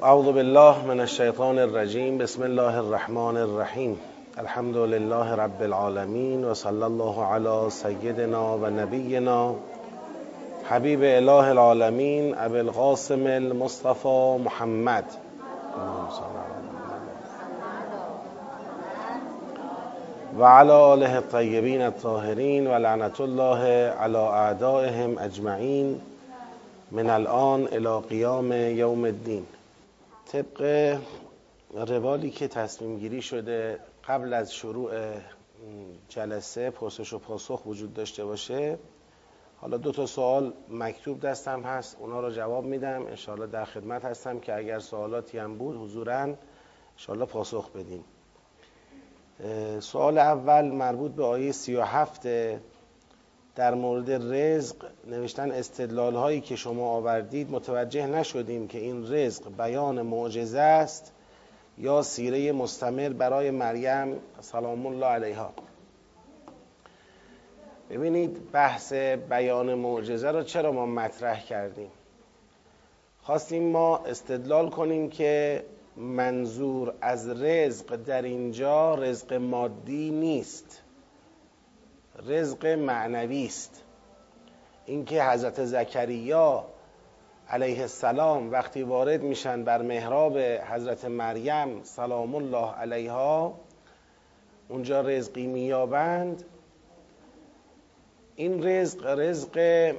خب اعوذ بالله من الشیطان الرجیم. بسم الله الرحمن الرحیم. الحمد لله رب العالمین و صلی الله علی سیدنا و نبینا. حبیب اله العالمین ابو القاسم المصطفى محمد. و علی آله الطیبین الطاهرین و لعنت الله علی اعدائهم اجمعین. من الان الى قیام یوم الدین. طبق روالی که تصمیم گیری شده قبل از شروع جلسه پرسش و پاسخ وجود داشته باشه حالا دو تا سوال مکتوب دستم هست اونا رو جواب میدم. انشاءالله در خدمت هستم که اگر سوالاتی هم بود حضورا انشاءالله پاسخ بدیم سوال اول مربوط به آیه 37 در مورد رزق نوشتن استدلال هایی که شما آوردید متوجه نشدیم که این رزق بیان معجزه است یا سیره مستمر برای مریم سلام الله علیها. ببینید بحث بیان معجزه رو چرا ما مطرح کردیم؟ خواستیم ما استدلال کنیم که منظور از رزق در اینجا رزق مادی نیست. رزق معنوی است. اینکه حضرت زکریا علیه السلام وقتی وارد میشن بر محراب حضرت مریم سلام الله علیها اونجا رزقی میابند این رزق رزق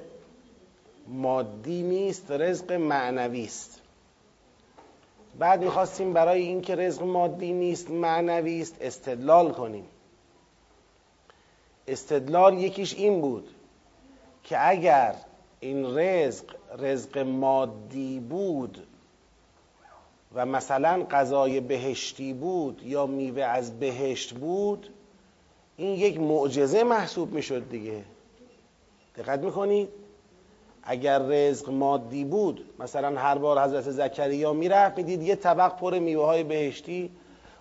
مادی نیست رزق معنوی است. بعد می‌خواستیم برای اینکه رزق مادی نیست معنوی است استدلال کنیم. استدلال یکیش این بود که اگر این رزق رزق مادی بود و مثلا غذای بهشتی بود یا میوه از بهشت بود این یک معجزه محسوب می‌شد دیگه. دقت می‌کنید؟ اگر رزق مادی بود مثلا هر بار حضرت زکریا می‌رفت می‌دید یه طبق پر میوه های بهشتی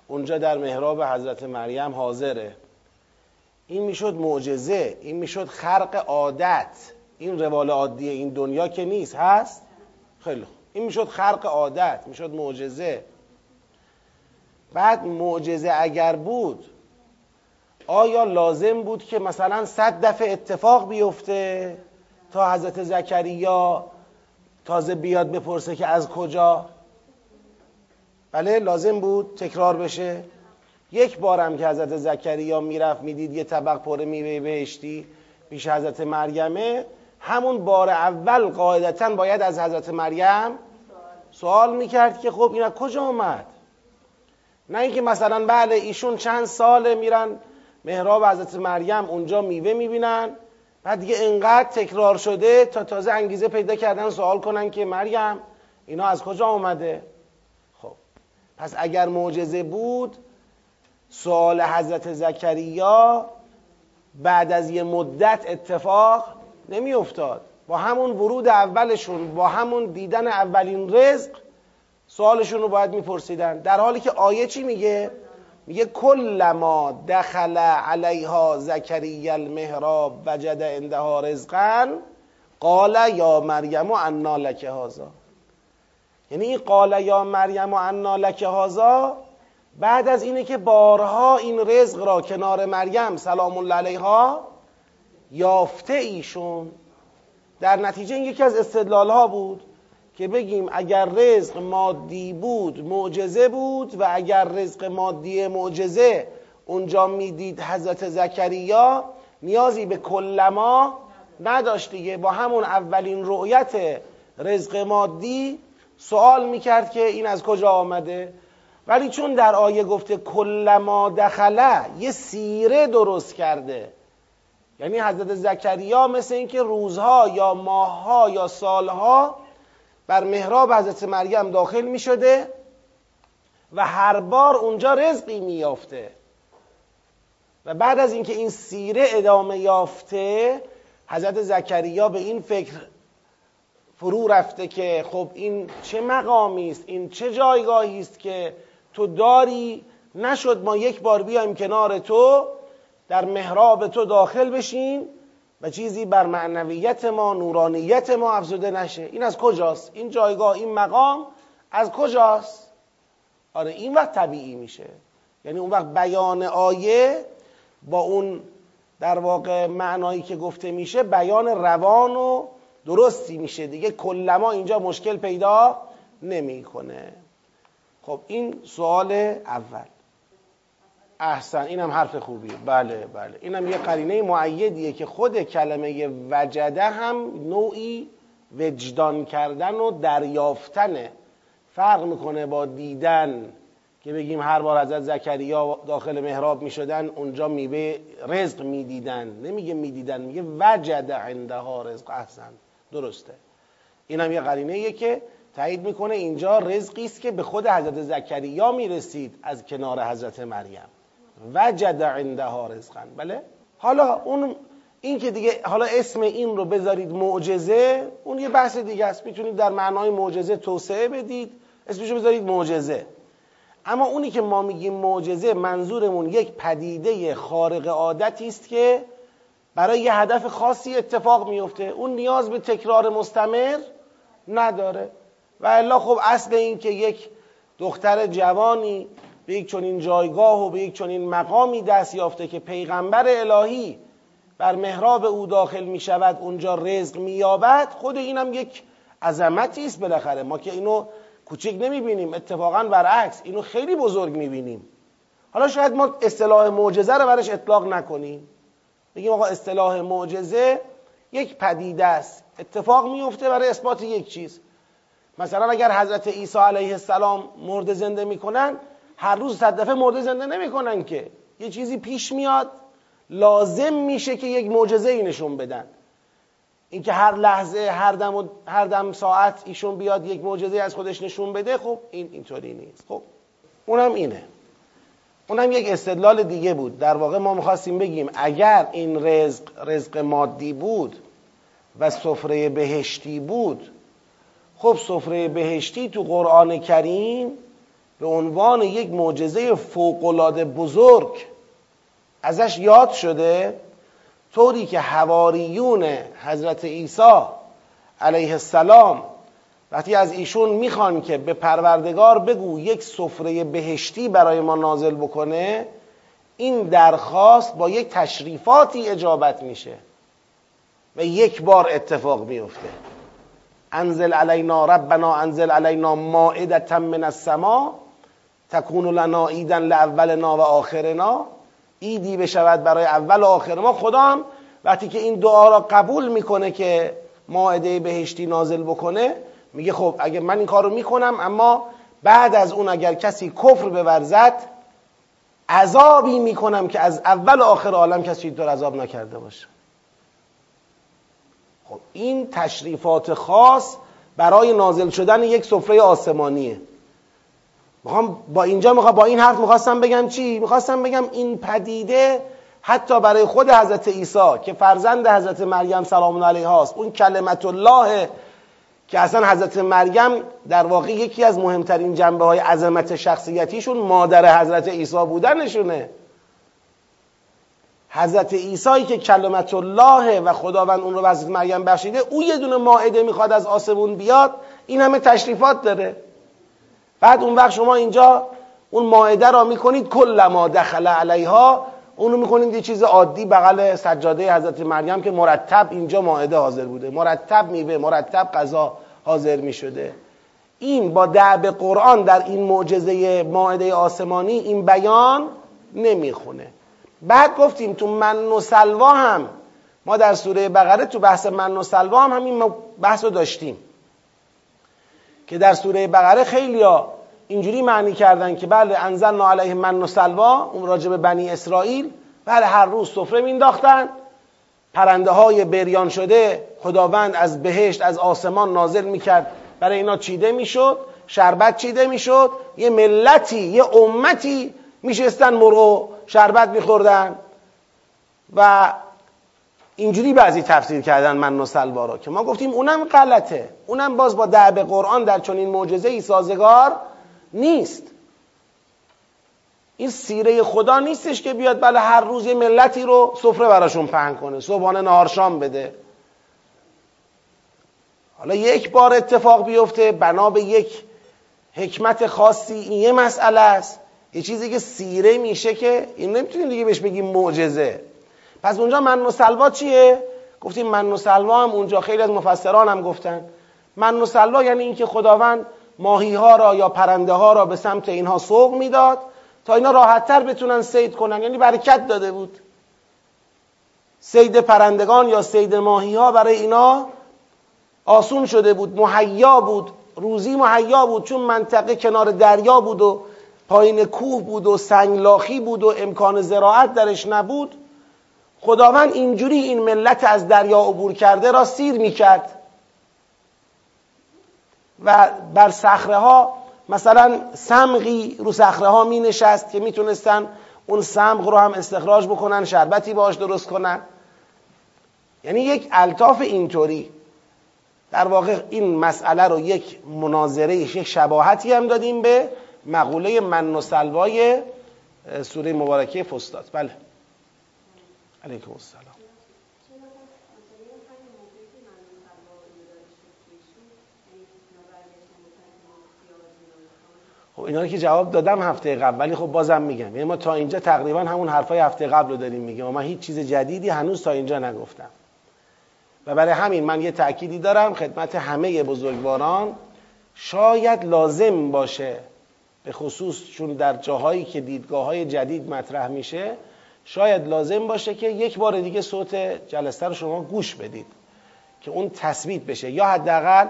اونجا در محراب حضرت مریم حاضره. این می‌شد معجزه این می‌شد خرق عادت. این روال عادی این دنیا که نیست هست؟ خیلی این می‌شد خرق عادت می‌شد معجزه. بعد معجزه اگر بود آیا لازم بود که مثلا صد دفعه اتفاق بیفته تا حضرت زکریا تازه بیاد بپرسه که از کجا؟ بله لازم بود تکرار بشه. یک بارم که حضرت زکریا می‌رفت می‌دید یه طبق پر میوه بهشتی پیش حضرت مریمه همون بار اول قاعدتا باید از حضرت مریم سوال می‌کرد که خب این از کجا اومد؟ نه اینکه مثلا بله ایشون چند ساله میرن محراب حضرت مریم اونجا میوه می‌بینن بعد دیگه انقدر تکرار شده تا تازه انگیزه پیدا کردن سوال کنن که مریم اینا از کجا اومده؟ خب پس اگر معجزه بود سوال حضرت زکریا بعد از یه مدت اتفاق نمی افتاد با همون ورود اولشون با همون دیدن اولین رزق سوالشون رو باید میپرسیدن. در حالی که آیه چی میگه؟ میگه کلما دخل علیها زکریا المهراب وجد عندها رزقا قال یا مریم انا لک هذا. یعنی این قال یا مریم انا لک هذا بعد از اینه که بارها این رزق را کنار مریم سلام الله علیها یافته ایشون در نتیجه این یکی از استدلال ها بود که بگیم اگر رزق مادی بود معجزه بود و اگر رزق مادی معجزه اونجا می‌دید حضرت زکریا نیازی به کلما نداشت دیگه. با همون اولین رؤیت رزق مادی سوال می‌کرد که این از کجا آمده؟ ولی چون در آیه گفته کلما دخله یه سیره درست کرده. یعنی حضرت زکریا مثل اینکه روزها یا ماهها یا سالها بر محراب حضرت مریم داخل می شده و هر بار اونجا رزقی می یافته و بعد از اینکه این سیره ادامه یافته حضرت زکریا به این فکر فرو رفته که خب این چه مقامی است این چه جایگاهی است که تو داری نشد ما یک بار بیایم کنار تو در محراب تو داخل بشیم و چیزی بر معنویت ما نورانیت ما افزوده نشه. این از کجاست؟ این جایگاه این مقام از کجاست؟ آره این وقت طبیعی میشه. یعنی اون وقت بیان آیه با اون در واقع معنایی که گفته میشه بیان روان و درستی میشه دیگه. کلما اینجا مشکل پیدا نمی‌کنه. خب این سوال اول. احسن اینم حرف خوبیه. بله بله. اینم یه قرینه معیدیه که خود کلمه وجده هم نوعی وجدان کردن و دریافتنه فرق می‌کنه با دیدن که بگیم هر بار حضرت زکریا داخل محراب می‌شدن اونجا میوه رزق می‌دیدن. نمیگه می‌دیدن میگه وجد عندها رزق. احسن درسته. اینم یه قرینه که تایید می‌کنه اینجا رزقی است که به خود حضرت زکریا می‌رسید از کنار حضرت مریم. وجد عندها رزقا. بله؟ حالا اون این که دیگه حالا اسم این رو بذارید معجزه اون یه بحث دیگه است. می‌تونید در معنای معجزه توسعه بدید. اسمشو بذارید معجزه. اما اونی که ما میگیم معجزه منظورمون یک پدیده خارق عادتی است که برای یه هدف خاصی اتفاق میفته اون نیاز به تکرار مستمر نداره. و الا خب اصل این که یک دختر جوانی به یک چنین جایگاه و به یک چنین مقامی دست یافته که پیغمبر الهی بر محراب او داخل می شود اونجا رزق می یابد خود اینم یک عظمتی است بالاخره. ما که اینو کوچک نمی بینیم اتفاقا برعکس اینو خیلی بزرگ می بینیم. حالا شاید ما اصطلاح معجزه رو برش اطلاق نکنیم. بگیم آقا اصطلاح معجزه یک پدیده است. اتفاق میفته برای اثبات یک چیز. مثلا اگر حضرت عیسی علیه السلام مرد زنده می‌کنن هر روز صد دفعه مرده زنده نمی‌کنن که. یه چیزی پیش میاد. لازم میشه که یک معجزه ای نشون بدن. اینکه هر لحظه هر دم و هر دم ساعت ایشون بیاد یک معجزه از خودش نشون بده خب این اینطوری نیست. خب اونم اینه. اونم یک استدلال دیگه بود. در واقع ما می‌خواستیم بگیم اگر این رزق رزق مادی بود و سفره بهشتی بود خب سفره بهشتی تو قرآن کریم به عنوان یک معجزه فوقالعاده بزرگ ازش یاد شده طوری که حواریون حضرت عیسی علیه السلام وقتی از ایشون می‌خوان که به پروردگار بگو یک سفره بهشتی برای ما نازل بکنه این درخواست با یک تشریفاتی اجابت میشه و یک بار اتفاق میفته انزل علینا ربنا انزل علینا مائدتا من السما تکون لنا ایدن لاولنا و آخرنا. ایدی بشود برای اول و آخر ما. خدا وقتی که این دعا را قبول می‌کنه که ماعده بهشتی نازل بکنه میگه خب اگه من این کار رو می‌کنم اما بعد از اون اگر کسی کفر بورزد عذابی می‌کنم که از اول و آخر عالم کسی اینطور عذاب نکرده باشه. خب این تشریفات خاص برای نازل شدن یک سفره آسمانیه. می‌خوام با اینجا می‌خوام با این حرف می‌خواستم بگم چی؟ می‌خواستم بگم این پدیده حتی برای خود حضرت عیسی که فرزند حضرت مریم سلام علیها است اون کلمت الله که اصلا حضرت مریم در واقع یکی از مهمترین جنبه های عظمت شخصیتیشون مادر حضرت عیسی بودنشونه. حضرت عیسی که کلمت الله و خداوند اون رو حضرت مریم بخشیده او یه دونه ماعده می‌خواد از آسمون بیاد این همه تشریفات داره. بعد اون وقت شما اینجا اون ماعده را می‌کنید کل ما دخل علیها اونو می‌کنید یه چیز عادی بغل سجاده حضرت مریم که مرتب اینجا ماعده حاضر بوده. مرتب میوه مرتب غذا حاضر می‌شده. این با دعب قرآن در این معجزه ماعده آسمانی این بیان نمی‌خونه. بعد گفتیم تو من و سلوا هم ما در سوره بقره تو بحث من و سلوا هم همین بحث رو داشتیم. که در سوره بقره خیلی اینجوری معنی کردن که بله انزلنا علیه من و سلوا اون راجب بنی اسرائیل بله هر روز سفره مینداختن پرنده های بریان شده خداوند از بهشت از آسمان نازل می‌کرد. برای اینا چیده می‌شد؟ شربت چیده می‌شد؟ یه ملتی یه امتی میشستن مرغ شربت میخوردن و اینجوری بعضی تفسیر کردن من و سلوا که ما گفتیم اونم غلطه. اونم باز با دعب قرآن در چنین معجزه ای سازگار نیست. این سیره خدا نیستش که بیاد بله هر روز یه ملتی رو سفره براشون پهن کنه صبحانه نهار شام بده. حالا یک بار اتفاق بیفته بنا به یک حکمت خاصی این یه مسئله است. یه چیزی که سیره میشه که این نمی‌تونیم دیگه بهش بگیم معجزه. پس اونجا من و سلوا چیه؟ گفتیم من و سلوا هم اونجا خیلی از مفسران هم گفتن. من و سلوا یعنی اینکه خداوند ماهی ها را یا پرنده ها را به سمت اینها سوق می‌داد تا اینا راحتتر بتونن سید کنن. یعنی برکت داده بود. سید پرندگان یا سید ماهی ها برای اینا آسون شده بود مهیا بود روزی مهیا بود چون منطقه کنار دریا بود و پایین کوه بود و سنگلاخی بود و امکان زراعت درش نبود. خداوند اینجوری این ملت از دریا عبور کرده را سیر می‌کرد. و بر صخره ها مثلا سمقی رو صخره ها می نشست که می‌تونستن اون سمق رو هم استخراج بکنن شربتی باش درست کنن. یعنی یک الطاف اینطوری. در واقع این مسئله رو یک مناظره یک شباهتی هم دادیم به مقوله من و سلوای سوره مبارکه فستاد بله. علیکم السلام. خب اینا رو که جواب دادم هفته قبل ولی خب بازم میگم. یعنی ما تا اینجا تقریبا همون حرفای هفته قبل رو داریم میگیم و من هیچ چیز جدیدی هنوز تا اینجا نگفتم. و برای همین من یه تأکیدی دارم خدمت همه بزرگواران. شاید لازم باشه به خصوص چون در جاهایی که دیدگاه های جدید مطرح میشه شاید لازم باشه که یک بار دیگه صوت جلسه رو شما گوش بدید که اون تثبیت بشه. یا حداقل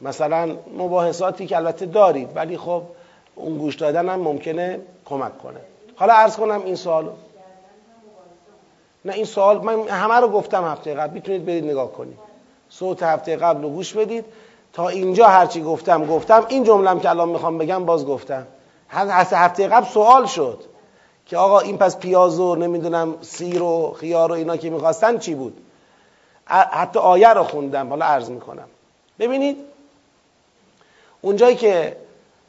مثلا مباحثاتی که البته دارید ولی خب اون گوش دادن هم ممکنه کمک کنه. حالا عرض کنم این سوالو نه این سوال من همه رو گفتم هفته قبل. می‌تونید برید نگاه کنید. صوت هفته قبل رو گوش بدید. تا اینجا هرچی گفتم گفتم. این جملم که الان می‌خوام بگم باز گفتم. هفته قبل سوال شد که آقا این پس پیاز و نمی‌دونم سیر و خیار و اینا که می‌خواستن چی بود؟ حتی آیه رو خوندم. حالا عرض می‌کنم. ببینید اونجایی که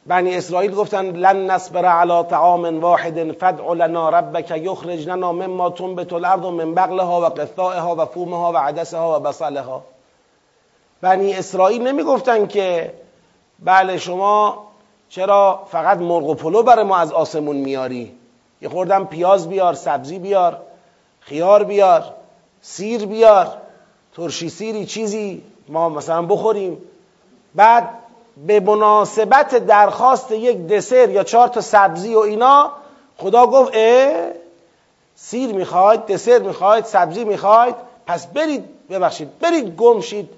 بنی اسرائیل گفتن لن نصبر علی طعام واحد فدع لنا ربک یخرج لنا مما تنبت الارض من بغلها و قثائها و فومها و عدسها و بصلها. بنی اسرائیل نمی‌گفتن که بله شما چرا فقط مرغ و پلو برای ما از آسمون میاری؟ یه خوردم پیاز بیار سبزی بیار خیار بیار سیر بیار ترشی سیری چیزی ما مثلا بخوریم. بعد به مناسبت درخواست یک دسر یا چهار تا سبزی و اینا خدا گفت اه سیر می‌خواید دسر می‌خواید سبزی می‌خواید پس برید ببخشید برید گم شید.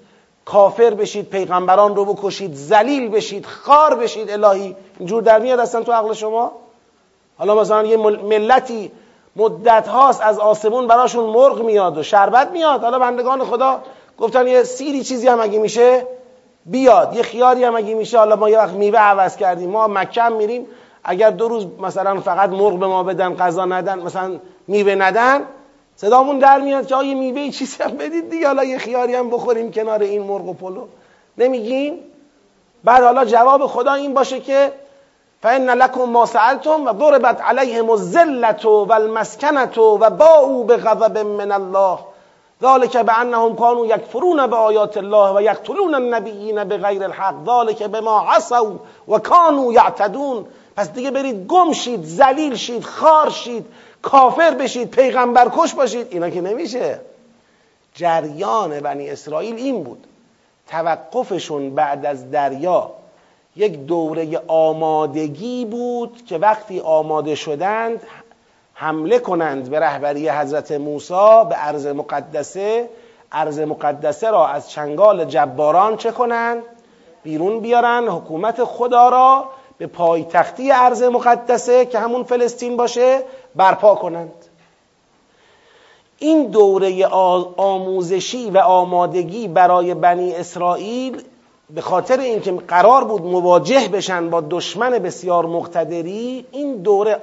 کافر بشید پیغمبران رو بکشید زلیل بشید خار بشید الهی. اینجور در میاد اصلا تو عقل شما؟ حالا مثلا یه ملتی مدت هاست از آسمون براشون مرغ میاد و شربت میاد. حالا بندگان خدا گفتن یه سیری چیزی هم اگه میشه بیاد یه خیاری هم اگه میشه. حالا ما یه وقت میوه عوض کردیم ما مکه میریم. اگر دو روز مثلا فقط مرغ به ما بدن غذا ندن مثلا میوه ندن صدامون در میاد که آیه میوه چیزی هم بدید دیگه حالا یه خیاری هم بخوریم کنار این مرغ و پلو. نمیگیم بعد حالا جواب خدا این باشه که فان لکم ما سألتم و ضربت علیهم الذلة والمسکنة و باءوا بغضب من الله. ذلك بانهم كانوا يكفرون بآيات الله و یقتلون النبیین بغیر الحق. ذلك بما عصوا و كانوا یعتدون پس دیگه برید گم شید ذلیل شید خار شید. کافر بشید پیغمبر کش باشید اینا که نمیشه. جریان بنی اسرائیل این بود. توقفشون بعد از دریا یک دوره آمادگی بود که وقتی آماده شدند حمله کنند به رهبری حضرت موسی به ارض مقدسه. ارض مقدسه را از چنگال جباران چه کنند بیرون بیارن. حکومت خدا را به پایتختی ارض مقدسه که همون فلسطین باشه. برپا کنند. این دوره آموزشی و آمادگی برای بنی اسرائیل به خاطر اینکه قرار بود مواجه بشن با دشمن بسیار مقتدری این دوره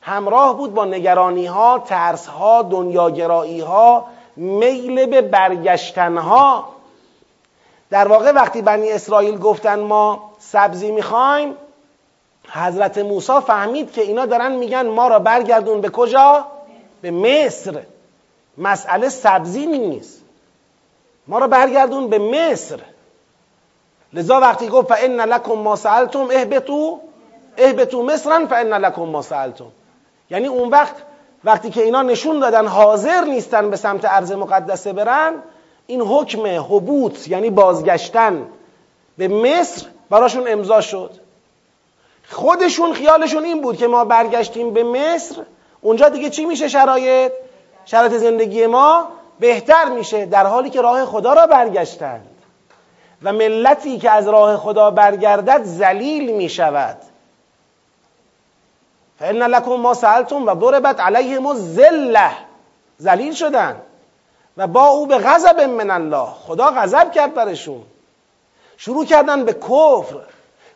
همراه بود با نگرانی ها ترس ها دنیاگرایی ها میل به برگشتن ها در واقع وقتی بنی اسرائیل گفتن ما سبزی می‌خوایم حضرت موسی فهمید که اینا دارن میگن ما را برگردون به کجا؟ به مصر. مسئله سبزی نیست. ما را برگردون به مصر. لذا وقتی گفت فان لکم ما سالتم اهبطوا اهبطوا مصرا فان لکم ما سالتم یعنی اون وقت وقتی که اینا نشون دادن حاضر نیستن به سمت ارض مقدسه برن این حکم حبوط یعنی بازگشتن به مصر براشون امضا شد. خودشون خیالشون این بود که ما برگشتیم به مصر. اونجا دیگه چی میشه شرایط؟ شرایط زندگی ما بهتر میشه در حالی که راه خدا را برگشتند. و ملتی که از راه خدا برگردد ذلیل می‌شود. فان لکم ما سالتم و ضربت علیهم الذله ذلیل شدن. و با او به غضب من الله. خدا غضب کرد برشون. شروع کردن به کفر.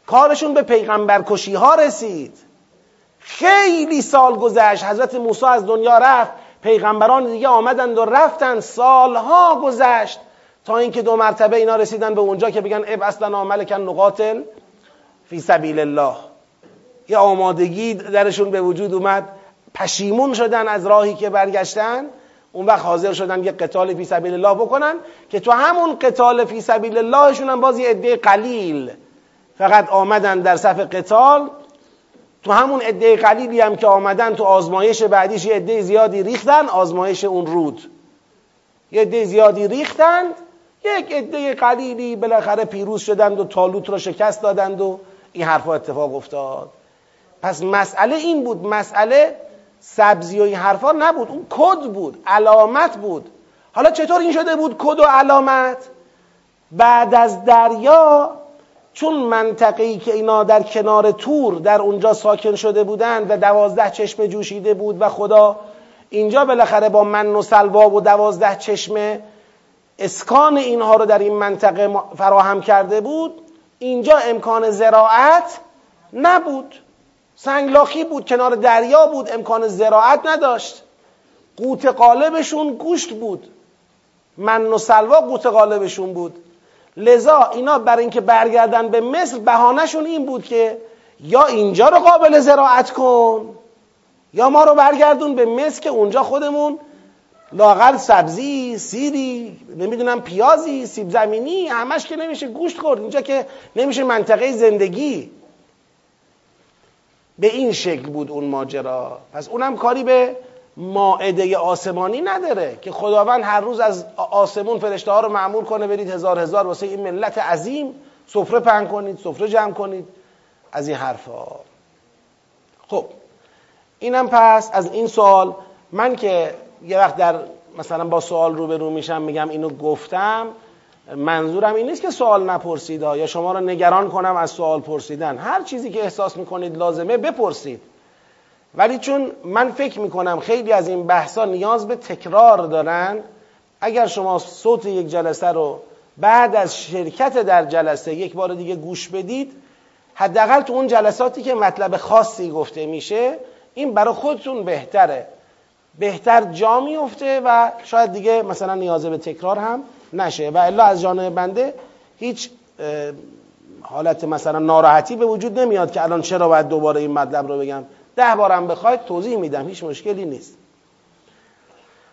کارشون به پیغمبر کشی ها رسید. خیلی سال گذشت حضرت موسی از دنیا رفت پیغمبران دیگه آمدند و رفتند. سالها گذشت تا اینکه دو مرتبه اینا رسیدن به اونجا که بگن اب اصلا ملکن نقاتل فی سبیل الله. یه آمادگی درشون به وجود اومد. پشیمون شدن از راهی که برگشتن. اون وقت حاضر شدن یه قتال فی سبیل الله بکنن که تو همون قتال فی سبیل اللهشون هم باز یه عده قلیل فقط آمدن در صف قتال. تو همون عده قلیلی هم که آمدن تو آزمایش بعدیش یه عده زیادی ریختن آزمایش اون رود. یه عده زیادی ریختند یک عده قلیلی بالاخره پیروز شدند و تالوت را شکست دادند و این حرفا اتفاق افتاد. پس مسئله این بود مسئله سبزی و این حرفا نبود. اون کد بود علامت بود. حالا چطور این شده بود کد و علامت؟ بعد از دریا چون منطقه‌ای که اینا در کنار تور در اونجا ساکن شده بودند و دوازده چشمه جوشیده بود و خدا اینجا بالاخره با من و سلوا و دوازده چشمه اسکان اینها رو در این منطقه فراهم کرده بود اینجا امکان زراعت نبود. سنگلاخی بود کنار دریا بود امکان زراعت نداشت. قوت قالبشون گوشت بود. من و سلوا قوت قالبشون بود. لذا اینا برای اینکه برگردن به مصر بهانهشون این بود که یا اینجا رو قابل زراعت کن یا ما رو برگردون به مصر که اونجا خودمون لاغر سبزی سیری نمی‌دونم پیازی سیب زمینی همش که نمیشه گوشت خورد. اینجا که نمیشه منطقه زندگی. به این شکل بود اون ماجرا. پس اونم کاری به ماعده آسمانی نداره که خداوند هر روز از آسمون فرشته ها رو معمول کنه برید هزار هزار واسه این ملت عظیم سفره پهن کنید سفره جمع کنید. از این حرفا. خب اینم پس از این سوال من که یه وقت در مثلا با سوال روبرو میشم میگم اینو گفتم منظورم این نیست که سوال نپرسید یا شما رو نگران کنم از سوال پرسیدن. هر چیزی که احساس می‌کنید لازمه بپرسید. ولی چون من فکر می‌کنم خیلی از این بحثا نیاز به تکرار دارن اگر شما صوت یک جلسه رو بعد از شرکت در جلسه یک بار دیگه گوش بدید حداقل تو اون جلساتی که مطلب خاصی گفته میشه این برای خودتون بهتره. بهتر جا میفته و شاید دیگه مثلا نیاز به تکرار هم نشه. و الا از جانب بنده هیچ حالت مثلا ناراحتی به وجود نمیاد که الان چرا باید دوباره این مطلب رو بگم. ده بارم بخواید توضیح میدم هیچ مشکلی نیست.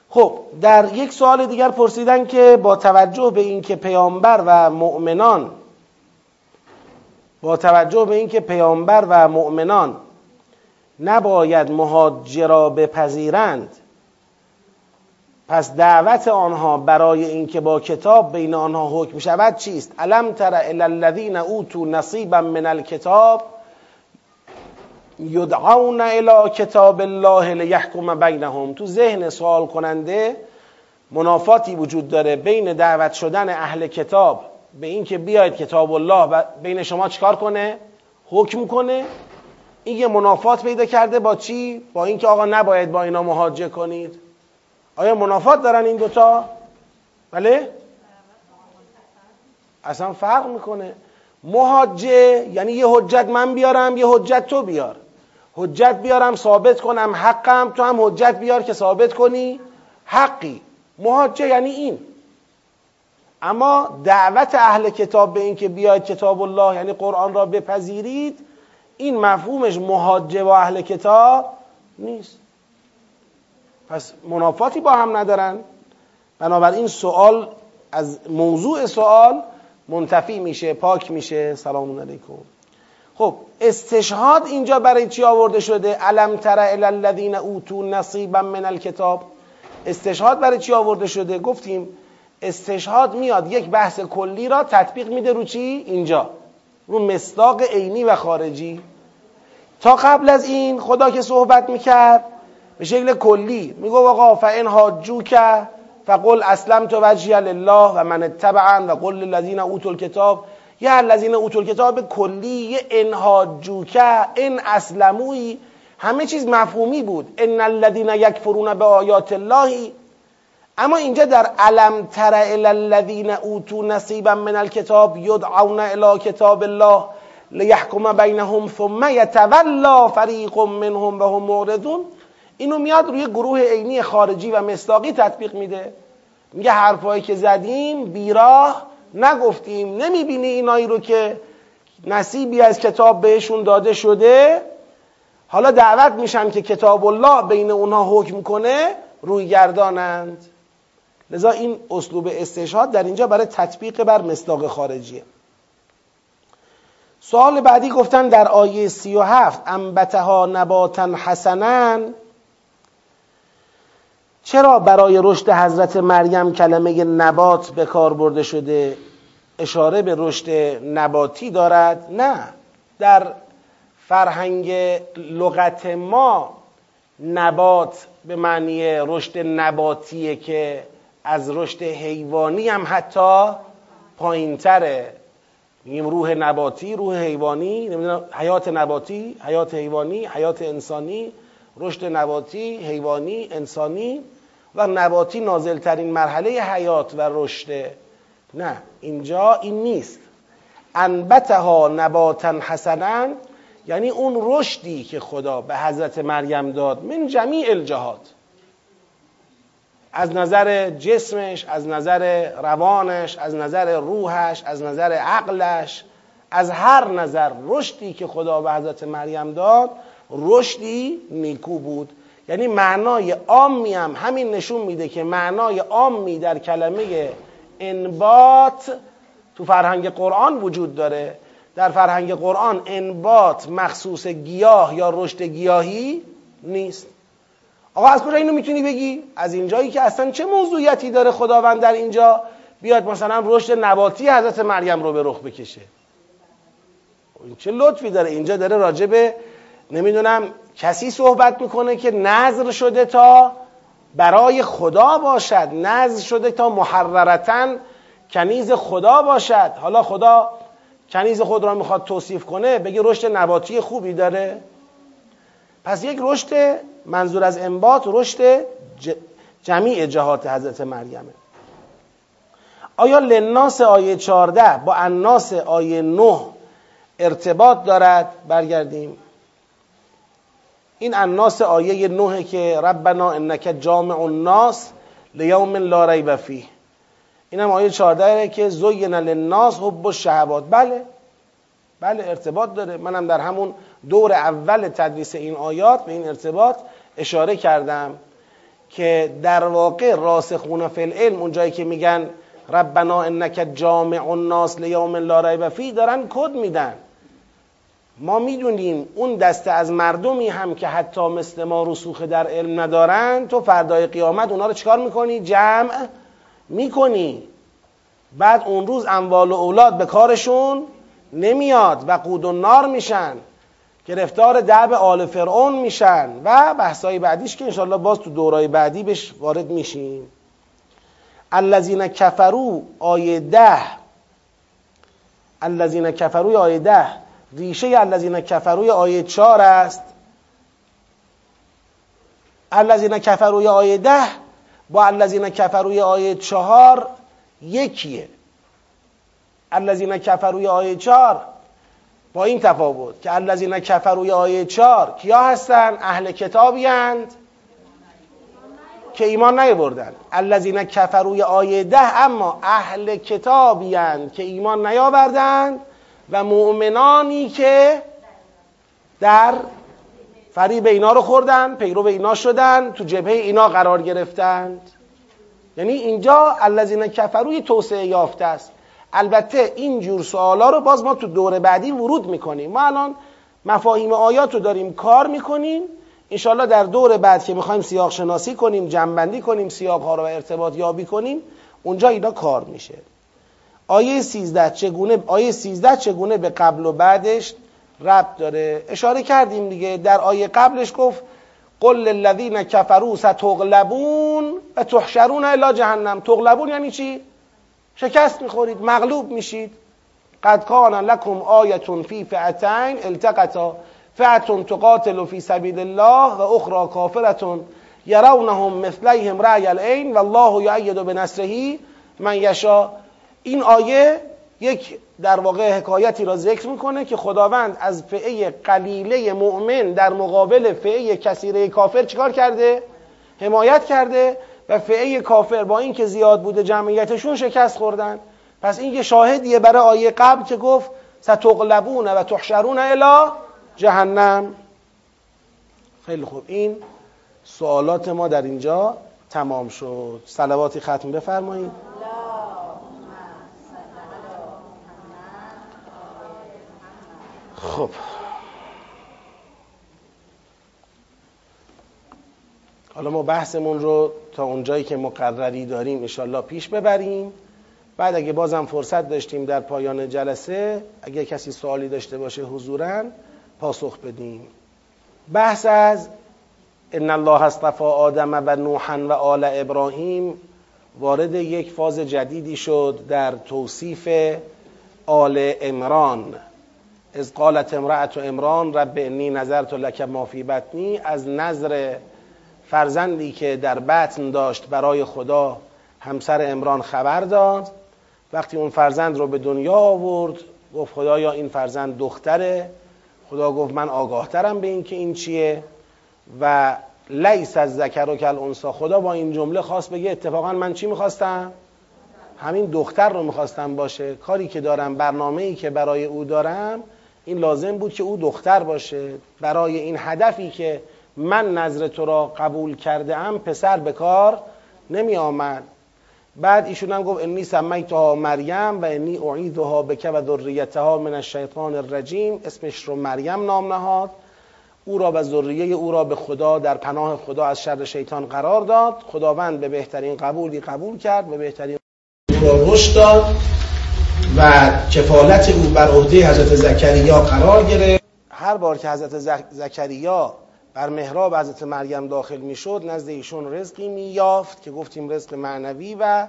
خب در یک سوال دیگر پرسیدن که با توجه به اینکه پیامبر و مؤمنان با توجه به اینکه پیامبر و مؤمنان نباید مهاجرا بپذیرند پس دعوت آنها برای اینکه با کتاب بین آنها حکم شود چیست؟ الم تر الی الذین اوتوا نصیبا من الکتاب؟ یدعون الى کتاب الله لیحکم بینهم. تو ذهن سوال کننده منافاتی وجود داره بین دعوت شدن اهل کتاب به اینکه بیاید کتاب الله بین شما چکار کنه؟ حکم کنه؟ این یه منافات پیدا کرده با چی؟ با اینکه آقا نباید با اینا مهاجه کنید. آیا منافات دارن این دوتا؟ بله؟ اصلا فرق می‌کنه. مهاجه یعنی یه حجت من بیارم یه حجت تو بیار. حجت بیارم ثابت کنم حقم تو هم حجت بیار که ثابت کنی. حقی. مهاجه یعنی این. اما دعوت اهل کتاب به این که بیاید کتاب الله یعنی قرآن را بپذیرید این مفهومش مهاجه و اهل کتاب نیست. پس منافاتی با هم ندارن. بنابراین سوال از موضوع سوال منتفی میشه پاک میشه. سلام علیکم. خب استشهاد اینجا برای چی آورده شده؟ علم تر الذین اوتوا نصیبا من الکتاب. استشهاد برای چی آورده شده؟ گفتیم استشهاد میاد یک بحث کلی را تطبیق میده رو چی؟ اینجا. رو مصداق عینی و خارجی. تا قبل از این خدا که صحبت می‌کرد به شکل کلی میگو آقا فان حاجوک فقل اسلمت وجهی لله و من اتبعن و قل للذین اوتوا الکتاب. یا الذین اوتوا الکتاب کلی یه انحاجوکه ان اسلموی. همه چیز مفهومی بود. ان الذین یکفرون به آیات الله. اما اینجا در علم تر الی الذین اوتوا نصیبا من الکتاب یدعون الی کتاب الله لیحکم بینهم ثم یتولا فریق منهم و هم معرضون. اینو میاد روی گروه عینی خارجی و مصداقی تطبیق میده. میگه حرفایی که زدیم بیراه نگفتیم نمی‌بینی اینایی رو که نصیبی از کتاب بهشون داده شده؟ حالا دعوت میشن که کتاب الله بین اونها حکم کنه روی گردانند لذا این اسلوب استشهاد در اینجا برای تطبیق بر مصداق خارجیه. سوال بعدی گفتن در آیه سی و هفت انبتها نباتا حسنن چرا برای رشد حضرت مریم کلمه نبات به کار برده شده؟ اشاره به رشد نباتی دارد؟ نه. در فرهنگ لغت ما نبات به معنی رشد نباتیه که از رشد حیوانی هم حتی پایین تره میگیم روح نباتی روح حیوانی نمی‌دونم حیات نباتی حیات حیوانی حیات انسانی رشد نباتی حیوانی انسانی. و نباتی نازلترین مرحله حیات و رشد. نه اینجا این نیست. انبتها نباتا حسنا یعنی اون رشدی که خدا به حضرت مریم داد من جمیع الجهات از نظر جسمش از نظر روانش از نظر روحش از نظر عقلش از هر نظر رشدی که خدا به حضرت مریم داد رشدی نیکو بود. یعنی معنای عامی هم همین نشون میده که معنای عامی در کلمه انبات تو فرهنگ قرآن وجود داره. در فرهنگ قرآن انبات مخصوص گیاه یا رشد گیاهی نیست. آقا از کجا اینو می‌تونی بگی؟ از اینجایی که اصلا چه موضوعیتی داره خداوند در اینجا؟ بیاد مثلا رشد نباتی حضرت مریم رو به رخ بکشه. این چه لطفی داره؟ اینجا داره راجبه نمی‌دونم کسی صحبت می‌کنه که نظر شده تا برای خدا باشد نظر شده تا محررتن کنیز خدا باشد. حالا خدا کنیز خود را می‌خواد توصیف کنه بگه رشد نباتی خوبی داره. پس یک رشد منظور از انبات رشد جمیع جهات حضرت مریمه. آیا لناس آیه 14 با اناس آیه 9 ارتباط دارد؟ برگردیم. این اناس آیه 9 که ربنا انک جامع الناس لیوم لا ریب فیه. اینم آیه 14 که زین للناس حب الشهوات. بله. بله ارتباط داره. منم در همون دور اول تدریس این آیات به این ارتباط اشاره کردم که در واقع راسخون فی العلم اونجایی که میگن ربنا انک جامع الناس لیوم لا ریب فی دارن کد میدن. ما می‌دونیم اون دسته از مردمی هم که حتی مثل ما رسوخ در علم ندارن تو فردای قیامت اونا رو چکار می‌کنی؟ جمع می‌کنی. بعد اون روز اموال و اولاد به کارشون نمیاد و قود و نار میشن. گرفتار دعب آل فرعون میشن و بحثای بعدیش که انشاءالله باز تو دورای بعدی بهش وارد میشیم. الذین کفرو آیه ده. الذین کفرو آیه ده. ریشه الذین کفروی آیه چهار است. الذین کفروی آیه ده با الذین کفروی آیه چهار یکیه. الذین کفروی آیه چهار با این تفاوت که الذین کفروی آیه چهار کیا هستن؟ اهل کتابی هند که ایمان نیاوردن. الذین کفروی آیه ده اما اهل کتابی هند که ایمان نیاوردند و مؤمنانی که در فریب اینا رو خوردن پیرو اینا شدن تو جبهه اینا قرار گرفتند. یعنی اینجا الذین کفروی توسعه یافته است. البته این جور سوالا رو باز ما تو دور بعدی ورود می‌کنیم. ما الان مفاهیم آیات رو داریم کار می‌کنیم. انشالله در دور بعد که می‌خوایم سیاق شناسی کنیم جنبندی کنیم سیاق ها رو ارتباط یابی کنیم اونجا اینا کار میشه. آیه 13 چگونه آیه 13 چگونه به قبل و بعدش ربط داره؟ اشاره کردیم دیگه در آیه قبلش گفت قل للذین کفروا ستغلبون و تحشرون الی جهنم. تغلبون یعنی چی؟ شکست می‌خورید مغلوب میشید. قد کان لکم آیه فی فئتین التقطا فئه تقاتل فی سبیل الله و اخرى کافره یرونهم مثلیهم رأی العین والله یؤید بنصره من یشا این آیه یک در واقع حکایتی را ذکر می‌کنه که خداوند از فعه قلیله مؤمن در مقابل فعه کثیره کافر چیکار کرده؟ حمایت کرده و فعه کافر با اینکه زیاد بوده جمعیتشون شکست خوردن. پس این یه شاهدیه برای آیه قبل که گفت ستغلبون و تحشرون الی جهنم. خیلی خوب. این سوالات ما در اینجا تمام شد. صلواتی ختم بفرمایید. خب. حالا ما بحثمون رو تا اونجایی که مقرری داریم انشالله پیش ببریم. بعد اگه بازم فرصت داشتیم در پایان جلسه اگه کسی سوالی داشته باشه حضورا پاسخ بدیم. بحث از ان الله اصطفى آدم و نوحا و آل ابراهیم وارد یک فاز جدیدی شد در توصیف آل امران از قالت امرأت امران رب انی نظرت لک ما فی بطنی. از نظر فرزندی که در بطن داشت برای خدا همسر امران خبر داد. وقتی اون فرزند رو به دنیا آورد گفت خدایا این فرزند دختره. خدا گفت من آگاهترم به این که این چیه؟ و لیس از ذکر و کل انسا خدا با این جمله خواست بگه اتفاقا من چی می‌خواستم؟ همین دختر رو می‌خواستم باشه. کاری که دارم برنامه ای که برای او دارم این لازم بود که او دختر باشه. برای این هدفی که من نظر تو را قبول کرده ام پسر به کار نمی آمد. بعد ایشون هم گفت انی سمیتها مریم و انی اعیدها بک و ذریتها من الشیطان الرجیم. اسمش رو مریم نام نهاد. او را و ذریه او را به خدا در پناه خدا از شر شیطان قرار داد. خداوند به بهترین قبولی قبول کرد به بهترین رشد داد. و کفالت او بر عهده حضرت زکریا قرار گرفت. هر بار که حضرت زکریا بر محراب حضرت مریم داخل می‌شد نزد ایشون رزقی مییافت که گفتیم رزق معنوی و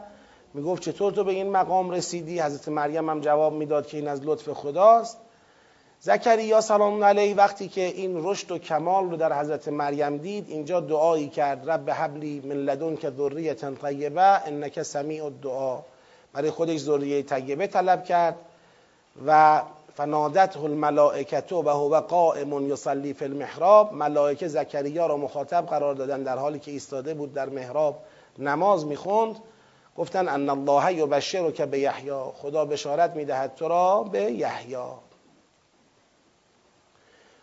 می‌گفت چطور تو به این مقام رسیدی؟ حضرت مریم هم جواب می‌داد که این از لطف خداست. زکریا سلام علیه وقتی که این رشد و کمال رو در حضرت مریم دید اینجا دعایی کرد رب حبلی من لدن که ذریه طیبه انک سمیع الدعا. برای خودش ذریه طیبه طلب کرد و فنادته الملائکت و هو قائم یصلی فی المحراب ملائکه زکریا را مخاطب قرار دادن در حالی که ایستاده بود در محراب نماز می‌خوند. گفتن ان الله یبشرک به یحیی خدا بشارت می‌دهد تو را به یحیی.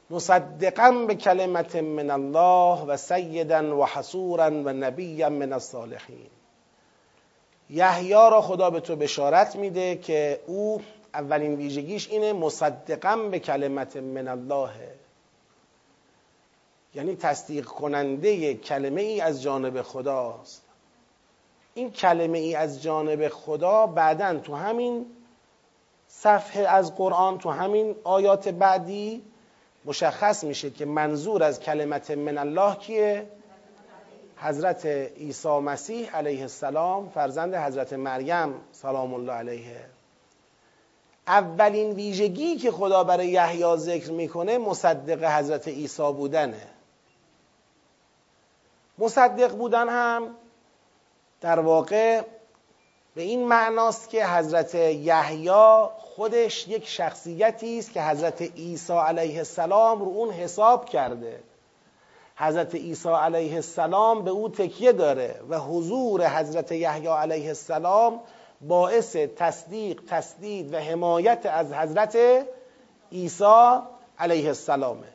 مصدقا به کلمت من الله و سیدا و حصورا و نبیا من الصالحین. یحیی را خدا به تو بشارت میده که او اولین ویژگیش اینه مصدقا به کلمت من الله. یعنی تصدیق کننده کلمه ای از جانب خداست. این کلمه ای از جانب خدا بعدا تو همین صفحه از قرآن تو همین آیات بعدی مشخص میشه که منظور از کلمت من الله کیه؟ حضرت عیسی مسیح علیه السلام فرزند حضرت مریم سلام الله علیه. اولین ویژگی که خدا برای یحیی ذکر می‌کنه مصدق حضرت عیسی بودنه. مصدق بودن هم در واقع به این معناست که حضرت یحیی خودش یک شخصیتی است که حضرت عیسی علیه السلام رو اون حساب کرده. حضرت عیسی علیه السلام به او تکیه داره و حضور حضرت یحیی علیه السلام باعث تصدیق تسدید و حمایت از حضرت عیسی علیه السلامه.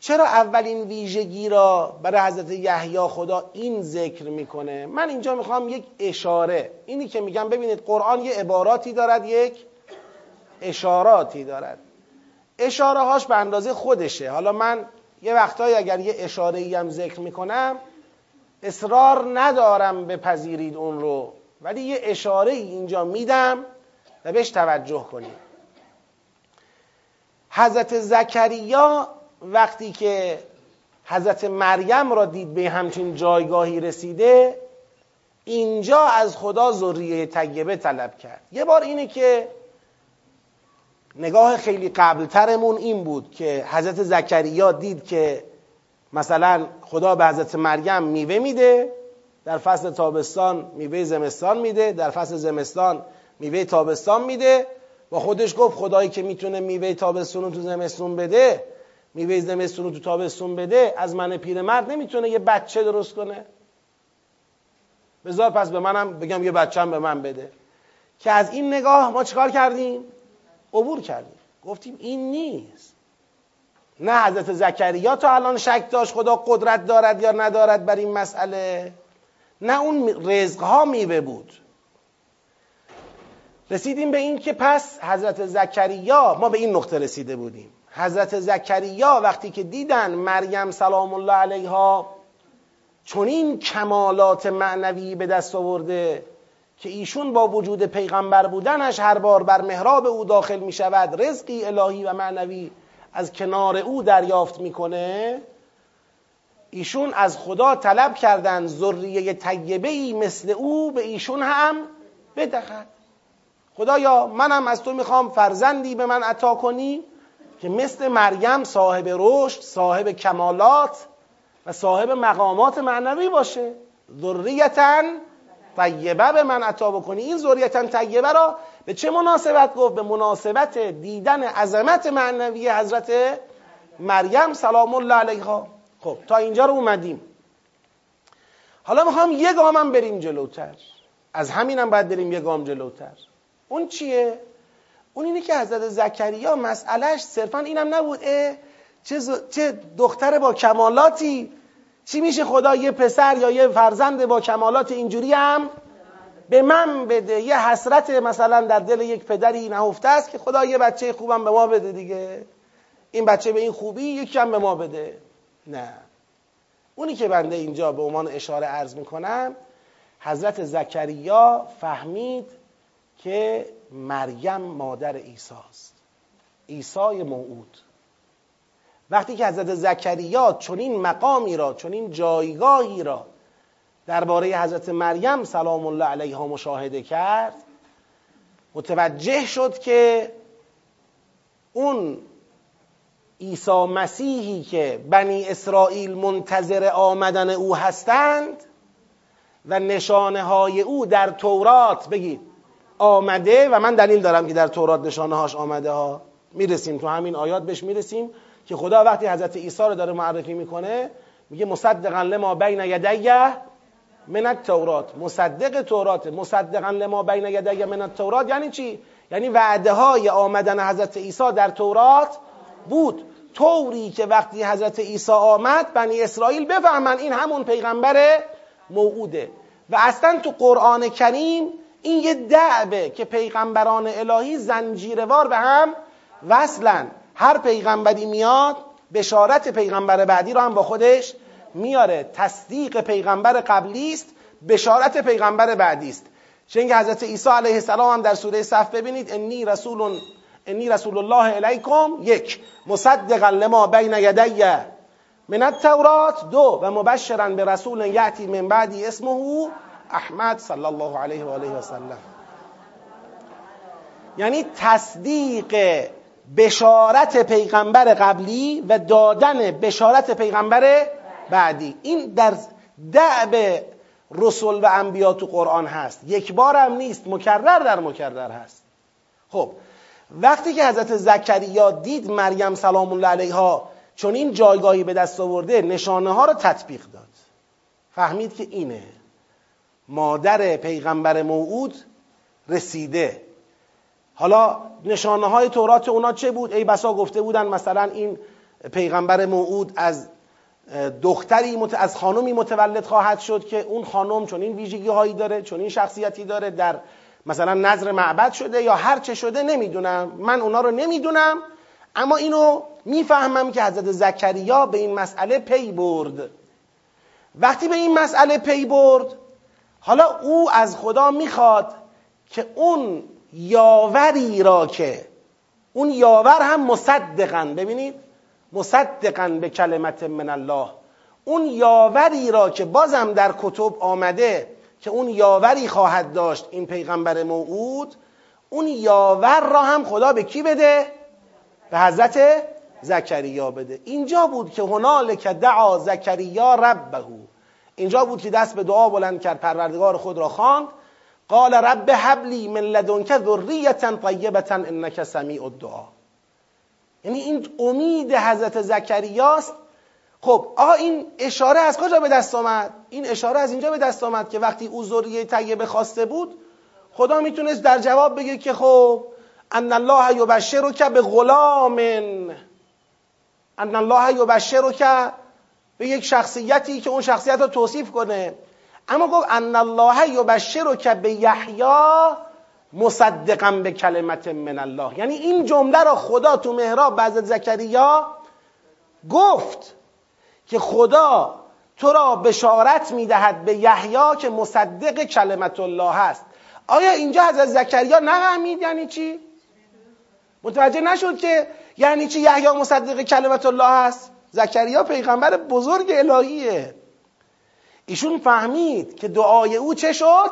چرا اولین ویژگی را برای حضرت یحیی خدا این ذکر می‌کنه؟ من اینجا می‌خوام یک اشاره. اینی که میگم ببینید قرآن یه عباراتی دارد یک اشاراتی دارد. اشاره هاش به اندازه خودشه. حالا من یه وقتایی اگر یه اشاره هم ذکر می‌کنم اصرار ندارم بپذیرید اون رو. ولی یه اشاره ای اینجا میدم و بهش توجه کنید. حضرت زکریا وقتی که حضرت مریم را دید به همچین جایگاهی رسیده اینجا از خدا ذریه طیبه طلب کرد. یه بار اینه که نگاه خیلی قبلترمون این بود که حضرت زکریا دید که مثلا خدا به حضرت مریم میوه میده در فصل تابستان میوه زمستان میده در فصل زمستان میوه تابستان میده با خودش گفت خدایی که می‌تونه میوه تابستون رو تو زمستون بده میوه زمستون رو تو تابستون بده از من پیرمرد نمی‌تونه یه بچه درست کنه. بذار پس به منم بگم یه بچه هم به من بده. که از این نگاه ما چیکار کردیم؟ عبور کردیم. گفتیم این نیست. نه حضرت زکریا تا الان شک داشت خدا قدرت دارد یا ندارد بر این مسئله؟ نه اون رزق ها میوه بود. رسیدیم به این که پس حضرت زکریا ما به این نقطه رسیده بودیم. حضرت زکریا وقتی که دیدن مریم سلام الله علیها چنین کمالات معنوی به دست آورده که ایشون با وجود پیغمبر بودنش هر بار بر محراب او داخل می شود رزقی الهی و معنوی از کنار او دریافت می‌کنه. ایشون از خدا طلب کردن ذریه طیبه ای مثل او به ایشون هم بدهد. خدایا منم از تو می‌خوام فرزندی به من عطا کنی که مثل مریم صاحب رشد صاحب کمالات و صاحب مقامات معنوی باشه. ذریتا طیبه به من عطا بکنی. این ذریتا طیبه را به چه مناسبت گفت؟ به مناسبت دیدن عظمت معنوی حضرت مریم سلام الله علیها. خب تا اینجا رو اومدیم. حالا می‌خوام یه گامم بریم جلوتر. از همینم باید بریم یه گام جلوتر. اون چیه؟ اون اینه که حضرت زکریا مسئلهش صرفا اینم نبود چه, چه دختر با کمالاتی چی میشه خدا یه پسر یا یه فرزند با کمالات اینجوری هم به من بده؟ یه حسرت مثلا در دل یک پدری نهفته است که خدا یه بچه خوبم به ما بده دیگه. این بچه به این خوبی یکی هم به ما بده. نه. اونی که بنده اینجا به عنوان اشاره عرض می‌کنم حضرت زکریا فهمید که مریم مادر عیسی است. عیسی موعود. وقتی که حضرت زکریا چنین مقامی را چنین جایگاهی را درباره حضرت مریم سلام الله علیها مشاهده کرد متوجه شد که اون عیسی مسیحی که بنی اسرائیل منتظر آمدن او هستند و نشانه های او در تورات بگید آمده و من دلیل دارم که در تورات نشانه هاش آمده ها می‌رسیم تو همین آیات بهش می‌رسیم. که خدا وقتی حضرت عیسی رو داره معرفی می‌کنه میگه مصدقا لما بین یدیه من التورات. مصدق تورات مصدقا لما بین یدیه من التورات یعنی چی؟ یعنی وعده های آمدن حضرت عیسی در تورات بود. طوری که وقتی حضرت عیسی آمد بنی اسرائیل بفهمن این همون پیغمبر موعوده. و اصلا تو قرآن کریم این یه دعبه که پیغمبران الهی زنجیروار به هم وصلن. هر پیغمبری میاد بشارت پیغمبر بعدی رو هم با خودش میاره. تصدیق پیغمبر قبلی است بشارت پیغمبر بعدی است. چون حضرت عیسی علیه السلام هم در سوره صف ببینید انی رسول انی رسول الله الیکم یک مصدقا لما بین یدی من التورات دو و مبشرا به رسول یعتی من بعدی اسمه احمد صلی الله علیه و آله و سلم یعنی تصدیق بشارت پیغمبر قبلی و دادن بشارت پیغمبر بعدی. این در دعب رسول و انبیا تو قرآن هست. یک بار هم نیست مکرر در مکرر هست. خب وقتی که حضرت زکریا دید مریم سلام الله علیها چون این جایگاهی به دست آورده نشانه ها رو تطبیق داد. فهمید که اینه. مادر پیغمبر موعود رسیده. حالا نشانه های تورات اونا چه بود؟ ای بسا گفته بودن مثلا این پیغمبر موعود از دختری از خانمی متولد خواهد شد که اون خانم چون این ویژگی هایی داره چون این شخصیتی داره در مثلا نظر معبد شده یا هر چه شده نمی‌دونم من اونا رو نمی‌دونم اما اینو می‌فهمم که حضرت زکریا به این مسئله پی برد وقتی به این مسئله پی برد حالا او از خدا می‌خواد که اون یاوری را که اون یاور هم مصدقن ببینید؟ مصدقن به کلمت من الله. اون یاوری را که بازم در کتب آمده که اون یاوری خواهد داشت این پیغمبر موعود اون یاور را هم خدا به کی بده؟ به حضرت زکریا بده. اینجا بود که هنالک دعا زکریا ربه اینجا بود که دست به دعا بلند کرد پروردگار خود را خواند. قال رب حبلی من لدنک ذریه طیبه انک سمیع الدعا. یعنی این امید حضرت زکریاست. خب آقا این اشاره از کجا به دست آمد؟ این اشاره از اینجا به دست آمد که وقتی او ذریه طیبه خواسته بود خدا می‌تونست در جواب بگه که خب ان الله یبشرک به غلام ان الله یبشرک به یک شخصیتی که اون شخصیت رو توصیف کنه. اما گفت ان الله یبشرک به یحیی مصدقا به کلمت من الله. یعنی این جمله را خدا تو محراب بعد زکریا گفت که خدا تو را بشارت می‌دهد به یحیی که مصدق کلمت الله هست آیا اینجا از زکریا نفهمید یعنی چی؟ متوجه نشد که یعنی چی یحیی مصدق کلمت الله هست زکریا پیغمبر بزرگ الهیه. ایشون فهمید که دعای او چه شد؟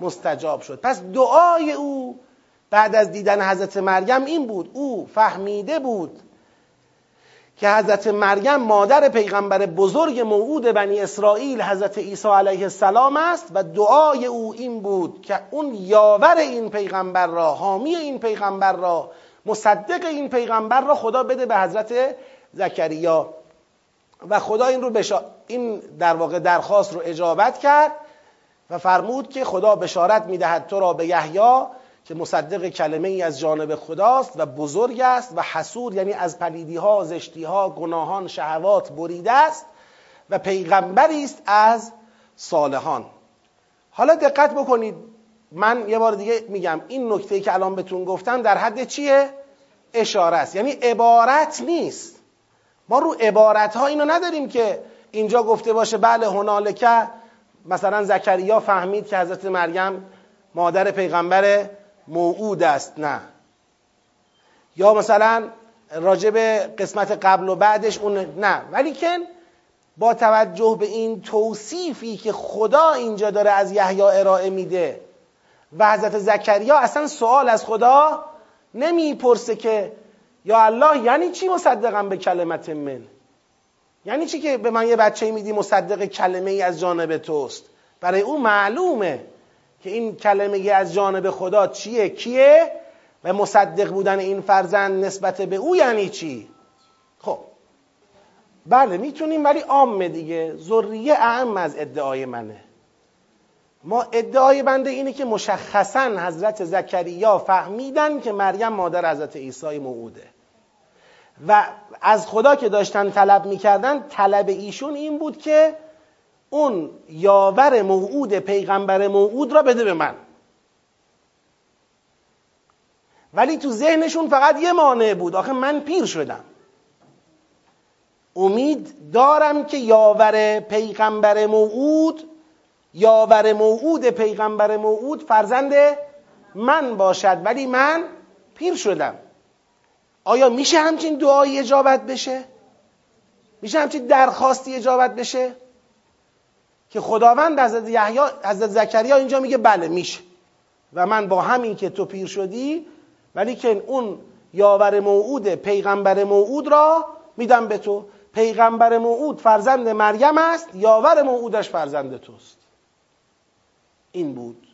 مستجاب شد. پس دعای او بعد از دیدن حضرت مریم این بود. او فهمیده بود که حضرت مریم مادر پیغمبر بزرگ موعود بنی اسرائیل حضرت عیسی علیه السلام است و دعای او این بود که اون یاور این پیغمبر را حامی این پیغمبر را مصدق این پیغمبر را خدا بده به حضرت زکریا. و خدا این رو بشا... این در واقع درخواست رو اجابت کرد و فرمود که خدا بشارت می‌دهد تو را به یحیی که مصدق کلمه ای از جانب خداست و بزرگ است و حسود یعنی از پلیدی ها زشتی ها گناهان شهوات بریده است و پیغمبری است از صالحان. حالا دقت بکنید. من یه بار دیگه میگم این نکته که الان بهتون گفتم در حد چیه؟ اشاره است. یعنی عبارت نیست. ما رو عبارت ها اینو نداریم که اینجا گفته باشه بله هنالکه مثلا زکریا فهمید که حضرت مریم مادر پیغمبر موعود است نه. یا مثلا راجب قسمت قبل و بعدش اون نه. ولی کن با توجه به این توصیفی که خدا اینجا داره از یحیی ارائه میده و حضرت زکریا اصلا سوال از خدا نمی‌پرسه که یا الله یعنی چی مصدقم به کلمت من؟ یعنی چی که به من یه بچه میدی مصدق کلمه ای از جانب توست؟ برای او معلومه که این کلمه از جانب خدا چیه کیه؟ و مصدق بودن این فرزند نسبت به او یعنی چی؟ خب. بله می‌تونیم ولی عامه دیگه. ذریه اهم از ادعای منه. ما ادعای بنده اینه که مشخصا حضرت زکریا فهمیدن که مریم مادر حضرت عیسی موعوده. و از خدا که داشتن طلب می‌کردن طلب ایشون این بود که اون یاور موعود پیغمبر موعود را بده به من. ولی تو ذهنشون فقط یه مانع بود. آخه من پیر شدم. امید دارم که یاور پیغمبر موعود یاور موعود پیغمبر موعود فرزند من باشد ولی من پیر شدم آیا میشه همچین دعایی اجابت بشه؟ میشه همچین درخواستی اجابت بشه؟ که خداوند حضرت زکریا اینجا میگه بله میشه و من با همین که تو پیر شدی ولی که اون یاور موعود پیغمبر موعود را میدم به تو پیغمبر موعود فرزند مریم است یاور موعودش فرزند توست این بود.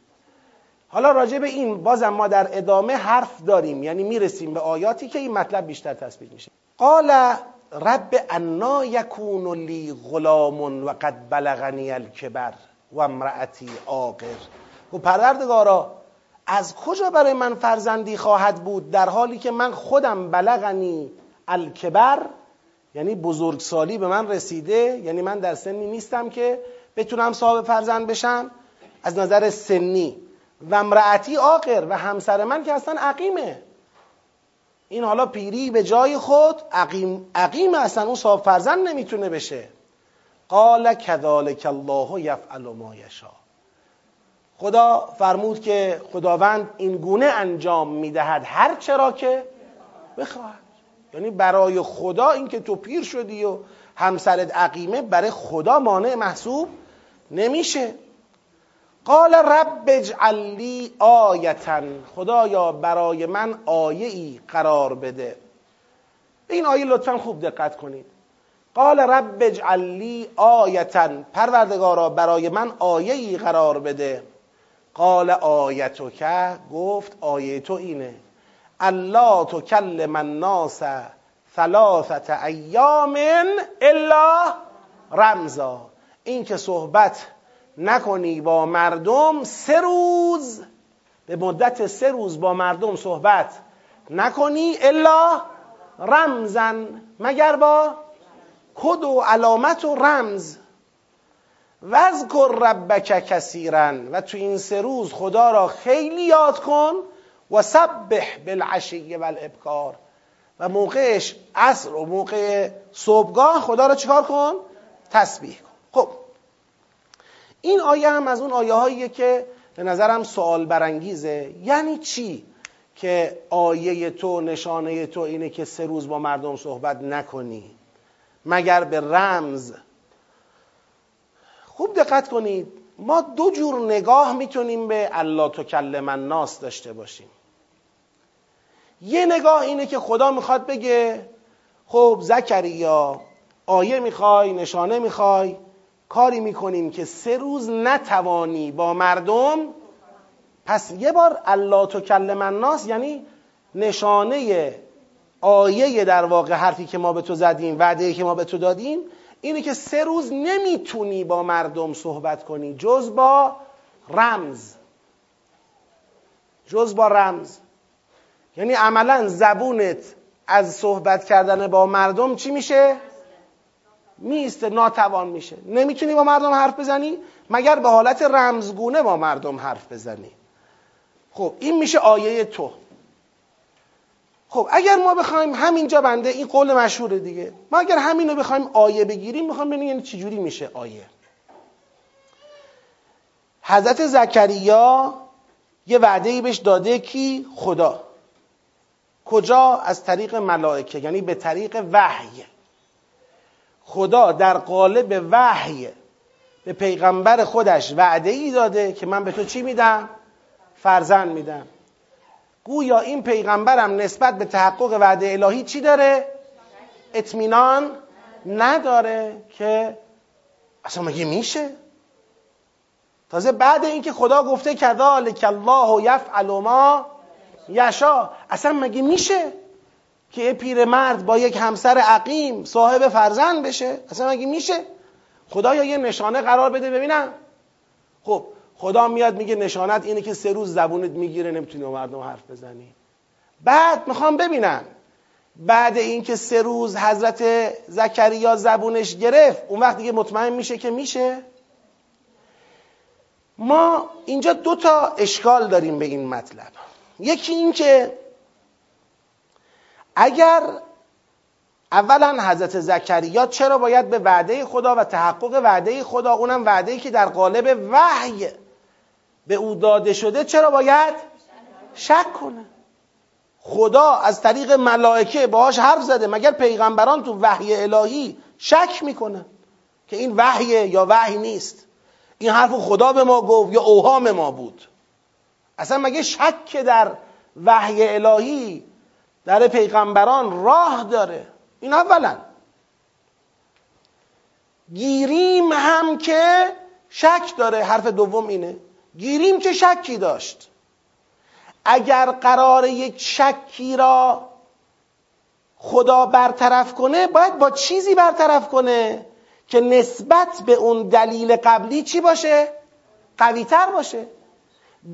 حالا راجع به این بازم ما در ادامه حرف داریم یعنی می‌رسیم به آیاتی که این مطلب بیشتر تثبیت میشه. قال رب انا یکون لی غلام و قد بلغنی الکبر و امرأتی آقر. و پروردگارا از کجا برای من فرزندی خواهد بود در حالی که من خودم بلغنی الکبر؟ یعنی بزرگسالی به من رسیده یعنی من در سنی نیستم که بتونم صاحب فرزند بشم. از نظر سنی. و امرأتی آقر و همسر من که اصلا عقیمه. این حالا پیری به جای خود عقیم, عقیم اصلا اون صاحب فرزند نمی‌تونه بشه. قال کذالک الله یفعل ما یشا خدا فرمود که خداوند این گونه انجام می‌دهد هر چرا که بخواهد. یعنی برای خدا اینکه تو پیر شدی و همسرت عقیمه برای خدا مانع محسوب نمیشه. قال رب اجعل لی آیتا. خدایا برای من آیه ای قرار بده. این آیه لطفا خوب دقت کنید. قال رب اجعل لی آیتا. پروردگارا برای من آیه ای قرار بده. قال آیتو که گفت آیه تو اینه. الله تکلم الناس ثلاثت ایام الا رمزا. این که صحبت نکنی با مردم سه روز. به مدت سه روز با مردم صحبت نکنی الا رمزن مگر با کد و علامت و رمز. وذکر ربک کثیرا. و تو این سه روز خدا را خیلی یاد کن و سبح بالعشی والابکار. و موقعش عصر و موقع صبحگاه خدا را چیکار کن؟ تسبیح کن. خب این آیه هم از اون آیه هاییه که به نظرم سوال برانگیزه. یعنی چی که آیه تو نشانه تو اینه که سه روز با مردم صحبت نکنی؟ مگر به رمز؟ خوب دقت کنید. ما دو جور نگاه می‌تونیم به الله تکلم الناس داشته باشیم. یه نگاه اینه که خدا می‌خواد بگه خب زکریا آیه می‌خوای نشانه می‌خوای کاری می‌کنیم که سه روز نتوانی با مردم پس یه بار الله تکلم الناس یعنی نشانه آیه در واقع حرفی که ما به تو زدیم وعده که ما به تو دادیم اینه که سه روز نمی‌تونی با مردم صحبت کنی جز با رمز جز با رمز یعنی عملا زبونت از صحبت کردن با مردم چی میشه؟ میسته ناتوان میشه. نمی‌تونی با مردم حرف بزنی؟ مگر به حالت رمزگونه با مردم حرف بزنی؟ خب این میشه آیه تو. خب اگر ما بخوایم همینجا بنده این قول مشهوره دیگه. ما اگر همین رو بخوایم آیه بگیریم می‌خوام ببینیم یعنی چجوری میشه آیه. حضرت زکریا یه وعده ای بهش داده کی خدا. کجا؟ از طریق ملائکه یعنی به طریق وحی. خدا در قالب وحی به پیغمبر خودش وعده ای داده که من به تو چی میدم؟ فرزند میدم. گویا این پیغمبرم نسبت به تحقق وعده الهی چی داره؟ اطمینان نداره که اصلا مگه میشه؟ تازه بعد اینکه خدا گفته کذالک الله یفعل ما یشا اصلا مگه میشه؟ که یه پیرمرد با یک همسر عقیم صاحب فرزند بشه. اصلا مگه میشه؟ خدا یا یه نشانه قرار بده؟ ببینم. خب خدا میاد میگه نشانت اینه که سه روز زبونت می‌گیره نمی‌تونی مردم حرف بزنی. بعد می‌خوام ببینم. بعد اینکه سه روز حضرت زکریا زبونش گرفت اون وقت دیگه مطمئن میشه که میشه. ما اینجا دو تا اشکال داریم به این مطلب. یکی این که اگر اولا حضرت زکریا چرا باید به وعده خدا و تحقق وعده خدا اونم وعده که در قالب وحی به او داده شده چرا باید؟ شک کنه. خدا از طریق ملائکه باهاش حرف زده مگر پیغمبران تو وحی الهی شک می‌کنن که این وحیه یا وحی نیست. این حرف خدا به ما گفت یا اوهام ما بود. اصلا مگه شک در وحی الهی در پیغمبران راه داره. این اولا. گیریم هم که شک داره. حرف دوم اینه. گیریم که شکی داشت. اگر قرار یک شکی را خدا برطرف کنه باید با چیزی برطرف کنه که نسبت به اون دلیل قبلی چی باشه؟ قویتر باشه.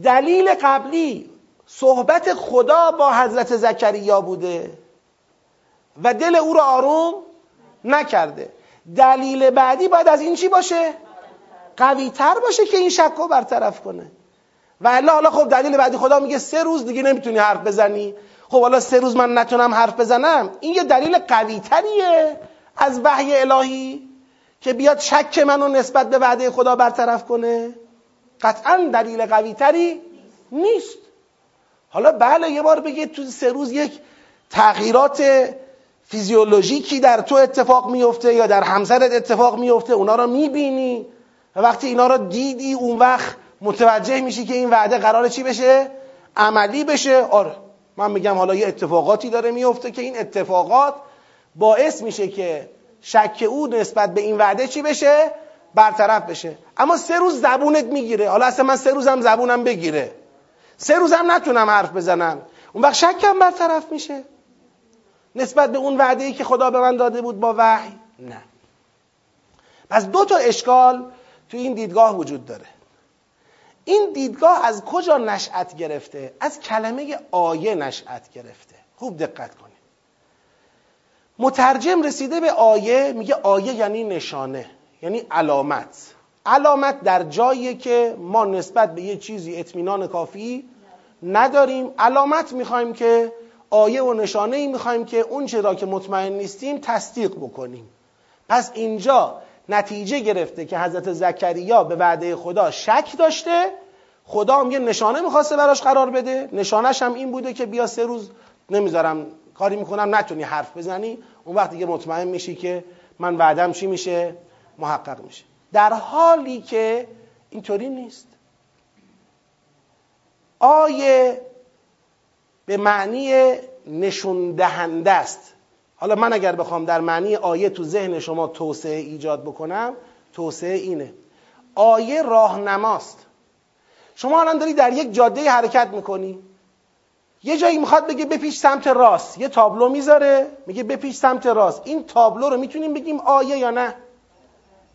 دلیل قبلی صحبت خدا با حضرت زکریا بوده و دل او را آروم نکرده. دلیل بعدی باید از این چی باشه؟ قوی تر باشه که این شک رو برطرف کنه. و حالا خب دلیل بعدی خدا میگه سه روز دیگه نمی‌تونی حرف بزنی. خب حالا سه روز من نتونم حرف بزنم. این یه دلیل قوی تریه از وحی الهی که بیاد شک منو نسبت به وعده خدا برطرف کنه. قطعا دلیل قوی تری نیست. حالا بله یه بار بگید تو سه روز یک تغییرات فیزیولوژیکی در تو اتفاق میفته یا در همسرت اتفاق میفته اونا رو می‌بینی و وقتی اینا رو دیدی اون وقت متوجه میشی که این وعده قرار چی بشه؟ عملی بشه. آره من میگم حالا یه اتفاقاتی داره میفته که این اتفاقات باعث میشه که شک او نسبت به این وعده چی بشه؟ برطرف بشه. اما سه روز زبونت می‌گیره. حالا اصلا من سه روزم زبونم بگیره. سه روزم نتونم حرف بزنم. اون وقت شکم برطرف میشه. نسبت به اون وعده ای که خدا به من داده بود با وحی نه. پس دو تا اشکال تو این دیدگاه وجود داره. این دیدگاه از کجا نشأت گرفته؟ از کلمه آیه نشأت گرفته. خوب دقت کنید. مترجم رسیده به آیه میگه آیه یعنی نشانه یعنی علامت. علامت در جایی که ما نسبت به یه چیزی اطمینان کافی نداریم. علامت می‌خوایم که آیه و نشانه ای می‌خوایم که اون چرا که مطمئن نیستیم تصدیق بکنیم. پس اینجا نتیجه گرفته که حضرت زکریا به وعده خدا شک داشته. خدا هم یه نشانه می‌خواسته براش قرار بده. نشانش هم این بوده که بیا سه روز نمی‌ذارم کاری می‌کنم نتونی حرف بزنی. اون وقت دیگه مطمئن میشی که من وعدم چی میشه؟ محقق میشه. در حالی که اینطوری نیست. آیه به معنی نشون دهنده است. حالا من اگر بخوام در معنی آیه تو ذهن شما توسعه ایجاد بکنم توسعه اینه. آیه راهنماست. شما الان داری در یک جاده حرکت می‌کنی. یه جایی می‌خواد بگه بپیش سمت راست. یه تابلو می‌ذاره میگه بپیش سمت راست. این تابلو رو می‌تونیم بگیم آیه یا نه؟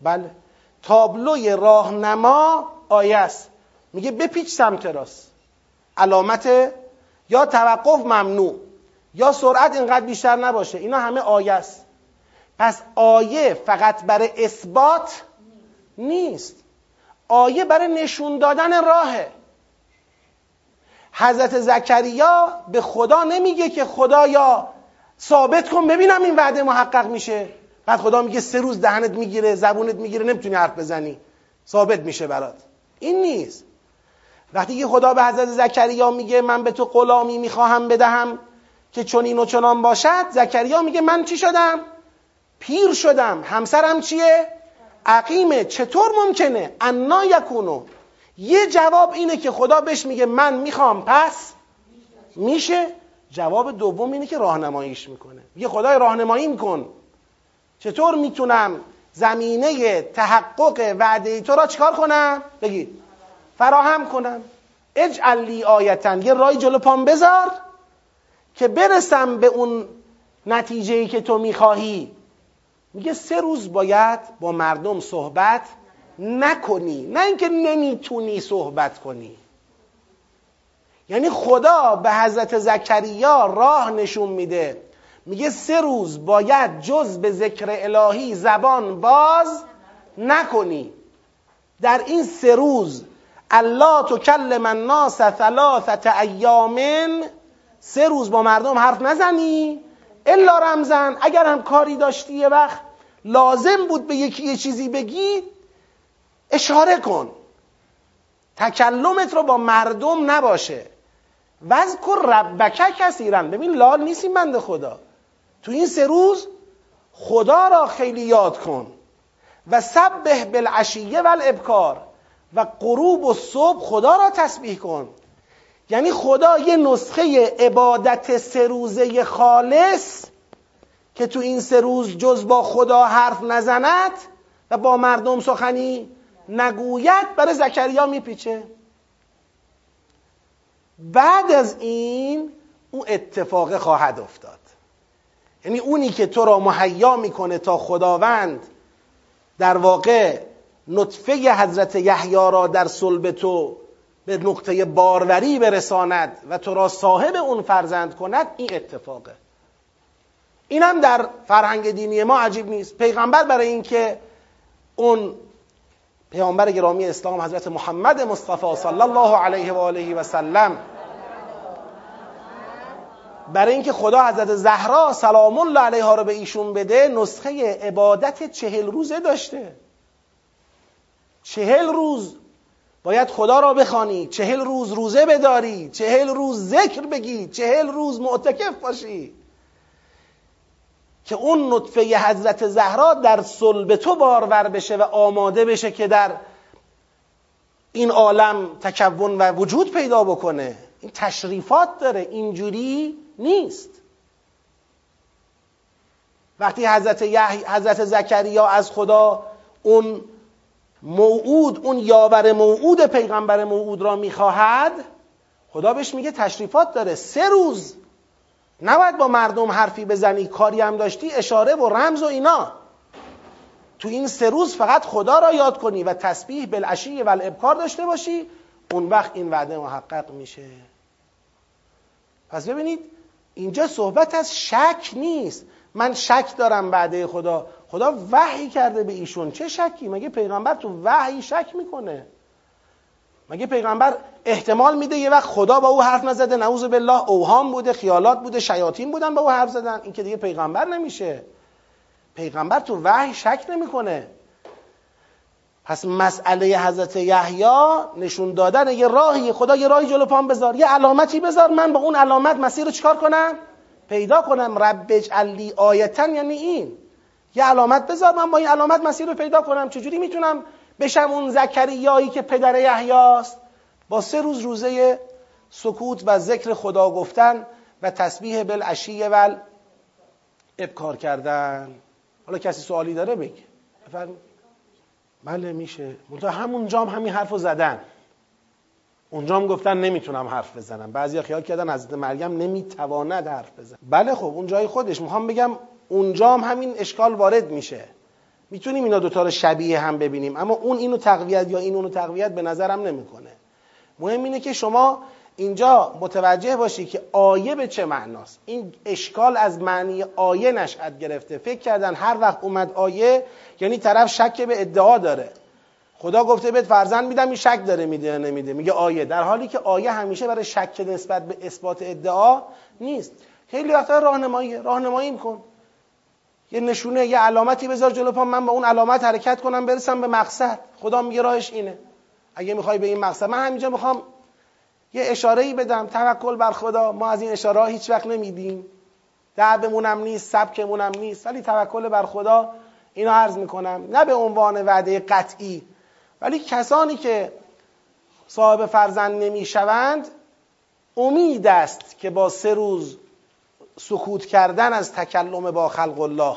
بله. تابلوی راهنما آیه است میگه بپیچ سمت راست. علامت یا توقف ممنوع یا سرعت اینقدر بیشتر نباشه. اینا همه آیه است پس آیه فقط برای اثبات نیست. آیه برای نشون دادن راهه. حضرت زکریا به خدا نمیگه که خدایا ثابت کن ببینم این وعده محقق میشه. بعد خدا میگه سه روز دهنت می‌گیره زبونت می‌گیره نمی‌تونی حرف بزنی. ثابت میشه برات. این نیست. وقتی که خدا به حضرت زکریا میگه من به تو غلامی می‌خواهم بدهم که چنین و چنان باشد زکریا میگه من چی شدم؟ پیر شدم. همسرم چیه؟ عقیمه. چطور ممکنه؟ انا یکونو. یه جواب اینه که خدا بهش میگه من می‌خوام پس میشه. جواب دوم اینه که راهنماییش می‌کنه. میگه خدای راهنمایی میکن. چطور می‌تونم زمینه تحقق وعده تو را چکار کنم؟ بگید فراهم کنم. اجعل لی آیتن. یه رای جلو پام بذار که برسم به اون نتیجه که تو می‌خواهی. میگه سه روز باید با مردم صحبت نکنی. نه اینکه نمی‌تونی صحبت کنی. یعنی خدا به حضرت زکریا راه نشون میده. میگه سه روز باید جز به ذکر الهی زبان باز نکنی. در این سه روز الله تکلم الناس ثلاثت ایامن سه روز با مردم حرف نزنی. الا رمزن اگر هم کاری داشتی یه وقت لازم بود به یکی یه چیزی بگی اشاره کن. تکلمت رو با مردم نباشه. وذکر ربک کثیرا. ببین لال نیستی بنده خدا. تو این سه روز خدا را خیلی یاد کن و سبه بالعشیه و الابکار و غروب و صبح خدا را تسبیح کن. یعنی خدا یه نسخه عبادت سه روزه خالص که تو این سه روز جز با خدا حرف نزند و با مردم سخنی نگوید برای زکریا میپیچه. بعد از این اون اتفاق خواهد افتاد. یعنی اونی که تو را مهیا می‌کنه تا خداوند در واقع نطفه حضرت یحیی را در صلب تو به نقطه باروری برساند و تو را صاحب اون فرزند کند این اتفاقه. اینم در فرهنگ دینی ما عجیب نیست. پیغمبر برای اینکه اون پیامبر گرامی اسلام حضرت محمد مصطفی صلی الله علیه و آله و سلم برای اینکه خدا حضرت زهرا سلام الله علیها رو به ایشون بده نسخه عبادت چهل روزه داشته. چهل روز. باید خدا را بخوانی. چهل روز روزه بداری. چهل روز ذکر بگی. چهل روز معتکف باشی. که اون نطفه حضرت زهرا در صلب تو بارور بشه و آماده بشه که در این عالم تکون و وجود پیدا بکنه. این تشریفات داره. اینجوری نیست. وقتی حضرت, حضرت زکریا از خدا اون موعود اون یاور موعود پیغمبر موعود را می‌خواهد خدا بهش میگه تشریفات داره. سه روز نباید با مردم حرفی بزنی کاری هم داشتی اشاره و رمز و اینا. تو این سه روز فقط خدا را یاد کنی و تسبیح بالعشی و الابکار داشته باشی. اون وقت این وعده محقق میشه. پس ببینید اینجا صحبت از شک نیست. من شک دارم بعده خدا. خدا وحی کرده به ایشون. چه شکی؟ مگه پیغمبر تو وحی شک می‌کنه؟ مگه پیغمبر احتمال میده یه وقت خدا با او حرف نزده؟ نعوذ بالله اوهام بوده خیالات بوده شیاطین بودن با او حرف زدن. این که دیگه پیغمبر نمیشه. پیغمبر تو وحی شک نمی‌کنه. پس مسئله حضرت یحیی نشون دادن یه راهی خدا یه راهی جلو پام بذار. یه علامتی بذار. من با اون علامت مسیر رو چیکار کنم؟ پیدا کنم. رب اجعل آیتن یعنی این. یه علامت بذار. من با این علامت مسیر رو پیدا کنم. چجوری می‌تونم بشم اون زکریایی که پدر یحیاست با سه روز روزه سکوت و ذکر خدا گفتن و تسبیح بالعشی و ابکار کردن. حالا کسی سوالی داره؟ بگه. بله میشه. منتها همونجا هم همین حرف رو زدن. اونجا هم گفتن نمی‌تونم حرف بزنم. بعضی خیال کردن حضرت مریم نمی‌تواند حرف بزن بله خب اون جای خودش. می‌خوام بگم اونجا هم همین اشکال وارد میشه. می‌تونیم اینا دوتا رو شبیه هم ببینیم اما اون اینو تقویت یا این اونو تقویت به نظرم نمی‌کنه. مهم اینه که شما اینجا متوجه باشی که آیه به چه معناست. این اشکال از معنی آیه نشأت گرفته. فکر کردن هر وقت اومد آیه یعنی طرف شک به ادعا داره. خدا گفته بهت فرزند میدم این شک داره میده نمیده. میگه آیه. در حالی که آیه همیشه برای شک نسبت به اثبات ادعا نیست. خیلی وقتا راهنمایی راهنمایی میکن. یه نشونه یه علامتی بذار جلو پام من با اون علامت حرکت کنم برسم به مقصد. خدا میگه راهش اینه. اگه می‌خوای به این مقصد من همینجا می‌خوام یه اشاره ای بدم توکل بر خدا. ما از این اشاره ها هیچ وقت نمیدیم. دعبمونم نیست سبکمونم نیست ولی توکل بر خدا اینو عرض می‌کنم. نه به عنوان وعده قطعی ولی کسانی که صاحب فرزند نمی‌شوند امید است که با سه روز سکوت کردن از تکلم با خلق الله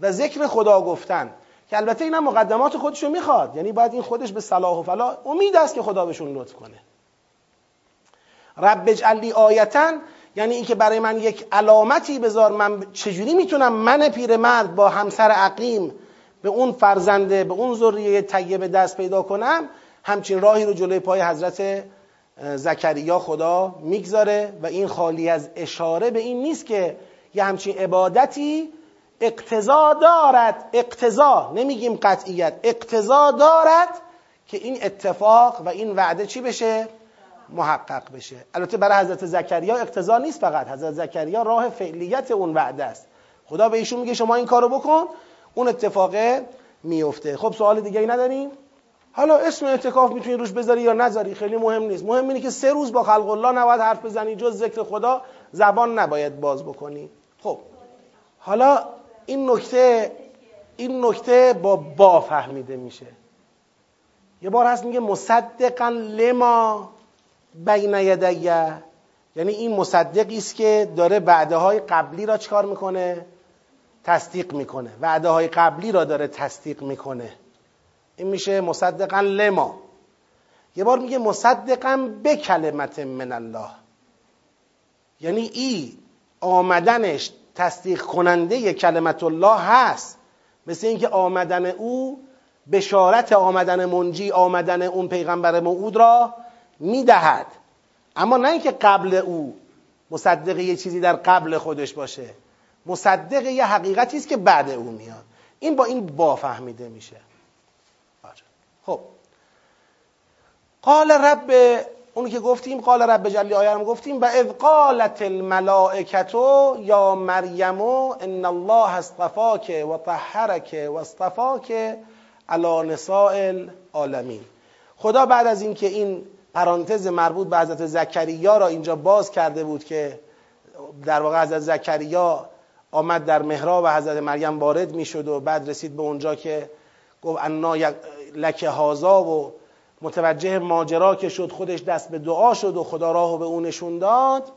و ذکر خدا گفتن که البته اینم مقدمات خودشو می‌خواد. یعنی باید این خودش به صلاح و فلاح امید است که خدا بهشون لطف کنه. رب اجعلی آیتن یعنی اینکه برای من یک علامتی بذار من چجوری می‌تونم من پیرمرد با همسر عقیم به اون فرزنده به اون ذریه طیب دست پیدا کنم همچین راهی رو جلوی پای حضرت زکریا خدا می‌گذاره و این خالی از اشاره به این نیست که یه همچین عبادتی اقتضا دارد. اقتضا نمیگیم قطعیت اقتضا دارد که این اتفاق و این وعده چی بشه؟ محقق بشه. البته برای حضرت زکریا اقتضا نیست فقط. حضرت زکریا راه فعلیت اون وعده است. خدا به ایشون میگه شما این کارو بکن اون اتفاق میفته. خب سوال دیگه ای نداریم؟ حالا اسم اعتکاف می‌تونی روش بذاری یا نذاری؟ خیلی مهم نیست. مهم اینه که سه روز با خلق الله نباید حرف بزنی جز ذکر خدا زبان نباید باز بکنی. خب حالا این نکته این نکته با با فهمیده میشه. یه بار هست میگه مصدقا لما. بین یدیه یعنی این مصدقی است که داره وعده های قبلی را چکار می‌کنه؟ تصدیق می‌کنه. وعده های قبلی را داره تصدیق می‌کنه. این میشه مصدقا لما. یه بار میگه مصدقا به کلمت من الله. یعنی ای آمدنش تصدیق کننده کلمت الله هست. مثل اینکه آمدن او بشارت آمدن منجی آمدن اون پیغمبر موعود را می‌دهد. اما نه اینکه قبل او مصدق یه چیزی در قبل خودش باشه. مصدق یه حقیقتی است که بعد او میاد. این با این با فهمیده میشه. آره. خب. قال رب اونی که گفتیم قال رب جلی آیه گفتیم و اذ قالت الملائکتو یا مریم ان الله اصطفاک و طهرک و اصطفاک علی نساء العالمین. خدا بعد از اینکه این پرانتز مربوط به حضرت زکریا را اینجا باز کرده بود که در واقع حضرت زکریا آمد در محراب حضرت مریم وارد می‌شد و بعد رسید به اونجا که گفت انا لک هازا و متوجه ماجرا که شد خودش دست به دعا شد و خدا راهو به اون نشون داد.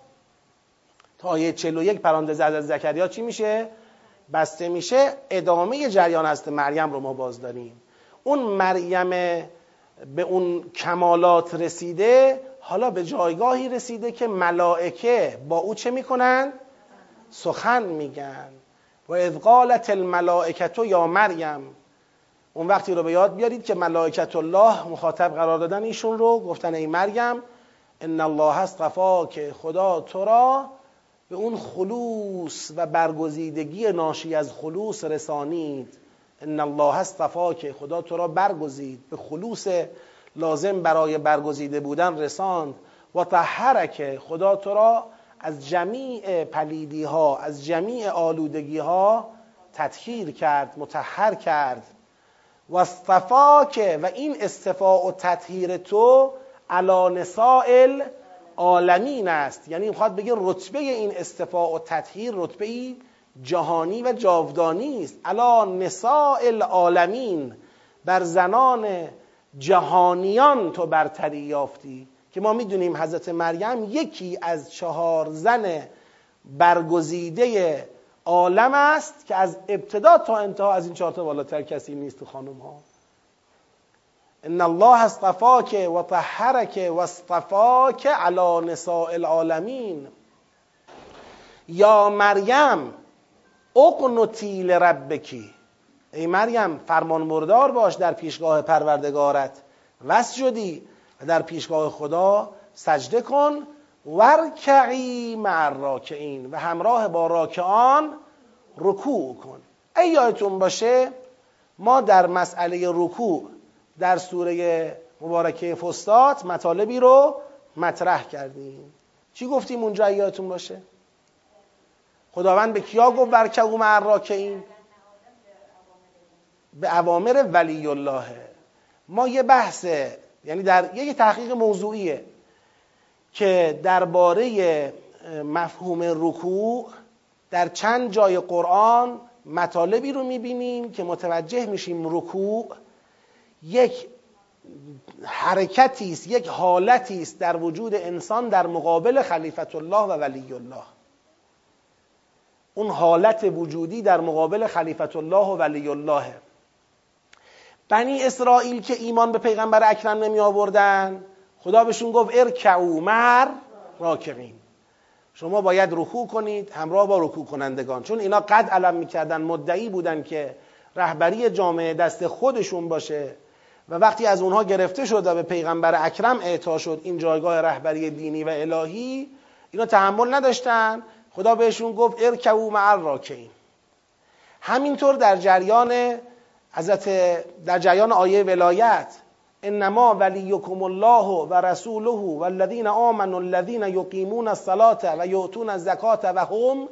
تا آیه 41 پرانتز از زکریا چی میشه؟ بسته میشه. ادامه جریان است مریم رو ما باز داریم. اون مریم به اون کمالات رسیده حالا به جایگاهی رسیده که ملائکه با او چه می‌کنن؟ سخن میگن. و اذ قالت الملائکه یا مریم. اون وقتی رو به یاد بیارید که ملائکت الله مخاطب قرار دادن ایشون رو گفتن ای مریم ان الله اصطفا که خدا تو را به اون خلوص و برگزیدگی ناشی از خلوص رسانید. ان الله اصطفا که خدا تو را برگزید. به خلوص لازم برای برگزیده بودن رساند. و طهرک خدا تو را از جمیع پلیدی ها از جمیع آلودگی ها تطهیر کرد متحر کرد. و اصطفاک و این استفاع و تطهیر تو علا نسائل عالمین است. یعنی می‌خواد بگه رتبه این استفاع و تطهیر رتبه جهانی و جاودانی است. علا نسائل عالمین بر زنان جهانیان تو برتری یافتی. که ما می‌دونیم حضرت مریم یکی از چهار زن برگزیده عالم است که از ابتدا تا انتها از این چهار تا بالاتر کسی نیست تو خانم ها ان الله اصطفاک و طهرک و اصطفاک علی نساء العالمین. یا مریم اقنتی لربکی ای مریم فرمان بردار باش در پیشگاه پروردگارت. وسجدی و در پیشگاه خدا سجده کن ورکعی مع راکعین و همراه با راکعان رکوع کن. ای یادتون باشه ما در مسئله رکوع در سوره مبارکه فستات مطالبی رو مطرح کردیم. چی گفتیم اونجا یادتون باشه؟ خداوند به کیا گفت ورکعو مع راکعین به اوامر ولی الله ما یه بحثه یعنی در یک تحقیق موضوعیه که درباره مفهوم رکوع در چند جای قرآن مطالبی رو می‌بینیم که متوجه میشیم رکوع یک حرکتی است یک حالتی است در وجود انسان در مقابل خلیفت الله و ولی الله اون حالت وجودی در مقابل خلیفت الله و ولی الله. بنی اسرائیل که ایمان به پیغمبر اکرم نمی آوردن خدا بهشون گفت ارکعو مر راکعین. شما باید رکوع کنید همراه با رکوع کنندگان. چون اینا قد علم می‌کردن مدعی بودن که رهبری جامعه دست خودشون باشه. و وقتی از اونها گرفته شد و به پیغمبر اکرم اعطا شد این جایگاه رهبری دینی و الهی اینا تحمل نداشتن. خدا بهشون گفت ارکعو مع الراکعین. همینطور در جریان حضرت در جریان آیه ولایت انما ولیکم الله و رسوله والذین آمنوا الذین یقیمون الصلاة و یؤتون الزکات و هم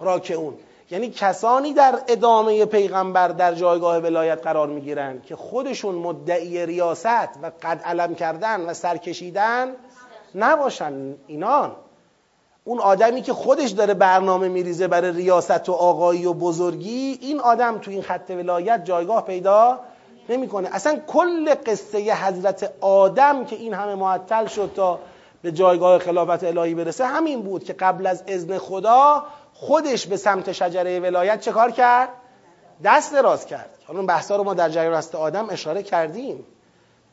راکعون. یعنی کسانی در ادامه پیغمبر در جایگاه ولایت قرار می‌گیرند که خودشون مدعی ریاست و قد علم کردن و سرکشیدن نباشن. اینان. اون آدمی که خودش داره برنامه میریزه برای ریاست و آقایی و بزرگی این آدم تو این خط ولایت جایگاه پیدا نمی‌کنه. اصلا کل قصه حضرت آدم که این همه معطل شد تا به جایگاه خلافت الهی برسه همین بود که قبل از اذن خدا خودش به سمت شجره ولایت چه کار کرد؟ دست دراز کرد. حالا اون بحثا رو ما در جریان هست آدم اشاره کردیم.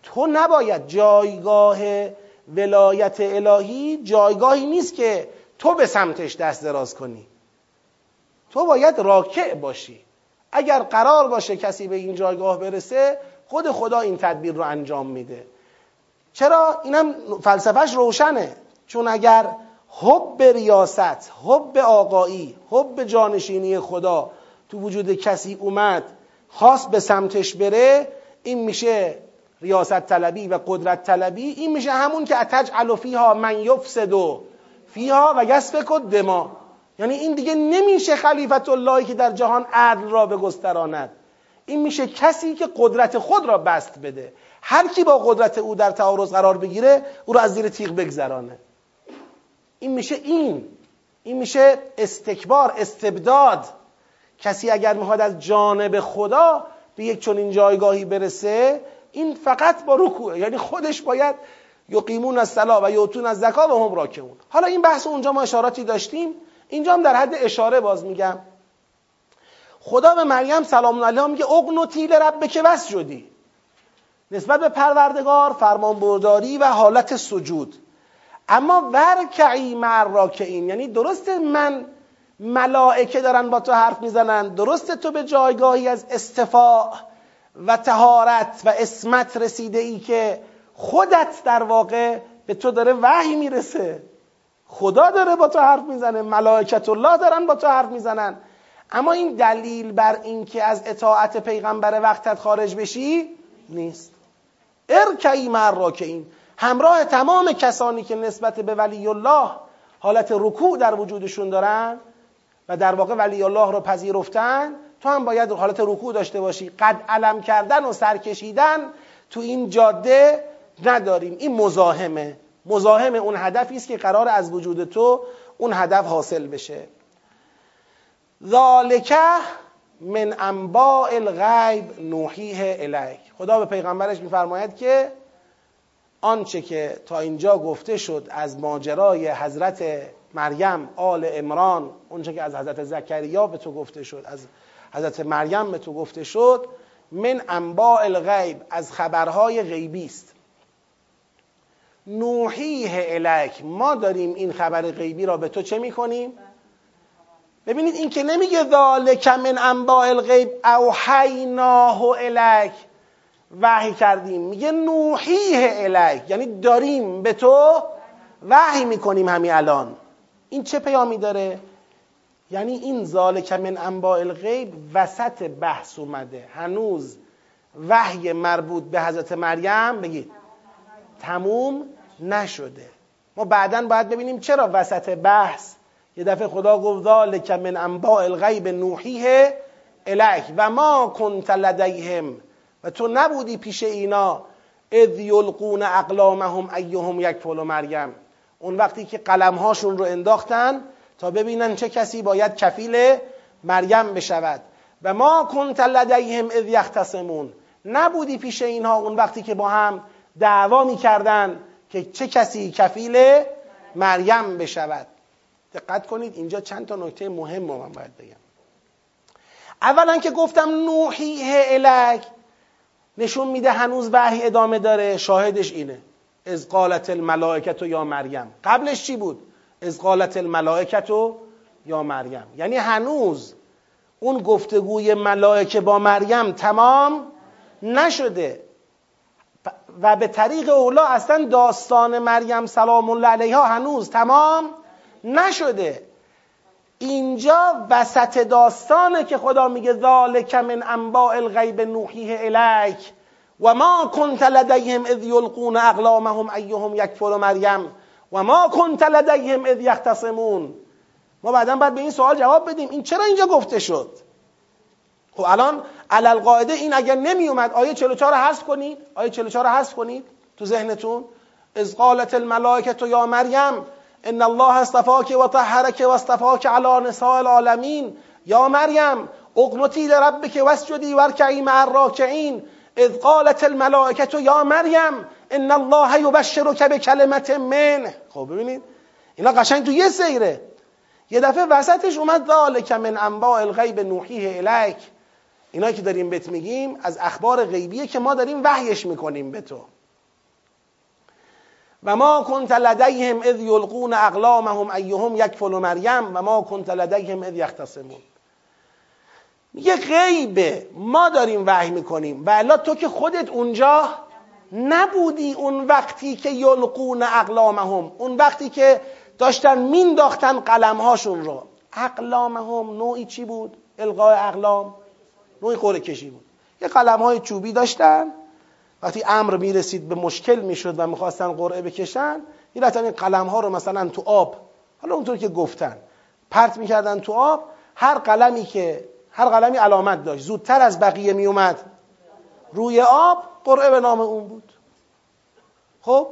تو نباید جایگاه ولایت الهی جایگاهی نیست که تو به سمتش دست دراز کنی. تو باید راکع باشی. اگر قرار باشه کسی به این جایگاه برسه خود خدا این تدبیر رو انجام میده. چرا؟ اینم فلسفهش روشنه. چون اگر حب ریاست حب آقایی حب جانشینی خدا تو وجود کسی اومد خواست به سمتش بره این میشه ریاست طلبی و قدرت طلبی. این میشه همون که اتج فیها من یفسد و فیها و یسفک دما یعنی این دیگه نمیشه خلیفت اللهی که در جهان عدل را بگستراند این میشه کسی که قدرت خود را بست بده. هر کی با قدرت او در تعارض قرار بگیره او را از زیر تیغ بگذرانه. این میشه این. این میشه استکبار استبداد. کسی اگر می‌خواد از جانب خدا به یک چنین جایگاهی برسه این فقط با رکوع یعنی خودش باید یقیمون از صلا و یوتون از زکا و هم راکمون حالا این بحث اونجا ما اشاراتی داشتیم. اینجا هم در حد اشاره باز میگم. خدا به مریم سلام علیها میگه اقنوتی که وس شدی. نسبت به پروردگار فرمان برداری و حالت سجود. اما ورکعی مر این یعنی درست من ملائکه دارن با تو حرف می‌زنن درست تو به جایگاهی از استفاع و تهارت و اسمت رسیده ای که خودت در واقع به تو داره وحی می‌رسه. خدا داره با تو حرف می‌زنه ملائکت الله دارن با تو حرف می‌زنن. اما این دلیل بر اینکه از اطاعت پیغمبر وقتت خارج بشی نیست. ارکعی مر این همراه تمام کسانی که نسبت به ولی الله حالت رکوع در وجودشون دارن و در واقع ولی الله رو پذیرفتن تو هم باید حالت رکوع داشته باشی. قد علم کردن و سرکشیدن تو این جاده نداریم. این مزاحمه. مزاحم اون هدفی است که قرار از وجود تو اون هدف حاصل بشه. ذالکه من انباء الغیب نوحیه الیک. خدا به پیغمبرش میفرماید که آنچه که تا اینجا گفته شد از ماجرای حضرت مریم آل امران اونچه که از حضرت زکریا به تو گفته شد از حضرت مریم به تو گفته شد من انباء الغیب از خبرهای غیبی است. نوحیه الک ما داریم این خبر غیبی را به تو چه می‌کنیم؟ ببینید این که نمیگه ذالک من انباء الغیب اوحیناه الک وحی کردیم. میگه نوحیه الک یعنی داریم به تو وحی می‌کنیم همین الان. این چه پیامی داره؟ یعنی این ذالک من انباء الغیب وسط بحث اومده. هنوز وحی مربوط به حضرت مریم بگید. تموم؟ نشده. ما بعدا باید ببینیم چرا وسط بحث یه دفعه خدا گفت ذالک من انباء الغیب نوحیه الیک و ما کنت لدیهم. و تو نبودی پیش اینا. اذ یلقون اقلامهم ایهم یکفل مریم. اون وقتی که قلمهاشون رو انداختن تا ببینن چه کسی باید کفیل مریم بشود. و ما کنت لدیهم اذ یختصمون. نبودی پیش اینها اون وقتی که با هم دعوا می‌کردن. که چه کسی کفیل مریم بشود. دقت کنید اینجا چند تا نکته مهم رو من باید بگم. اولا که گفتم نوحیه الک نشون میده هنوز وحی ادامه داره شاهدش اینه. از قالت الملائکت یا مریم. قبلش چی بود؟ از قالت الملائکت یا مریم. یعنی هنوز اون گفتگوی ملائکه با مریم تمام نشده. و به طریق اولا اصلا داستان مریم سلام الله علیها هنوز تمام نشده. اینجا وسط داستانه که خدا میگه ذالک من انباء الغیب نوحیه الیک و ما کنت لدیهم اذ یلقون اقلامهم ایهم یکفر مریم و ما کنت لدیهم اذ یختصمون. ما بعدا باید به این سوال جواب بدیم. این چرا اینجا گفته شد؟ خب الان علل قاعده این اگر نمی اومد آیه 44 رو حذف کنید. آیه 44 رو حذف کنید تو ذهنتون. از قالت الملائکه یا مریم ان الله اصطفاک و طهرک و اصطفاک علی نساء العالمین. یا مریم اقنتی لربک واسجدی وارکعی مع الراکعین. اذ قالت الملائکه یا مریم ان الله یبشرک بکلمت من خب ببینید اینا قشنگ تو یه سیره. یه دفعه وسطش اومد ذالک من انباء الغیب نوحیه الیک. اینا که داریم بهت میگیم از اخبار غیبیه که ما داریم وحیش می‌کنیم به تو. و ما کنت لدیهم اذ یلقون اقلامهم ایهم یکفل مریم و ما کنت لدیهم اذ یختصمون. یه غیبه ما داریم وحی می‌کنیم. و تو که خودت اونجا نبودی اون وقتی که یلقون اقلامهم اون وقتی که داشتن مینداختن قلمهاشون رو. اقلام هم نوعی چی بود؟ القای اقلام. نوعی قره کشی بود. یه قلم های چوبی داشتن. وقتی امر می‌رسید به مشکل می‌شد و می‌خواستن قرعه بکشن می‌رفتن این قلم ها رو مثلا تو آب حالا اونطور که گفتن پرت می‌کردن تو آب. هر قلمی که هر قلمی علامت داشت. زودتر از بقیه میومد روی آب قرعه به نام اون بود. خب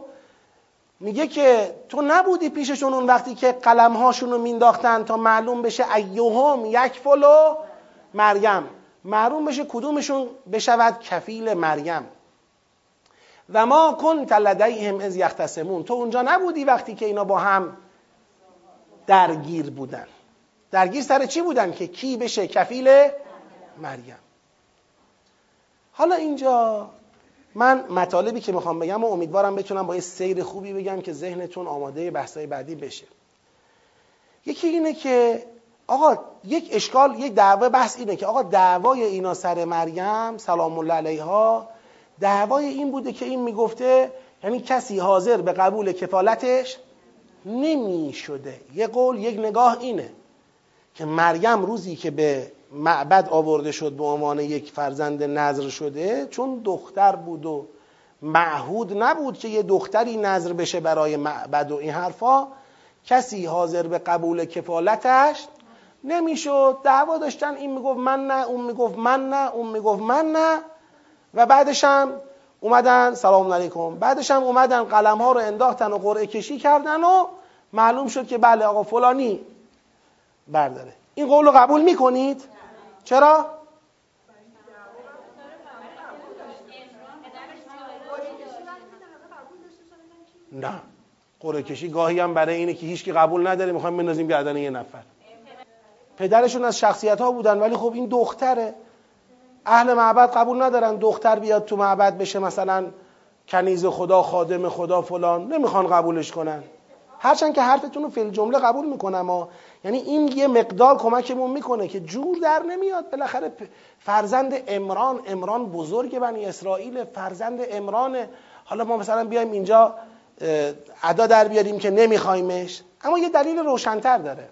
میگه که تو نبودی پیششون اون وقتی که قلم هاشون رو مینداختن تا معلوم بشه ایوهم یک فلو مریم. معلوم بشه کدومشون بشود کفیل مریم. و ما کن لدیهم از یختصمون. تو اونجا نبودی وقتی که اینا با هم درگیر بودن. درگیر سر چی بودن که کی بشه کفیل مریم؟ حالا اینجا من مطالبی که می‌خوام بگم و امیدوارم بتونم با یه سیر خوبی بگم که ذهنتون آماده بحثای بعدی بشه. یکی اینه که آقا یک اشکال یک دعوه بحث اینه که آقا دعوای اینا سر مریم سلام الله علیها دعوای این بوده که این می‌گفته یعنی کسی حاضر به قبول کفالتش نمی شده یه قول یک نگاه اینه که مریم روزی که به معبد آورده شد به عنوان یک فرزند نظر شده چون دختر بود و معهود نبود که یه دختری نظر بشه برای معبد و این حرفا کسی حاضر به قبول کفالتش نمی‌شد. دعوا داشتن این می‌گفت من نه اون می‌گفت من نه اون می‌گفت من نه. و بعدش هم اومدن سلام علیکم. بعدش هم اومدن قلم ها رو انداختن و قرعه کشی کردن و معلوم شد که بله آقا فلانی برداره. این قول رو قبول می‌کنید؟ چرا؟ نه. قرعه کشی گاهی هم برای اینه که هیچکی قبول نداره می‌خوایم بندازیم گردن یه نفر. پدرشون از شخصیت ها بودن ولی خب این دختره. اهل معبد قبول ندارن دختر بیاد تو معبد بشه مثلا کنیز خدا خادم خدا فلان. نمی‌خوان قبولش کنن. هرچند که حرفتون رو فیل جمله قبول می‌کنم ها یعنی این یه مقدار کمکمون می‌کنه که جور در نمیاد. بالاخره فرزند امران امران بزرگ بنی اسرائیل فرزند امران حالا ما مثلا بیایم اینجا ادا در بیاریم که نمیخوایمش. اما یه دلیل روشنتر داره.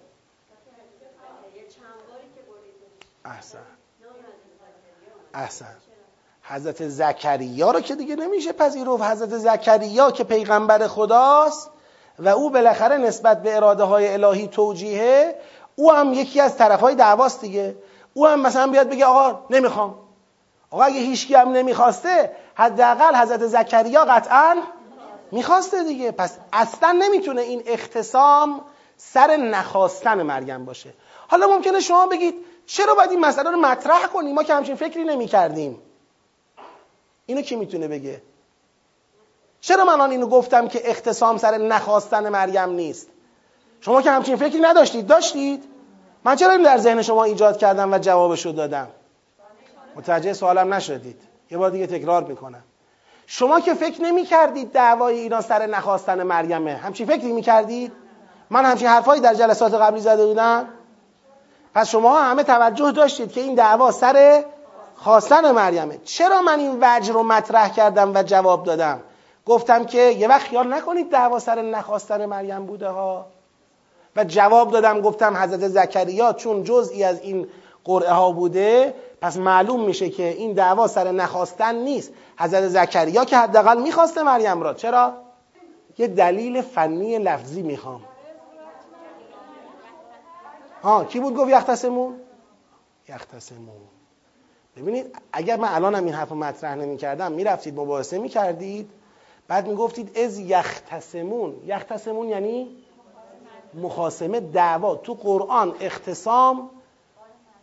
احسن. احسن. حضرت زکریا رو که دیگه نمیشه پذیرفت. حضرت زکریا که پیغمبر خداست و او بالاخره نسبت به اراده های الهی توجیهه او هم یکی از طرف های دعواست دیگه. او هم مثلا بیاد بگه آقا نمی‌خوام. آقا اگه هیچکی هم نمی‌خواسته حداقل حضرت زکریا قطعا می‌خواسته دیگه. پس اصلا نمی‌تونه این اختصام سر نخواستن مریم باشه. حالا ممکنه شما بگید چرا باید این مسئله رو مطرح کنیم؟ ما که همچین فکری نمی کردیم اینو کی می‌تونه بگه؟ چرا من آن اینو گفتم که اختصام سر نخواستن مریم نیست؟ شما که همچین فکری نداشتید. داشتید. من چرا این در ذهن شما ایجاد کردم و جوابشو دادم؟ متوجه سوالم نشدید. یه بار دیگه تکرار می‌کنم. شما که فکر نمی کردید دعوای اینا سر نخواستن مریمه همچین فکری می کردید من همچین حرفایی در جلسات قبلی زده بودم؟ پس شما همه توجه داشتید که این دعوا سر خواستن مریمه. چرا من این وجه رو مطرح کردم و جواب دادم؟ گفتم که یه وقت خیال نکنید دعوا سر نخواستن مریم بوده ها. و جواب دادم گفتم حضرت زکریا چون جزئی از این قرعه ها بوده پس معلوم میشه که این دعوا سر نخواستن نیست. حضرت زکریا که حداقل می‌خواسته مریم را. چرا؟ یه دلیل فنی لفظی می‌خوام. ها کی بود گفت یختسمون یختسمون ببینید اگر من الانم این حرف مطرح نمی کردم می‌رفتید مباحثه می کردید بعد می گفتید از یختسمون یختسمون یعنی مخاسمه دعوا. تو قرآن اختصام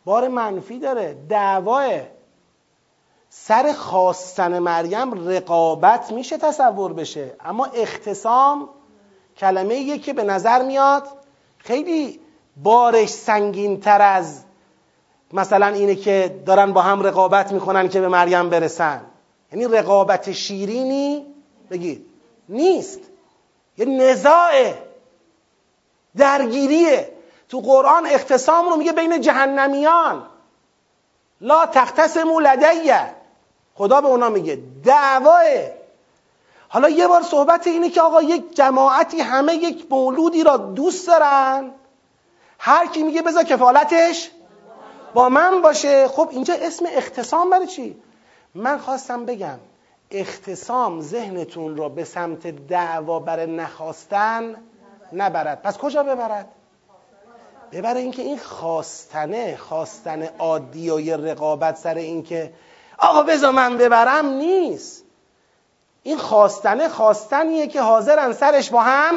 بار منفی داره. دعواه سر خواستن مریم رقابت میشه تصور بشه. اما اختصام کلمه که به نظر میاد خیلی بارش سنگین تر از مثلا اینه که دارن با هم رقابت می‌کنن که به مریم برسن. یعنی رقابت شیرینی بگید نیست. یه نزاعه درگیریه. تو قرآن اختصام رو میگه بین جهنمیان. لا تختصمو لدیه خدا به اونا میگه. دعواه. حالا یه بار صحبت اینه که آقا یک جماعتی همه یک مولودی را دوست دارن. هر کی میگه بذار کفالتش با من باشه. خب اینجا اسم اختصام برای چی؟ من خواستم بگم اختصام ذهنتون را به سمت دعوا بر نخواستن نبرد. پس کجا ببرد؟ ببره اینکه این خواستنه خواستن عادی و یه رقابت سر اینکه آقا بذار من ببرم نیست. این خواستنه خواستنیه که حاضرن سرش با هم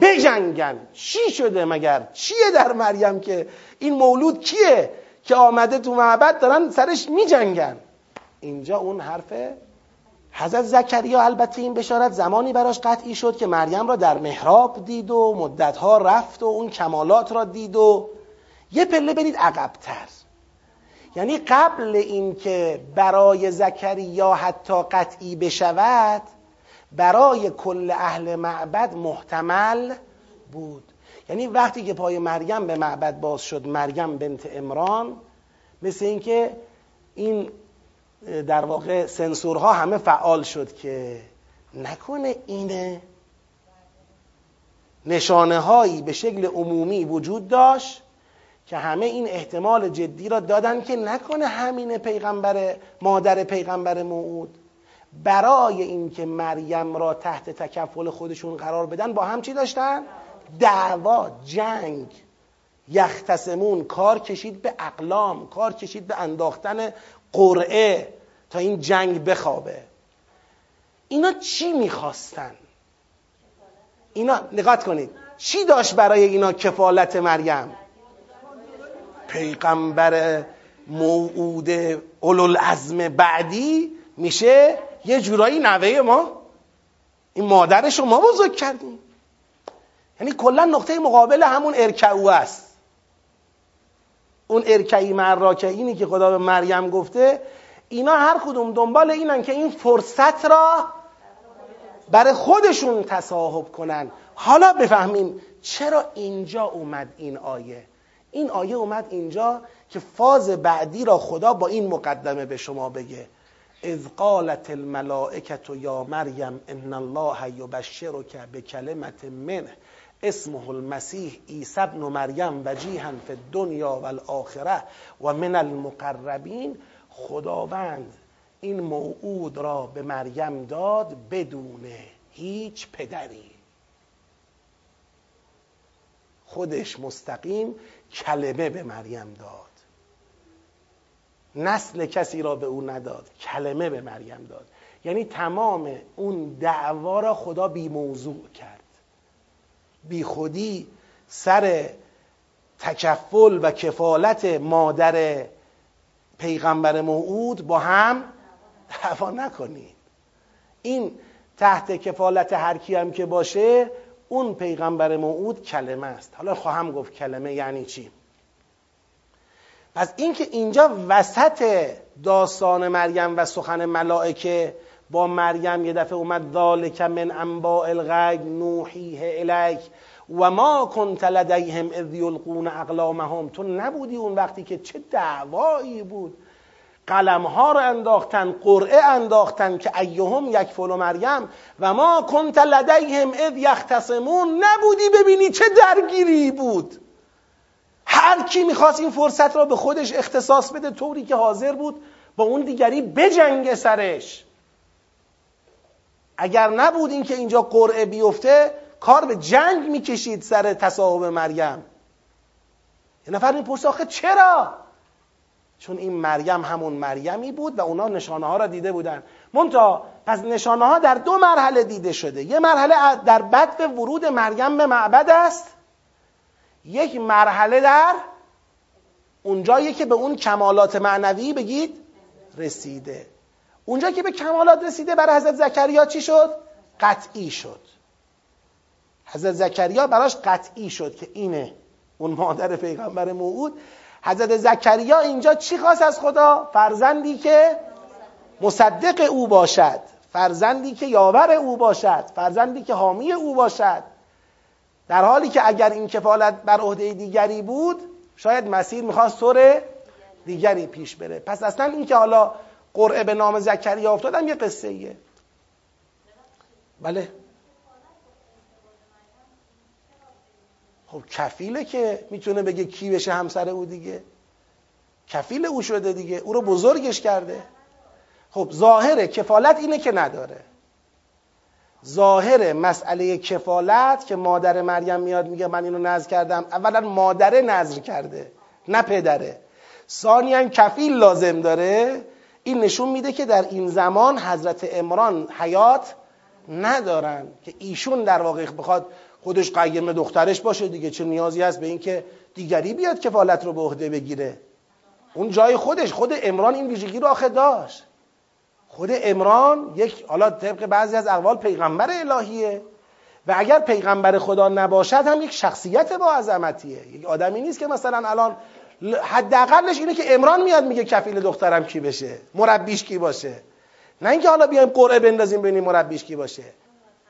بجنگن. چی شده مگر؟ چیه در مریم که این مولود کیه که آمده تو معبد دارن سرش میجنگن؟ اینجا اون حرفه حضرت زکریا البته این بشارت زمانی براش قطعی شد که مریم را در محراب دید و مدتها رفت و اون کمالات را دید و یه پله برید عقبتر. یعنی قبل اینکه برای زکریا حتی قطعی بشود برای کل اهل معبد محتمل بود. یعنی وقتی که پای مریم به معبد باز شد مریم بنت امران مثل اینکه این در واقع سنسورها همه فعال شد که نکنه اینه نشانه هایی به شکل عمومی وجود داشت که همه این احتمال جدی را دادن که نکنه همین پیغمبر مادر پیغمبر موعود برای اینکه مریم را تحت تکفل خودشون قرار بدن با هم چی داشتن؟ دعوا جنگ. یختسمون کار کشید به اقلام کار کشید به انداختن قرعه تا این جنگ بخوابه. اینا چی می‌خواستن؟ اینا نگات کنید. چی داشت برای اینا کفالت مریم؟ پیغمبر موعود اولوالعزم بعدی میشه یه جورایی نوه ما این مادرش رو ما بزرگ کردیم. یعنی کلا نقطه مقابل همون ارکعو است. اون ارکعی اینی که خدا به مریم گفته اینا هر کدوم دنبال اینن که این فرصت را برای خودشون تصاحب کنن. حالا بفهمیم چرا اینجا اومد این آیه. این آیه اومد اینجا که فاز بعدی را خدا با این مقدمه به شما بگه. اذ قالت الملائکه یا مریم ان الله یبشرک بکلمت منه اسمه المسیح عیسی ابن مریم وجیها فی الدنیا والآخره و من المقربین خداوند این موعود را به مریم داد بدون هیچ پدری. خودش مستقیم کلمه به مریم داد. نسل کسی را به او نداد. کلمه به مریم داد. یعنی تمام اون دعوا را خدا بی موضوع کرد. بی خودی سر تکفل و کفالت مادر پیغمبر موعود با هم دعوا نکنید. این تحت کفالت هر کی هم که باشه اون پیغمبر موعود کلمه است. حالا خواهم گفت کلمه یعنی چی؟ پس اینکه اینجا وسط داستان مریم و سخن ملائکه با مریم یه دفعه اومد ذالک من انباء الغیب نوحیه الیک و ما کنت لدیهم اذ یلقون اقلامهم. تو نبودی اون وقتی که چه دعوایی بود؟ قلم ها رو انداختن قرعه انداختن که ایهم یک فلو مریم. و ما کنت لدیهم اذ یختصمون. نبودی ببینی چه درگیری بود. هر کی می‌خواست این فرصت را به خودش اختصاص بده طوری که حاضر بود با اون دیگری بجنگ سرش. اگر نبود این که اینجا قرعه بیفته کار به جنگ می‌کشید سر تصاحب مریم. یه نفر می‌پرسه آخه چرا؟ چون این مریم همون مریمی بود و اونا نشانه ها را دیده بودن. مونتا پس نشانه ها در دو مرحله دیده شده. یه مرحله در بدو ورود مریم به معبد است. یک مرحله در اونجایی که به اون کمالات معنوی بگید رسیده. اونجا که به کمالات رسیده برای حضرت زکریا چی شد؟ قطعی شد. حضرت زکریا براش قطعی شد که اینه اون مادر پیغمبر موعود. حضرت زکریا اینجا چی خواست از خدا؟ فرزندی که مصدق او باشد. فرزندی که یاور او باشد. فرزندی که حامی او باشد. در حالی که اگر این کفالت بر عهده دیگری بود شاید مسیر می‌خواست طور دیگری پیش بره. پس اصلا این که حالا قرعه به نام زکریا افتادم یه قصه ایه بله. خب کفیله که می‌تونه بگه کی بشه همسر او دیگه. کفیل او شده دیگه. او رو بزرگش کرده. خب ظاهر کفالت اینه که نداره. ظاهر مسئله کفالت که مادر مریم میاد میگه من اینو نظر کردم اولا مادره نظر کرده نه پدره. ثانیا کفیل لازم داره. این نشون میده که در این زمان حضرت امران حیات ندارن که ایشون در واقع بخواد خودش قیم دخترش باشه دیگه چه نیازی هست به اینکه دیگری بیاد کفالت رو به عهده بگیره. اون جای خودش خود امران این ویژگی رو آخه داشت. خود امران یک حالا طبق بعضی از اقوال پیغمبر الهیه. و اگر پیغمبر خدا نباشد هم یک شخصیت با عظمتیه. یک آدمی نیست که مثلا الان حداقلش اینه که امران میاد میگه کفیل دخترم کی بشه؟ مربیش کی باشه؟ نه اینکه حالا بیایم قرعه بندازیم ببینیم مربیش کی باشه.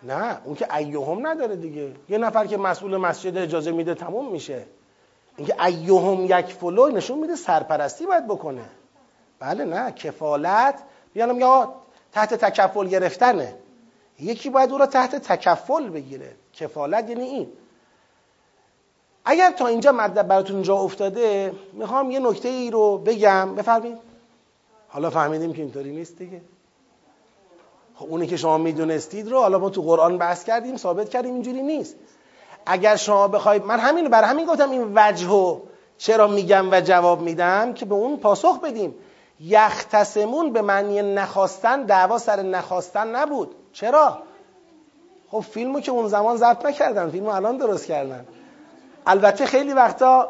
نه اون که ایهم نداره دیگه. یه نفر که مسئول مسجد اجازه میده تموم میشه. اینکه ایهم یک فلو نشون میده سرپرستی باید بکنه. بله نه کفالت بیانم یا تحت تکفل گرفتنه. یکی باید او را تحت تکفل بگیره. کفالت یعنی این. اگر تا اینجا مطلب براتون جا افتاده می‌خوام یه نکته ای رو بگم. بفرمایید. حالا فهمیدیم که اینطوری نیست دیگه. خب اونی که شما می‌دونستید رو حالا ما تو قرآن بحث کردیم ثابت کردیم اینجوری نیست. اگر شما بخواید من همین برای همین گفتم این وجه چرا میگم و جواب میدم؟ که به اون پاسخ بدیم. یختسمون به معنی نخواستن دعوا سر نخواستن نبود. چرا؟ خب فیلمو که اون زمان ضبط نکردن. فیلمو الان درست کردن. البته خیلی وقتا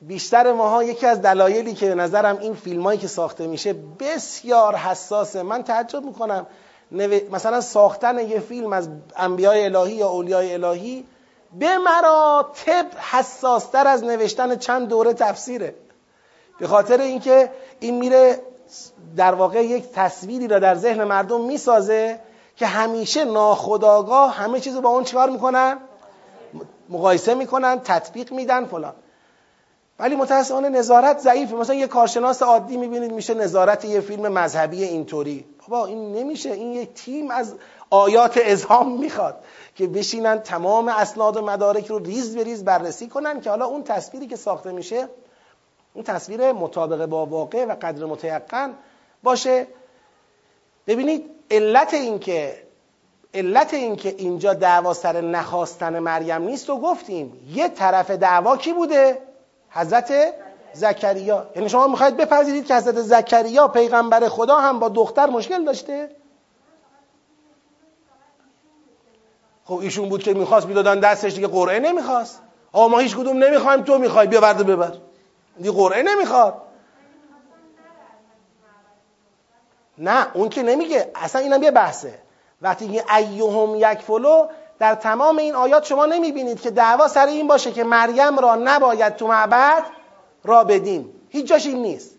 بیشتر ماها یکی از دلایلی که به نظرم این فیلمایی که ساخته میشه بسیار حساسه. من تعجب می‌کنم. مثلا ساختن یه فیلم از انبیای الهی یا اولیای الهی به مراتب حساستر از نوشتن چند دوره تفسیره. به خاطر اینکه این میره در واقع یک تصویری را در ذهن مردم می‌سازه که همیشه ناخداگاه همه چیز رو با اون چیکار می‌کنن؟ مقایسه می‌کنن تطبیق میدن فلان. ولی متاسفانه نظارت ضعیفه. مثلا یه کارشناس عادی می‌بینید میشه نظارت یه فیلم مذهبی اینطوری. بابا این نمیشه. این یک تیم از آیات ازهام می‌خواد که بشینن تمام اسناد و مدارک رو ریز به ریز بررسی کنن که حالا اون تصویری که ساخته میشه اون تصویر مطابق با واقع و قدر متیقن باشه. ببینید علت این که علت این که اینجا دعوا سر نخواستن مریم نیست و گفتیم یه طرف دعوا کی بوده؟ حضرت زکریا. یعنی شما می‌خواید بپذیرید که حضرت زکریا پیغمبر خدا هم با دختر مشکل داشته؟ خب ایشون بود که می‌خواست می‌دادن دستش دیگه قرعه نمی‌خواست. آقا ما هیچ کدوم نمی‌خوایم تو می‌خوای بیا برده ببر. دیگه قرعه نمی‌خواد. نه اون که نمیگه. اصلا اینم یه بحثه. وقتی یه ایهم یک فلو در تمام این آیات شما نمی‌بینید که دعوا سر این باشه که مریم را نباید تو معبد را بدیم. هیچ جاش این نیست.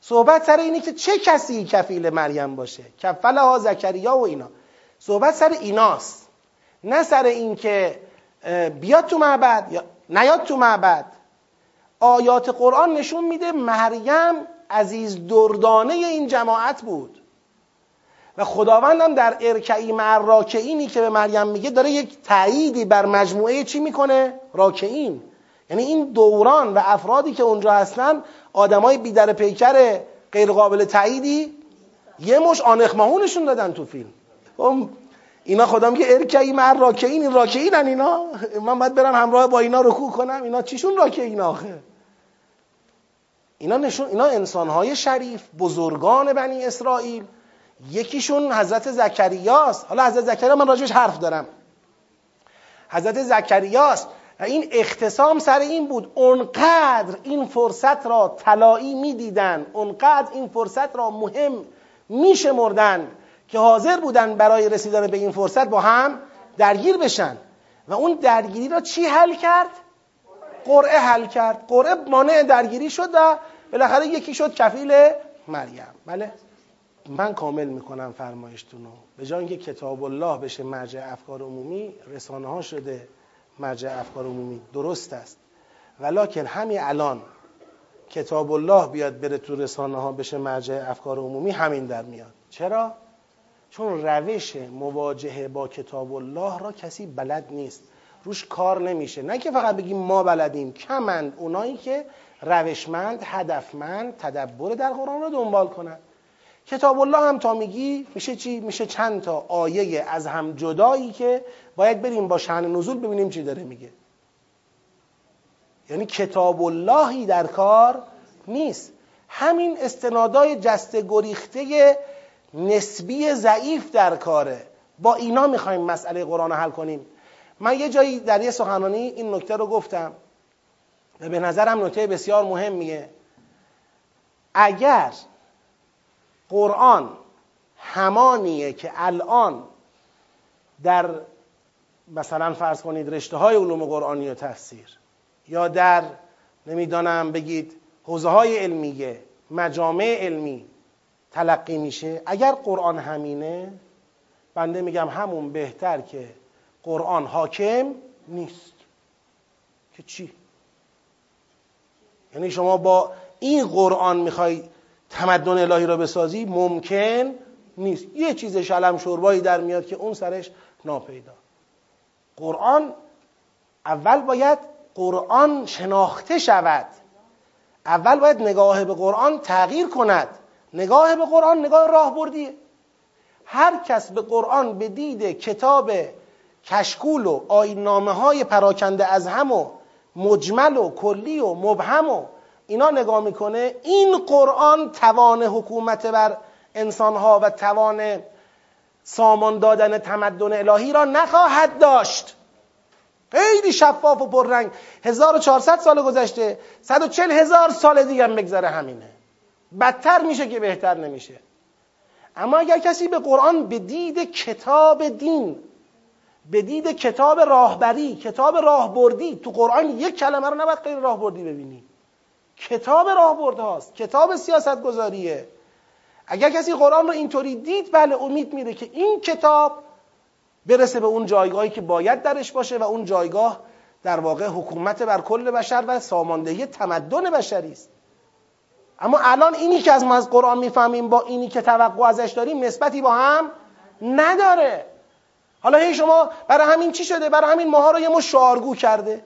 صحبت سر اینه که چه کسی کفیل مریم باشه؟ کفلها زکریا و اینا. صحبت سر ایناست. نه سر این که بیاد تو معبد یا نیاد تو معبد. آیات قرآن نشون میده مریم عزیز دردانه این جماعت بود. و خداوندم در ارکعی مع راکعینی که به مریم میگه داره یک تأییدی بر مجموعه چی می‌کنه؟ راکعین. یعنی این دوران و افرادی که اونجا هستن آدمای بیدر پیکر غیر قابل تأییدی یه مش آنخماهونشون دادن تو فیلم. خب، اینا خدا میگه ارکعی مع راکعین این راکعینن اینا؟ من باید برم همراه با اینا رکوع کنم. اینا چیشون راکعین آخه؟ اینا نشون اینا انسانهای شریف بزرگان بنی اسرائیل. یکیشون حضرت زکریاست. حالا حضرت زکریا من راجبش حرف دارم. حضرت زکریاست. این اختصام سر این بود. اونقدر این فرصت را طلایی می‌دیدن. اونقدر این فرصت را مهم میشمردن که حاضر بودن برای رسیدن به این فرصت با هم درگیر بشن. و اون درگیری را چی حل کرد؟ قرعه حل کرد. قرعه مانع درگیری شد و بالاخره یکی شد کفیل مریم. بله؟ من کامل می‌کنم فرمایشتون رو به جای اینکه کتاب الله بشه مرجع افکار عمومی رسانه ها شده مرجع افکار عمومی. درست است. ولیکن همین الان کتاب الله بیاد بره تو رسانه ها بشه مرجع افکار عمومی همین در میاد. چرا؟ چون روش مواجهه با کتاب الله را کسی بلد نیست. روش کار نمیشه. نه که فقط بگیم ما بلدیم کمند اونایی که روشمند هدفمند تدبر در قرآن رو دنبال کنن. کتاب الله هم تا میگی میشه چی؟ میشه چند تا آیه از هم جدایی که باید بریم با شهن نزول ببینیم چی داره میگه. یعنی کتاب اللهی در کار نیست. همین استنادای جسته گریخته نسبی ضعیف در کاره. با اینا می‌خوایم مسئله قرآن رو حل کنیم. من یه جایی در یه سخنانی این نکته رو گفتم. و به نظرم نکته بسیار مهمیه اگر قرآن همانیه که الان در مثلا فرض کنید رشته های علوم قرآنی و تفسیر یا در نمی‌دانم بگید حوزه های علمیه مجامع علمی تلقی میشه اگر قرآن همینه بنده میگم همون بهتر که قرآن حاکم نیست که چی؟ یعنی شما با این قرآن می‌خوای تمدن الهی را بسازی ممکن نیست. یه چیز شلم شربایی در میاد که اون سرش ناپیدا. قرآن اول باید قرآن شناخته شود. اول باید نگاه به قرآن تغییر کند. نگاه به قرآن نگاه راه بردیه هر کس به قرآن به دید کتاب کشکول و آینامه های پراکنده از هم و مجمل و کلی و مبهم و اینا نگاه می‌کنه این قرآن توان حکومت بر انسانها و توان سامان دادن تمدن الهی را نخواهد داشت. خیلی شفاف و پررنگ. 1400 سال گذشته 140 هزار سال دیگه هم بگذره همینه. بدتر میشه که بهتر نمیشه. اما اگر کسی به قرآن به دید کتاب دین به دید کتاب راهبری کتاب راهبردی تو قرآن یک کلمه رو نباید غیر راهبردی ببینی. کتاب راهبرد هاست کتاب سیاست گذاریه اگر کسی قرآن رو اینطوری دید بله امید میره که این کتاب برسه به اون جایگاهی که باید درش باشه و اون جایگاه در واقع حکومت بر کل بشر و ساماندهی تمدن بشری است. اما الان اینی که از ما از قرآن می‌فهمیم با اینی که توقع ازش داریم نسبتی با هم نداره. حالا هی شما برای همین چی شده؟ برای همین ماها رو یه مش کرده.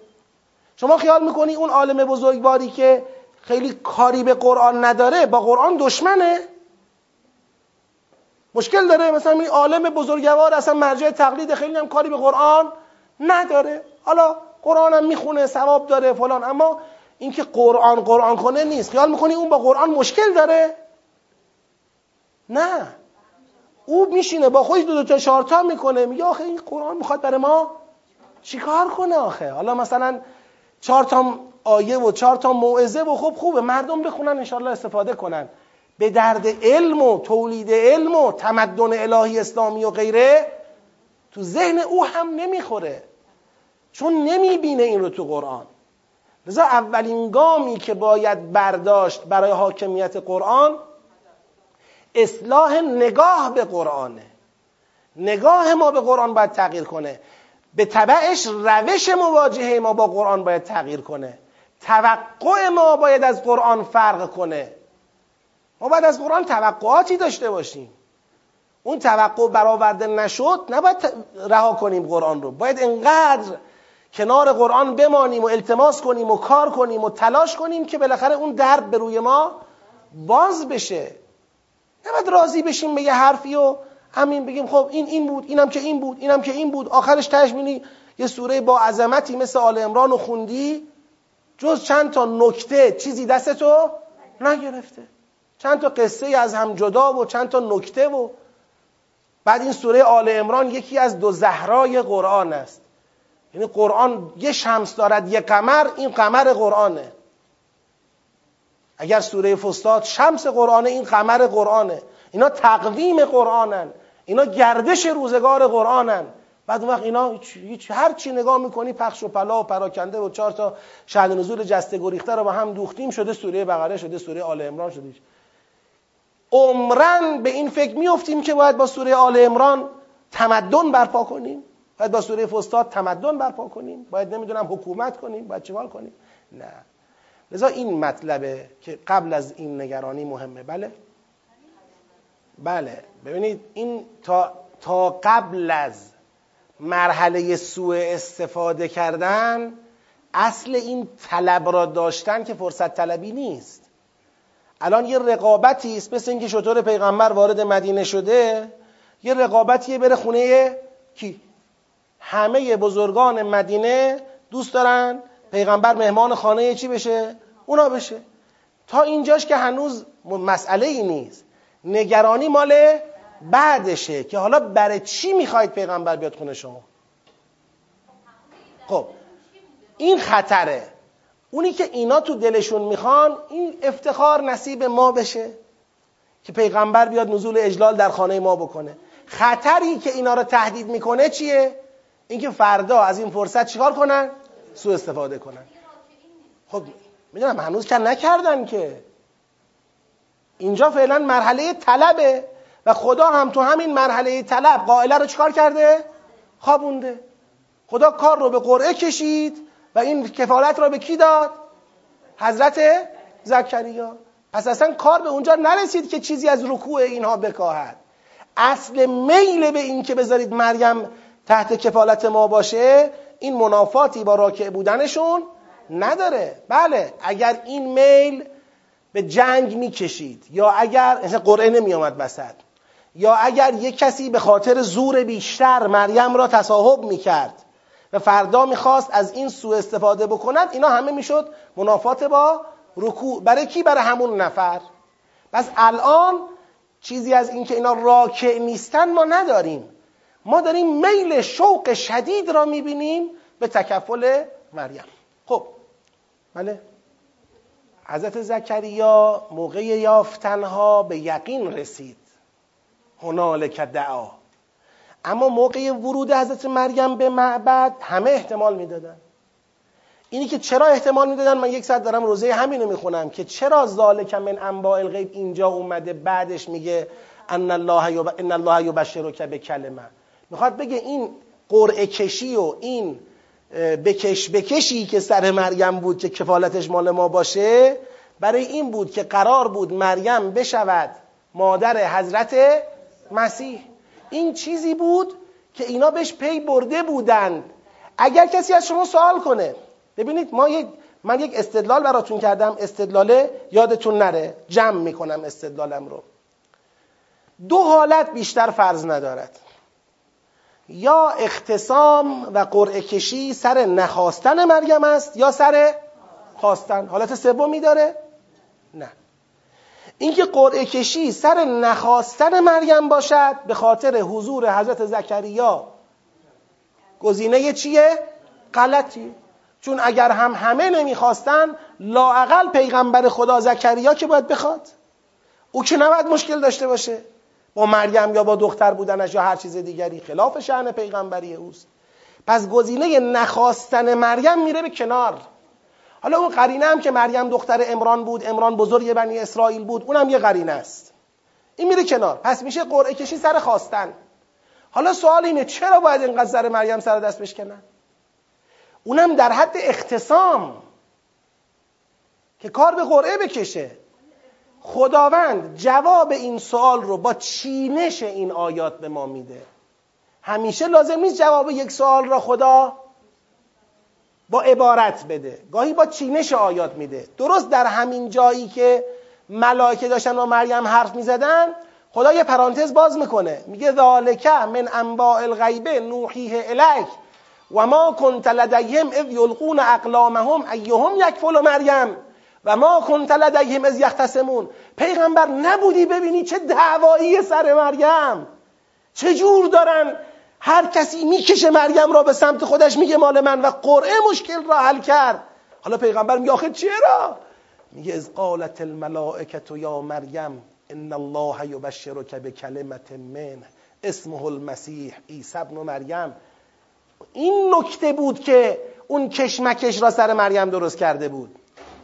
شما خیال می‌کنی اون عالم بزرگواری که خیلی کاری به قرآن نداره با قرآن دشمنه؟ مشکل داره. مثلا این عالم بزرگوار اصلا مرجع تقلید خیلی هم کاری به قرآن نداره. حالا قرآن هم می‌خونه ثواب داره فلان. اما اینکه قرآن قرآن کنه نیست. خیال می‌کنی اون با قرآن مشکل داره؟ نه. او میشینه با خودش دو دو تا چهارتا می‌کنه میگه آخه این قرآن می‌خواد برای ما چیکار کنه آخه؟ حالا مثلا چهار تا آیه و چهار تا موعظه و خوب خوبه مردم بخونن انشالله استفاده کنن. به درد علم و تولید علم و تمدن الهی اسلامی و غیره تو ذهن او هم نمی‌خوره. چون نمی‌بینه این رو تو قرآن. لذا اولین گامی که باید برداشت برای حاکمیت قرآن اصلاح نگاه به قرآنه. نگاه ما به قرآن باید تغییر کنه. به طبعش روش مواجهه ما با قرآن باید تغییر کنه. توقع ما باید از قرآن فرق کنه. ما باید از قرآن توقعاتی داشته باشیم. اون توقع برآورده نشد نباید رها کنیم قرآن رو. باید انقدر کنار قرآن بمانیم و التماس کنیم و کار کنیم و تلاش کنیم که بالاخره اون درد به روی ما باز بشه. نباید راضی بشیم به یه حرفی و همین بگیم خب این این بود اینم که این بود اینم که این بود. آخرش تهش یه سوره با عظمتی مثل آل امران و خوندی جز چند تا نکته چیزی دستتو نگرفته. چند تا قصه از هم جدا و چند تا نکته و بعد این سوره آل امران یکی از دو زهرای قرآن است. یعنی قرآن یه شمس دارد یه قمر این قمر قرآنه. اگر سوره فستاد شمس قرآنه این قمر قرآنه. اینا تقویم قرآنن. اینا گردش روزگار قرآنن. بعد اون وقت اینا هیچ هر چی نگاه می‌کنی پخش و پلا و پراکنده و چهار تا شهد نزول جسته گریخته رو با هم دوختیم شده سوره بقره شده سوره آل عمران شده عمرن به این فکر میفتیم که باید با سوره آل عمران تمدن برپا کنیم. باید با سوره فستاد تمدن برپا کنیم. باید نمی‌دونم حکومت کنیم باید چیکار کنیم؟ نه. لذا این مطلبه که قبل از این نگرانی مهمه. بله. بله. ببینید این تا, تا قبل از مرحله سوء استفاده کردن اصل این طلب را داشتن که فرصت طلبی نیست. الان یه رقابتی است مثل اینکه شطور پیغمبر وارد مدینه شده یه رقابتیه بره خونه کی؟ همه بزرگان مدینه دوست دارن پیغمبر مهمان خانه چی بشه؟ اونا بشه. تا اینجاش که هنوز مسئله ای نیست. نگرانی مال بعدشه که حالا برای چی می‌خواید پیغمبر بیاد خونه شما؟ خب این خطره. اونی که اینا تو دلشون می‌خوان این افتخار نصیب ما بشه که پیغمبر بیاد نزول اجلال در خانه ما بکنه. خطری که اینا رو تهدید می‌کنه چیه؟ اینکه فردا از این فرصت چیکار کنن؟ سوء استفاده کنن. خب می‌دونم هنوز که نکردن که. اینجا فعلا مرحله طلبه و خدا هم تو همین مرحله طلب قائله رو چیکار کرده؟ خوابونده. خدا کار رو به قرعه کشید و این کفالت را به کی داد؟ حضرت زکریا. پس اصلا کار به اونجا نرسید که چیزی از رکوع اینها بکاهد. اصل میل به این که بذارید مریم تحت کفالت ما باشه این منافاتی با راکع بودنشون نداره. بله اگر این میل به جنگ می‌کشید یا اگر مثلا قرعه نمی آمد وسط یا اگر یک کسی به خاطر زور بیشتر مریم را تصاحب می‌کرد و فردا می‌خواست از این سوء استفاده بکند اینا همه می‌شد منافات با رکوع. برای کی؟ برای همون نفر. پس الان چیزی از اینکه اینا راکع نیستن ما نداریم. ما داریم میل شوق شدید را می‌بینیم به تکفل مریم. خب بله. حضرت زکریا موقع یافتنها به یقین رسید. هنالک دعا اما موقع ورود حضرت مریم به معبد همه احتمال می‌دادن. اینی که چرا احتمال می‌دادن؟ من یک ساعت دارم روزه همینو می‌خونم که چرا ذالک من انباء الغیب اینجا اومده بعدش میگه ان الله. ان الله یبشرک به کلمه می‌خواد بگه این قرعه کشی و این بکش بکشی که سر مریم بود که کفالتش مال ما باشه برای این بود که قرار بود مریم بشود مادر حضرت مسیح. این چیزی بود که اینا بهش پی برده بودند. اگر کسی از شما سوال کنه ببینید ما یک من یک استدلال براتون کردم استدلاله یادتون نره. جمع می‌کنم استدلالم رو. دو حالت بیشتر فرض ندارد. یا اختصام و قرعه کشی سر نخواستن مریم است یا سر خواستن؟ حالت سومی داره؟ نه. اینکه قرعه کشی سر نخواستن مریم باشد به خاطر حضور حضرت زکریا گزینه چیه؟ غلطی. چون اگر هم همه نمی‌خواستن لاعقل پیغمبر خدا زکریا که باید بخواد. او که نباید مشکل داشته باشه. با مریم یا با دختر بودنش یا هر چیز دیگری. خلاف شعن پیغمبری اوست. پس گزینه نخواستن مریم میره به کنار. حالا اون قرینه هم که مریم دختر امران بود امران بزرگ بنی اسرائیل بود اونم یه قرینه است. این میره کنار. پس میشه قرعه کشی سر خواستن. حالا سوال اینه چرا باید اینقدر سر مریم سر دست بشکنن؟ اونم در حد اختصام. که کار به قرعه بکشه. خداوند جواب این سوال رو با چینش این آیات به ما میده. همیشه لازم نیست جواب یک سوال را خدا با عبارت بده. گاهی با چینش آیات میده. درست در همین جایی که ملائکه داشتن و مریم حرف می‌زدن خدا یه پرانتز باز می‌کنه. میگه ذالک من انباء الغیبه نوحیه الیک و ما کنت لدیهم اذ یلقون اقلامهم ایهم یکفل مریم. و ما کنت لدیهم از یختصمون. پیغمبر نبودی ببینی چه دعوایی سر مریم. چه جور دارن هر کسی می‌کشه مریم را به سمت خودش میگه مال من و قرعه مشکل را حل کرد. حالا پیغمبر میگه آخه چرا؟ میگه از قالت الملائکه یا مریم ان الله یبشرک بکلمت من اسمه المسیح عیسی ابن مریم. این نکته بود که اون کشمکش را سر مریم درست کرده بود.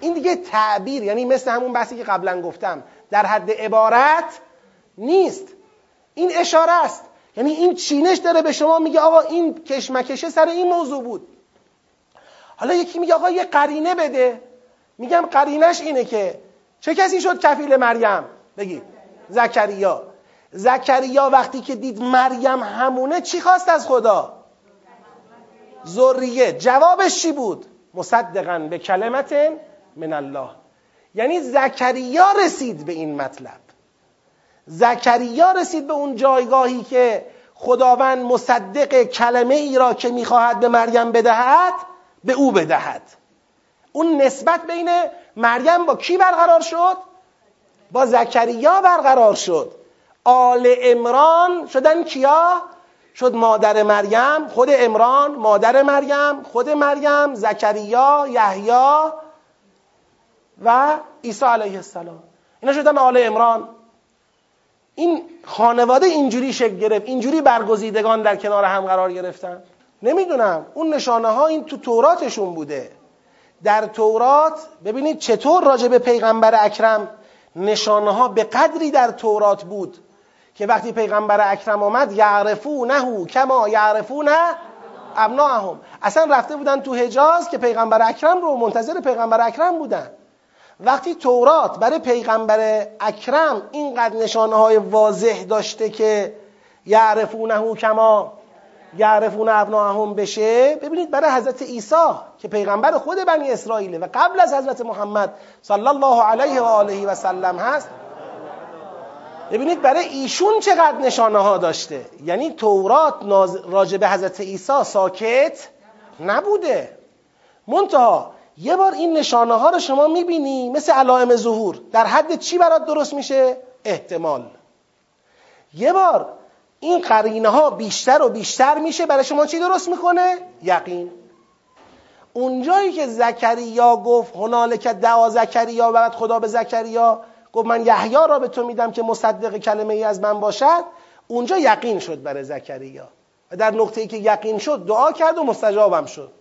این دیگه تعبیر یعنی مثل همون بحثی که قبلا گفتم در حد عبارت نیست. این اشاره است. یعنی این چینش داره به شما میگه آقا این کشمکشه سر این موضوع بود. حالا یکی میگه آقا یه قرینه بده. میگم قرینش اینه که چه کسی شد کفیل مریم؟ بگی. زکریا. زکریا وقتی که دید مریم همونه چی خواست از خدا؟ ذریه. جوابش چی بود؟ مصدقا به کلمت من الله یعنی زکریا رسید به این مطلب زکریا رسید به اون جایگاهی که خداوند مصدق کلمه ای را که می‌خواهد به مریم بدهد به او بدهد اون نسبت بین مریم با کی برقرار شد؟ با زکریا برقرار شد آل امران شدن کیا؟ شد مادر مریم خود امران مادر مریم خود مریم زکریا یحیی و عیسی علیه السلام. اینا شدن آل امران این خانواده اینجوری شکل گرفت اینجوری برگزیدگان در کنار هم قرار گرفتن. نمی‌دونم اون نشانه ها این تو توراتشون بوده. در تورات ببینید چطور راجع به پیغمبر اکرم نشانه ها به قدری در تورات بود که وقتی پیغمبر اکرم آمد یعرفونه کما یعرفونه ابناهم. اصلا رفته بودن تو حجاز که پیغمبر اکرم رو منتظر پیغمبر اکرم بودن. وقتی تورات برای پیغمبر اکرم اینقدر نشانه های واضح داشته که یعرفونه کما یعرفون ابناهم بشه ببینید برای حضرت عیسی که پیغمبر خود بنی اسرائیله و قبل از حضرت محمد صلی الله علیه و آله و سلم هست ببینید برای ایشون چقدر نشانه ها داشته. یعنی تورات راجع به حضرت عیسی ساکت نبوده. منتها یه بار این نشانه ها رو شما می‌بینی مثل علائم ظهور. در حد چی برات درست میشه؟ احتمال. یه بار این قرینه ها بیشتر و بیشتر میشه برای شما چی درست می‌کنه؟ یقین. اونجایی که زکریا گفت هنالک دعا زکریا بعد خدا به زکریا گفت من یحیی را به تو میدم که مصدق کلمه ای از من باشد. اونجا یقین شد برای زکریا. و در نقطه ای که یقین شد دعا کرد و مستجابم شد.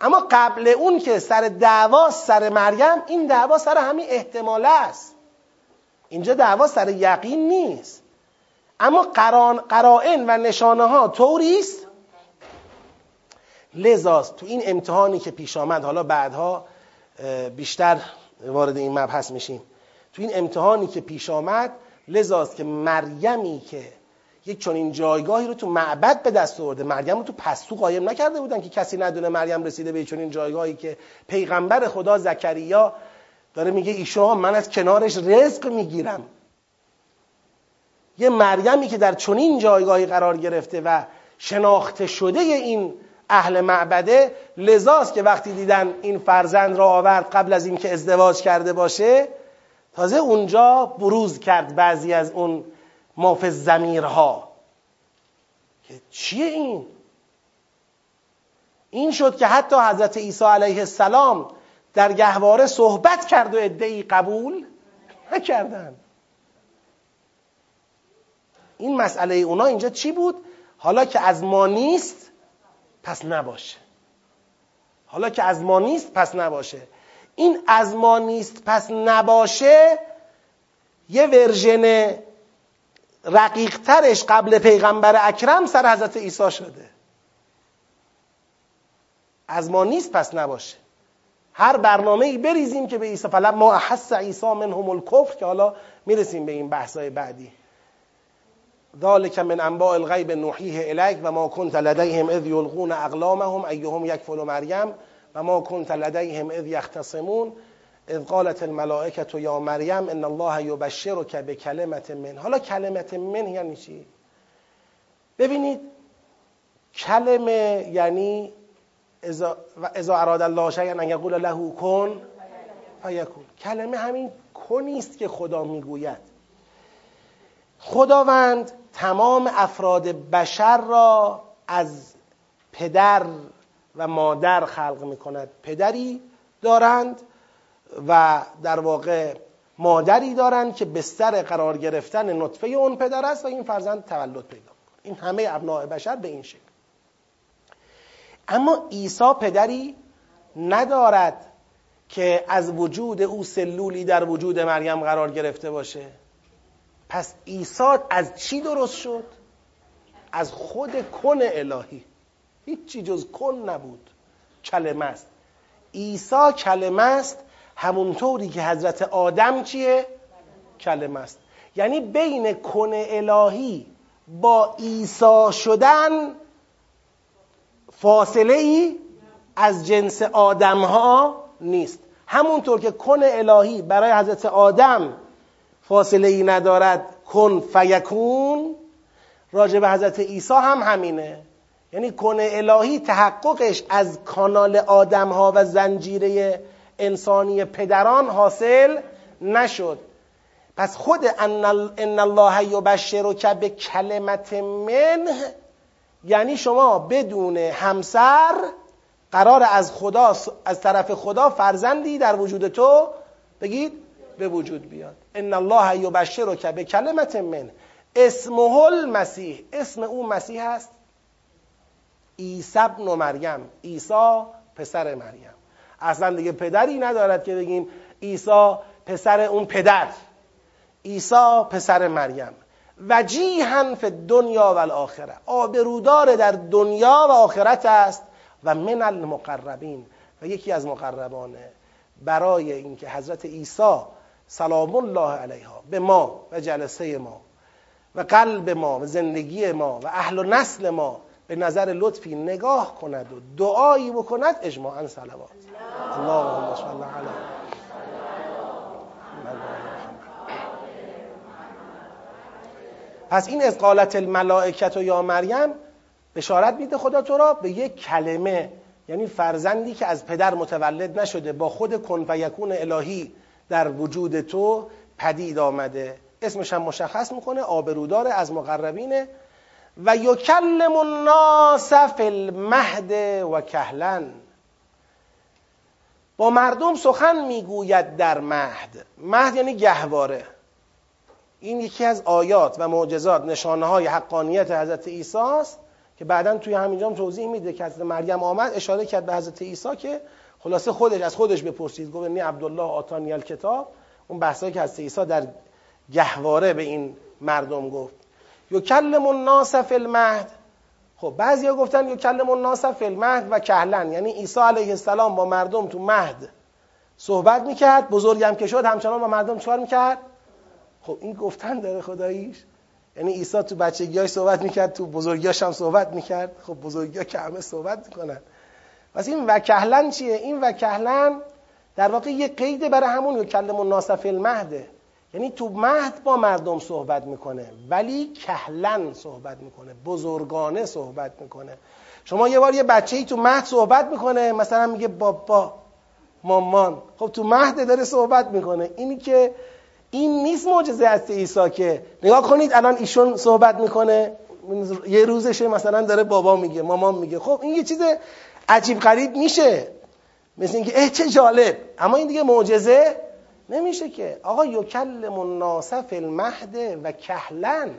اما قبل اون که سر دعوا سر مریم این دعوا سر همین احتمال است. اینجا دعوا سر یقین نیست. اما قرائن و نشانه ها طوری است؟ لذاست تو این امتحانی که پیش آمد حالا بعدها بیشتر وارد این مبحث میشیم. تو این امتحانی که پیش آمد لذاست که مریمی که یک چنین جایگاهی رو تو معبد به دست آورده. مریم رو تو پستو قایم نکرده بودن که کسی ندونه مریم رسیده به چنین جایگاهی که پیغمبر خدا زکریا داره میگه ایشون من از کنارش رزق می‌گیرم. یه مریمی که در چنین جایگاهی قرار گرفته و شناخته شده این اهل معبده لذاست که وقتی دیدن این فرزند را آورد قبل از اینکه ازدواج کرده باشه تازه اونجا بروز کرد بعضی از اون ماف زمیرها که چیه این؟ این شد که حتی حضرت عیسی علیه السلام در گهواره صحبت کرد و ادعی قبول نکردن. این مسئله اونا اینجا چی بود؟ حالا که از ما نیست پس نباشه. حالا که از ما نیست پس نباشه. این از ما نیست پس نباشه یه ورژن رقیقترش قبل پیغمبر اکرم سر حضرت عیسی شده. از ما نیست پس نباشه. هر برنامه ای بریزیم که به عیسی فلم ما احس عیسی منهم الکفر که حالا می‌رسیم به این بحثای بعدی. ذالک من انباء الغیب نوحیه الیک و ما کنت لدیهم اذ یلقون اقلامهم ایهم یکفل مریم و ما کنت لدیهم اذ یختصمون. اذ قالت الملائکه یا مریم ان الله یبشرک بکلمت من حالا کلمت من یعنی چی؟ ببینید کلمه یعنی اذا, اذا اراد الله شیئا ان یقول له کن فیکون. کلمه همین کنی است که خدا می‌گوید. خداوند تمام افراد بشر را از پدر و مادر خلق می کند پدری دارند و در واقع مادری دارند که بستر قرار گرفتن نطفه اون پدر است و این فرزند تولد پیدا این همه ابناع بشر به این شکل. اما عیسی پدری ندارد که از وجود او سلولی در وجود مریم قرار گرفته باشه. پس عیسی از چی درست شد؟ از خود کن الهی. هیچی جز کن نبود. کلمه است. عیسی کلمه است همونطوری که حضرت آدم چیه؟ کلمه است. یعنی بین کن الهی با عیسی شدن فاصله ای از جنس آدم ها نیست. همونطور که کن الهی برای حضرت آدم فاصله ای ندارد کن فیکون راجع به حضرت عیسی هم همینه. یعنی کن الهی تحققش از کانال آدم ها و زنجیره انسانی پدران حاصل نشد. پس خود ان الله یبشرک به کلمت منه یعنی شما بدون همسر قرار از خدا از طرف خدا فرزندی در وجود تو بگید به وجود بیاد. ان الله یبشرک به کلمت من اسمه المسیح. اسم او مسیح است. عیسی ابن مریم. عیسی پسر مریم. اصلا دیگه پدری ندارد که بگیم عیسی پسر اون پدر. عیسی پسر مریم. وجیها فی دنیا و الاخره آبرودار در دنیا و آخرت است و من المقربین. و یکی از مقربانه برای اینکه حضرت عیسی سلام الله علیها به ما و جلسه ما و قلب ما و زندگی ما و اهل و نسل ما به نظر لطفی نگاه کند و دعایی بکند اجماعا صلوات. اللهم صل علی پس این از قالت الملائکت و یا مریم بشارت میده خدا تو را به یک کلمه یعنی فرزندی که از پدر متولد نشده با خود کن و یکون الهی در وجود تو پدید آمده. اسمش هم مشخص می‌کنه آبرودار از مقربینه. و یکلم الناس فی المهد و کهلن. با مردم سخن می‌گوید در مهد. مهد یعنی گهواره. این یکی از آیات و معجزات نشانه های حقانیت حضرت عیسی است که بعدا توی همینجا توضیح میده که حضرت مریم آمد اشاره کرد به حضرت عیسی که خلاصه خودش از خودش بپرسید. گفت نی عبدالله آتانی الکتاب. اون بحثایی که حضرت عیسی در گهواره به این مردم گفت. یکلم الناس فی المهد. خب بعضیا گفتن یکلم الناس فی المهد و کهلن. یعنی عیسی علیه السلام با مردم تو مهد صحبت می‌کرد بزرگم که شد همچنان با مردم چکار می‌کرد؟ خب این گفتن داره خداییش. یعنی عیسی تو بچگیاش صحبت می‌کرد تو بزرگیاش هم صحبت می‌کرد. خب بزرگیا که همه صحبت می‌کنن. پس این وکهلن چیه؟ این وکهلن در واقع یه قید برای همون یکلم الناس فی المهده یعنی تو مهد با مردم صحبت می‌کنه ولی کهلن صحبت می‌کنه بزرگانه صحبت می‌کنه. شما یه بار یه بچه ای تو مهد صحبت می‌کنه مثلا میگه بابا مامان. خب تو مهد داره صحبت می‌کنه. اینی که این نیست معجزه از عیسی که نگاه کنید الان ایشون صحبت می‌کنه یه روزشه مثلا داره بابا میگه مامان میگه. خب این یه چیز عجیب غریب میشه. مثل اینکه اه چه جالب. اما این دیگه معجزه نمیشه که آقا یکلم الناس فی المهد و کهلن.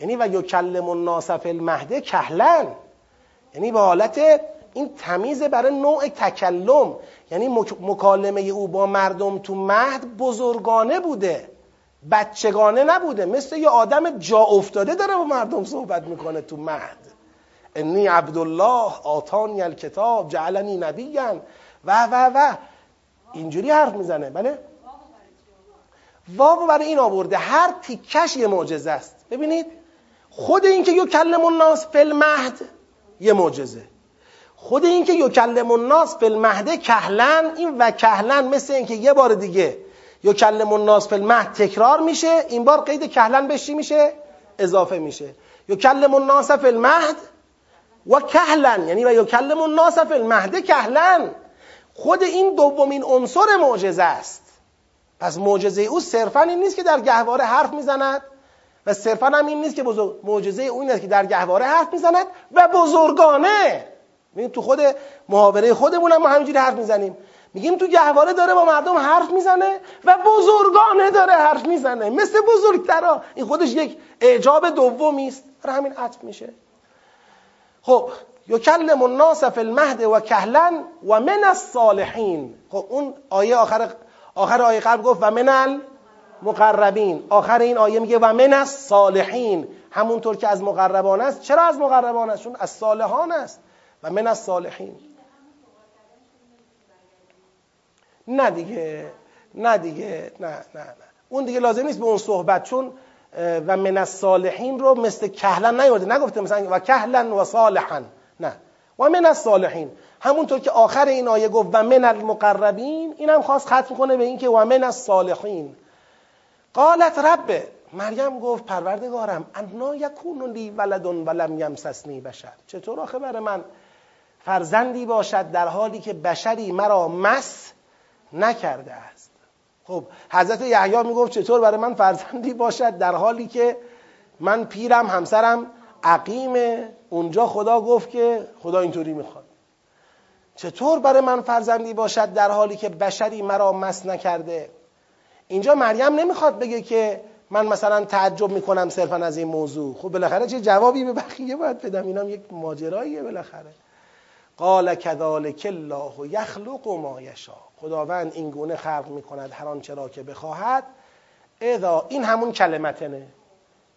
یعنی و یکلم الناس فی المهد کهلن. یعنی به حالت این تمیز برای نوع تکلم. یعنی مکالمه او با مردم تو مهد بزرگانه بوده. بچگانه نبوده. مثل یه آدم جا افتاده داره با مردم صحبت می‌کنه تو مهد. انی عبدالله آتانی الکتاب جعلنی نبیگن و و و. اینجوری حرف می‌زنه بله؟ واو برای این آورده هر تیکش یه معجزه است. ببینید خود این که یو کلم الناس فی المهد یه معجزه. خود این که یکلم الناس فی المهد کهلن این و کهلن مثل اینکه یه بار دیگه یکلم الناس فی المهد تکرار میشه این بار قید کهلن بهش میشه؟ اضافه میشه. یکلم الناس فی المهد و کهلن یعنی و یکلم الناس فی المهد کهلن. خود این دومین عنصر معجزه است. پس معجزه او صرفا این نیست که در گهواره حرف می‌زند و صرفا هم این نیست که بزرگ معجزه او این است که در گهواره حرف می‌زند و بزرگانه. میگیم تو خود محاوره خودمون هم همینجوری حرف می‌زنیم. میگیم تو گهواره داره با مردم حرف می‌زنه و بزرگانه داره حرف می‌زنه. مثل بزرگترا. این خودش یک اعجاب دومی است. همین عطف میشه. خب یکلم الناس فی المهد و کهلن و من الصالحین خب اون آیه آخر آخر آیه قبل گفت و من المقربین. آخر این آیه میگه و من الصالحین. همونطور که از مقربان است. چرا از مقربان است؟ چون از صالحان است. و من از صالحین نه دیگه. نه دیگه. نه نه نه. اون دیگه لازم نیست به اون صحبت. چون و من الصالحین رو مثل کهلن نیورده. نگفته مثلا و کهلن و صالحا. نه. و من الصالحین. همونطور که آخر این آیه گفت و من المقربین. اینم خواست ختم کنه به اینکه و من الصالحین. قالت رب مریم گفت پروردگارم انا یکون لی ولدون ولم یمسسنی بشر. چطور آخه برای من فرزندی باشد در حالی که بشری مرا مس نکرده است؟ خب حضرت یحیی می‌گفت چطور برای من فرزندی باشد در حالی که من پیرم همسرم عقیمه اونجا خدا گفت که خدا اینطوری می‌خواد. چطور برای من فرزندی باشد در حالی که بشری مرا مس نکرده؟ اینجا مریم نمی‌خواد بگه که من مثلا تعجب می‌کنم صرفا از این موضوع. خب بالاخره چه جوابی به بقیه باید بدم؟ اینم یک ماجراییه بالاخره. قال کذالک الله یخلق ما یشا خداوند این گونه خلق می‌کند هر آنچه را که بخواهد. اذا این همون کلمتنه.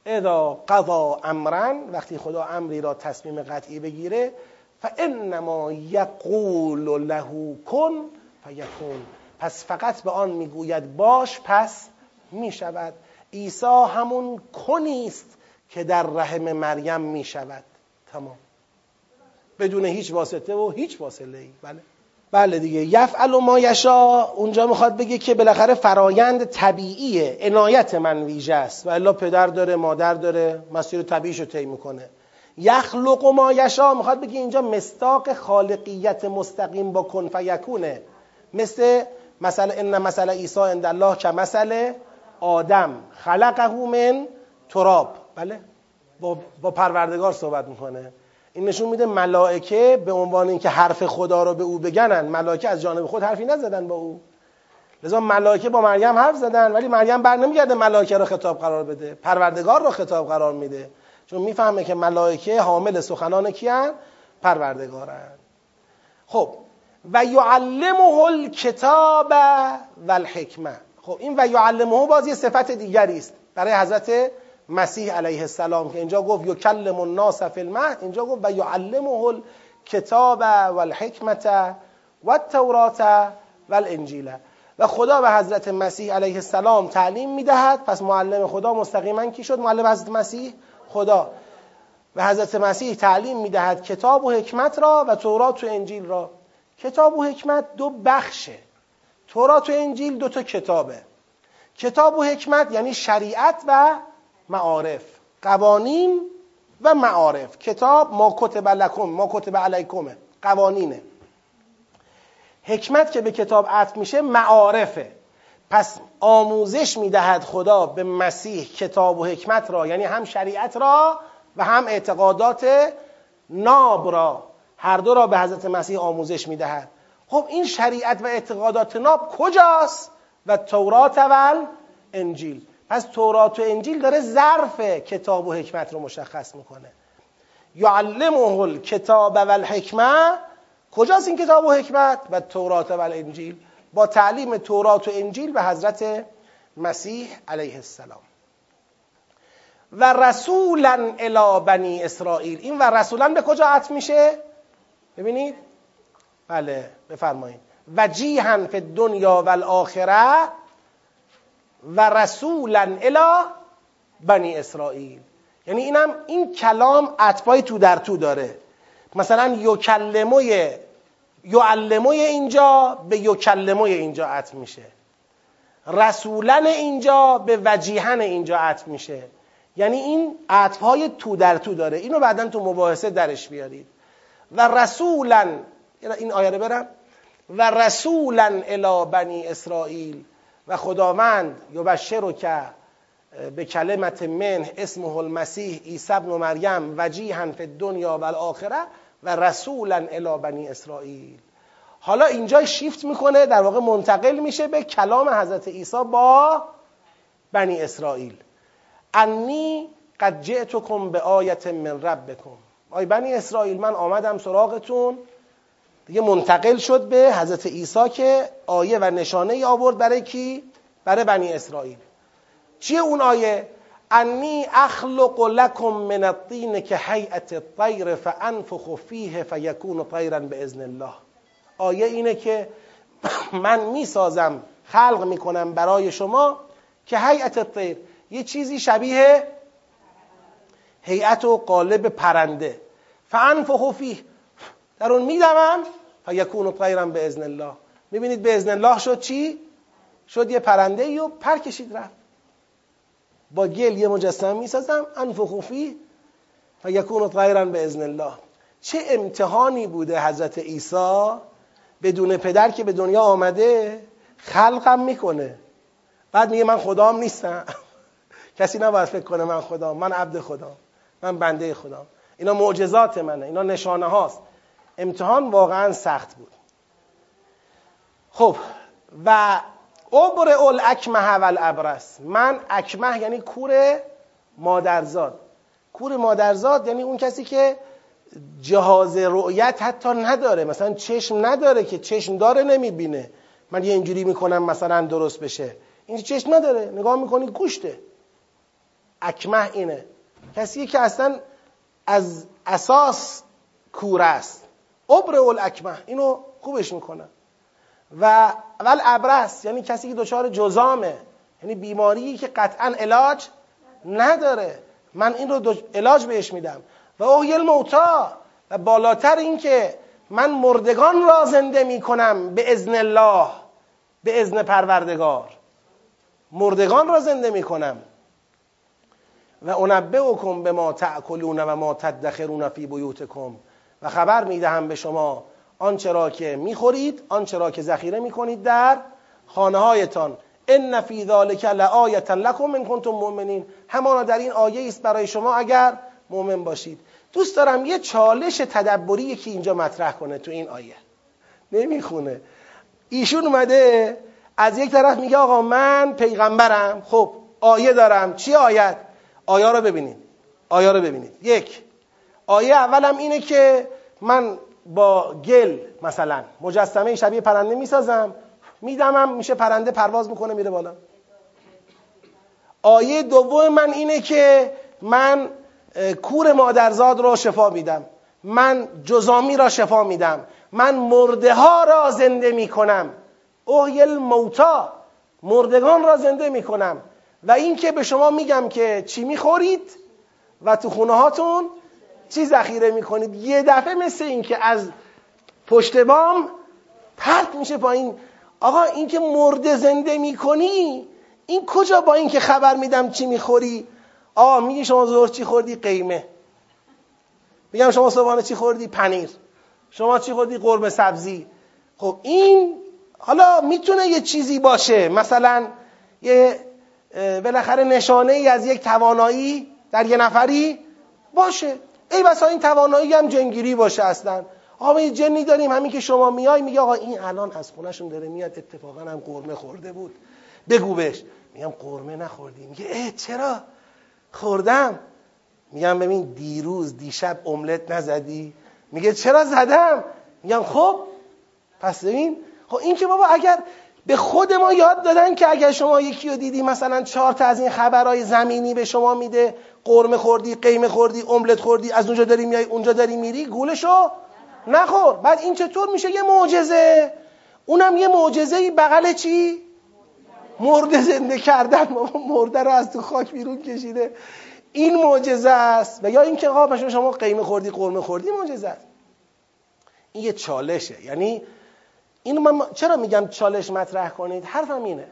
اذا قضا امرا وقتی خدا امری را تصمیم قطعی بگیره فانما یقول له کن فیکون. پس فقط به آن می‌گوید باش پس می‌شود. عیسی همون کنی است که در رحم مریم می‌شود. تمام. بدون هیچ واسطه و هیچ واصله ای بله. بله دیگه. یفعل ما یشا اونجا می‌خواد بگه که بالاخره فرایند طبیعیه عنایت من ویژه است. و الا پدر داره مادر داره مسیر طبیعیشو طی می‌کنه. یخلق ما یشا می‌خواد بگه اینجا مستاق خالقیت مستقیم با کن فیکونه. مثل مثلا ان مثلا عیسی عند الله که مثل آدم. خلقه من تراب. بله؟ با, با پروردگار صحبت می‌کنه. این نشون میده ملائکه به عنوان اینکه حرف خدا رو به او بگنن ملائکه از جانب خود حرفی نزدن با او. لذا ملائکه با مریم حرف زدن ولی مریم بر نمیگرده ملائکه رو خطاب قرار بده پروردگار رو خطاب قرار میده. چون می‌فهمه که ملائکه حامل سخنان کیان پروردگارن. خب و یعلمه الکتاب و الحکمه. خب این و یعلمه باز یه صفت دیگری است. برای حضرت مسیح علیه السلام که اینجا گفت یکلم الناس فی المهد. اینجا گفت و یعلمه الکتاب و الحکمت و التورات و الانجیل. و خدا به حضرت مسیح علیه السلام تعلیم می‌دهد. پس معلم خدا مستقیما کی شد؟ معلم حضرت مسیح؟ خدا. و حضرت مسیح تعلیم می‌دهد کتاب و حکمت را و تورات و انجیل را. کتاب و حکمت دو بخشه. تورات و انجیل دو تا کتابه. کتاب و حکمت یعنی شریعت و معارف. قوانین و معارف. کتاب ما کتب لکم ما کتب علیکمه. قوانینه. حکمت که به کتاب عطف میشه معارفه. پس آموزش می‌دهد خدا به مسیح کتاب و حکمت را یعنی هم شریعت را و هم اعتقادات ناب را. هر دو را به حضرت مسیح آموزش می‌دهد. خب این شریعت و اعتقادات ناب کجاست؟ و تورات و انجیل پس تورات و انجیل داره ظرف کتاب و حکمت رو مشخص می‌کنه. یعلمه الکتاب و الحکمه کجاست این کتاب و حکمت؟ و تورات و انجیل با تعلیم تورات و انجیل به حضرت مسیح علیه السلام. و رسولا الی بنی اسرائیل. این و رسولا به کجا عطف میشه؟ ببینید. بله بفرمایید. وجیها فی دنیا و الاخره و رسولا الی بنی اسرائیل. یعنی اینم این کلام عطفای تو در تو داره. مثلا یکلموی یعلموی اینجا به یکلموی اینجا عطف میشه. رسولن اینجا به وجیهن اینجا عطف میشه. یعنی این عطفهای تو در تو داره. اینو بعدا تو مباحثه درش بیارید. و رسولا این آیه رو برم. و رسولا الی بنی اسرائیل. و خداوند یبشر که به کلمت من اسمه المسیح عیسی ابن مریم وجیها فی الدنیا و الاخره و رسولا الی بنی اسرائیل. حالا اینجا شیفت می‌کنه در واقع منتقل میشه به کلام حضرت عیسی با بنی اسرائیل. انی قد جئتکم به آیت من ربکم. آی بنی اسرائیل من آمدم سراغتون دیگه منتقل شد به حضرت عیسی که آیه و نشانه ای آورد برای کی؟ برای بنی اسرائیل. چیه اون آیه؟ انی اخلق لکم من الطین که حیعت الطیر فانفخ فیه فیکون طیرا باذن الله. آیه اینه که من می‌سازم خلق می‌کنم برای شما که هیئت الطیر. یه چیزی شبیه هیئت و قالب پرنده. فانفخ فیه. در اون میدمم فیکون طیرا به اذن الله. می‌بینید به اذن الله شد چی؟ شد یه پرنده ای و پر کشید رفت. با گل یه مجسمه می‌سازم. انفخ فیه فیکون طیرا به اذن الله. چه امتحانی بوده حضرت عیسی؟ بدون پدر که به دنیا آمده خلقم می‌کنه. بعد میگه من خدام نیستم. کسی نباید فکر کنه من خدام. من عبد خدام. من بنده خدام. اینا معجزات منه. اینا نشانه هاست. امتحان واقعا سخت بود. خب و عبر اول اکمه و الابرس من اکمه یعنی کور مادرزاد. کور مادرزاد یعنی اون کسی که جهاز رؤیت حتی نداره. مثلا چشم نداره که چشم داره نمی‌بینه. من یه اینجوری می‌کنم مثلا درست بشه. این چشم نداره. نگاه می‌کنی گوشته. اکمه اینه. کسی که اصلا از اساس کور است. عبر اول اکمه اینو خوبش می‌کنن و اول ابرس یعنی کسی که دچار جزامه یعنی بیماری که قطعا علاج نداره. من این رو علاج بهش میدم. و اوهی الموتا و بالاتر این که من مردگان را زنده می‌کنم به ازن الله به ازن پروردگار. مردگان را زنده می‌کنم. و انبئکم به ما تأکلون و ما تدخرون فی بیوتکم. و خبر می‌دهم به شما آنچه را که می‌خورید آنچه را که ذخیره می‌کنید در خانه هایتان ان فی ذلک لآیه لکم ان کنتم مؤمنین. همانا در این آیه است برای شما اگر مؤمن باشید. دوست دارم یه چالش تدبری یکی اینجا مطرح کنه تو این آیه. نمی‌خونه. ایشون اومده از یک طرف میگه آقا من پیغمبرم. خب آیه دارم. چی آیت؟ آیا رو ببینید. آیا رو ببینید. یک آیه اولم اینه که من با گل مثلا مجسمه شبیه پرنده می‌سازم میدمم میشه پرنده پرواز می‌کنه میره بالا. آیه دوم من اینه که من کور مادرزاد را شفا میدم. من جزامی را شفا میدم. من مرده ها را زنده می‌کنم. اوهی الموتا مردگان را زنده می‌کنم. و اینکه به شما میگم که چی می‌خورید و تو خونه هاتون چی ذخیره می‌کنید. یه دفعه مثل اینکه از پشت بام پرت میشه پایین. آقا اینکه مرده زنده می‌کنی این کجا با اینکه خبر میدم چی می‌خوری؟ آقا میگی شما زور چی خوردی؟ قیمه. میگم شما صبحانه چی خوردی؟ پنیر. شما چی خوردی؟ قرمه سبزی. خب این حالا می‌تونه یه چیزی باشه. مثلا یه بالاخره نشانه ای از یک توانایی در یه نفری باشه. ای بسا این توانایی هم جنگیری باشه اصلا. آقا یه جنی داریم همین که شما میای میگه آقا این الان از خونهشون داره میاد اتفاقا هم قرمه خورده بود. بگو بهش. میگم قرمه نخوردی. میگه اه چرا؟ خوردم. میگم ببین دیروز دیشب املت نزدی؟ میگه چرا زدم؟ میگم خب پس ببین. خب این که بابا اگر به خود ما یاد دادن که اگر شما یکی رو دیدی مثلا چهار تا از این خبرهای زمینی به شما میده قرمه خوردی قیمه خوردی املت خوردی از اونجا داری میای اونجا داری میری گولشو نخور. بعد این چطور میشه؟ یه معجزه. اونم یه معجزه بغل چی؟ مرده زنده کردن. بابا مرده رو از تو خاک بیرون کشیده. این معجزه است. و یا اینکه آقا شما قیمه خوردی قرمه خوردی معجزه است. این یه چالشه. یعنی اینو من چرا میگم چالش مطرح کنید؟ حرفم اینه.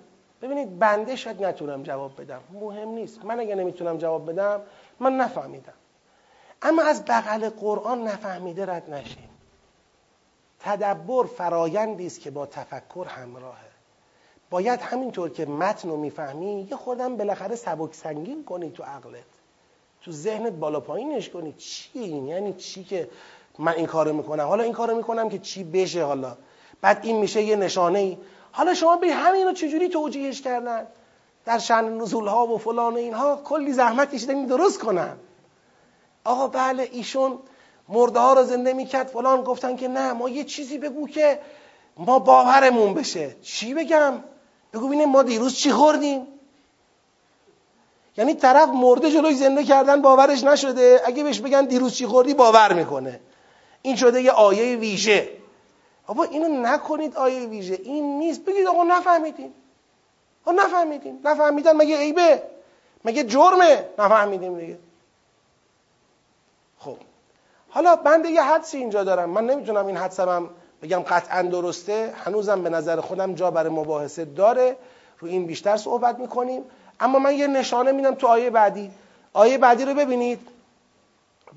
ببینید بنده شاید نتونم جواب بدم. مهم نیست. من اگه نمی‌تونم جواب بدم من نفهمیدم. اما از بغل قرآن نفهمیده رد نشیم تدبر فرایندی است که با تفکر همراهه. باید همینطور که متن رو می‌فهمی یه خودم بالاخره سبک سنگین کنی تو عقلت. تو ذهنت بالا پایینش کنی. چی؟ این یعنی چی که من این کارو می‌کنم؟ حالا این کارو می‌کنم که چی بشه حالا؟ بعد این میشه یه نشانه ای حالا شما به همین رو چجوری توجیهش کردن؟ در شن نزول ها و فلان اینها کلی زحمت کشیدن درست کنن. آقا بله ایشون مرده ها رو زنده می‌کرد. فلان گفتن که نه ما یه چیزی بگو که ما باورمون بشه. چی بگم؟ بگو ببینیم ما دیروز چی خوردیم؟ یعنی طرف مرده جلوی زنده کردن باورش نشده. اگه بهش بگن دیروز چی خوردی باور می‌کنه. این شده یه آیه ویژه. بابا اینو نکنید آیه ویژه. این نیست. بگید آقا نفهمیدیم. نفهمیدیم. نفهمیدن مگه عیبه؟ مگه جرمه؟ نفهمیدیم دیگه. خب. حالا من یه حدسی اینجا دارم. من نمی‌تونم این حدسم بگم قطعا درسته. هنوزم به نظر خودم جا برای مباحثه داره. رو این بیشتر صحبت می‌کنیم. اما من یه نشانه میدم تو آیه بعدی. آیه بعدی رو ببینید.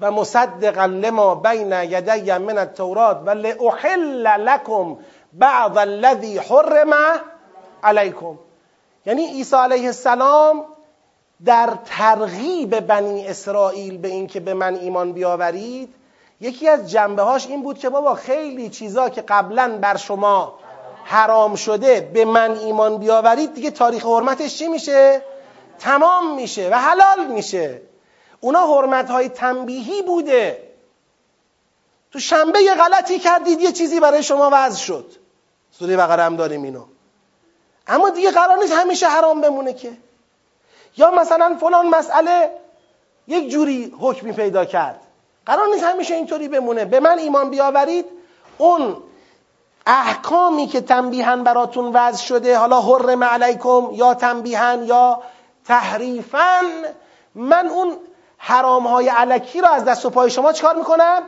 و مصدقا لما بین یدی من التورات و لاحل لكم بعض الذي حرم علیکم یعنی عیسی علیه السلام در ترغیب بنی اسرائیل به اینکه به من ایمان بیاورید یکی از جنبه هاش این بود که بابا خیلی چیزا که قبلا بر شما حرام شده به من ایمان بیاورید دیگه تاریخ حرمتش چی میشه؟ تمام میشه و حلال میشه اونا حرمت های تنبیهی بوده. تو شنبه یه غلطی کردید یه چیزی برای شما وضع شد. سوره بقره هم داریم اینو. اما دیگه قرار نیست همیشه حرام بمونه که. یا مثلا فلان مسئله یک جوری حکمی پیدا کرد. قرار نیست همیشه اینطوری بمونه. به من ایمان بیاورید اون احکامی که تنبیهن براتون وضع شده حالا حرم علیکم یا تنبیهن یا تحریفن من اون حرام های علکی را از دست و پای شما چکار می‌کنم؟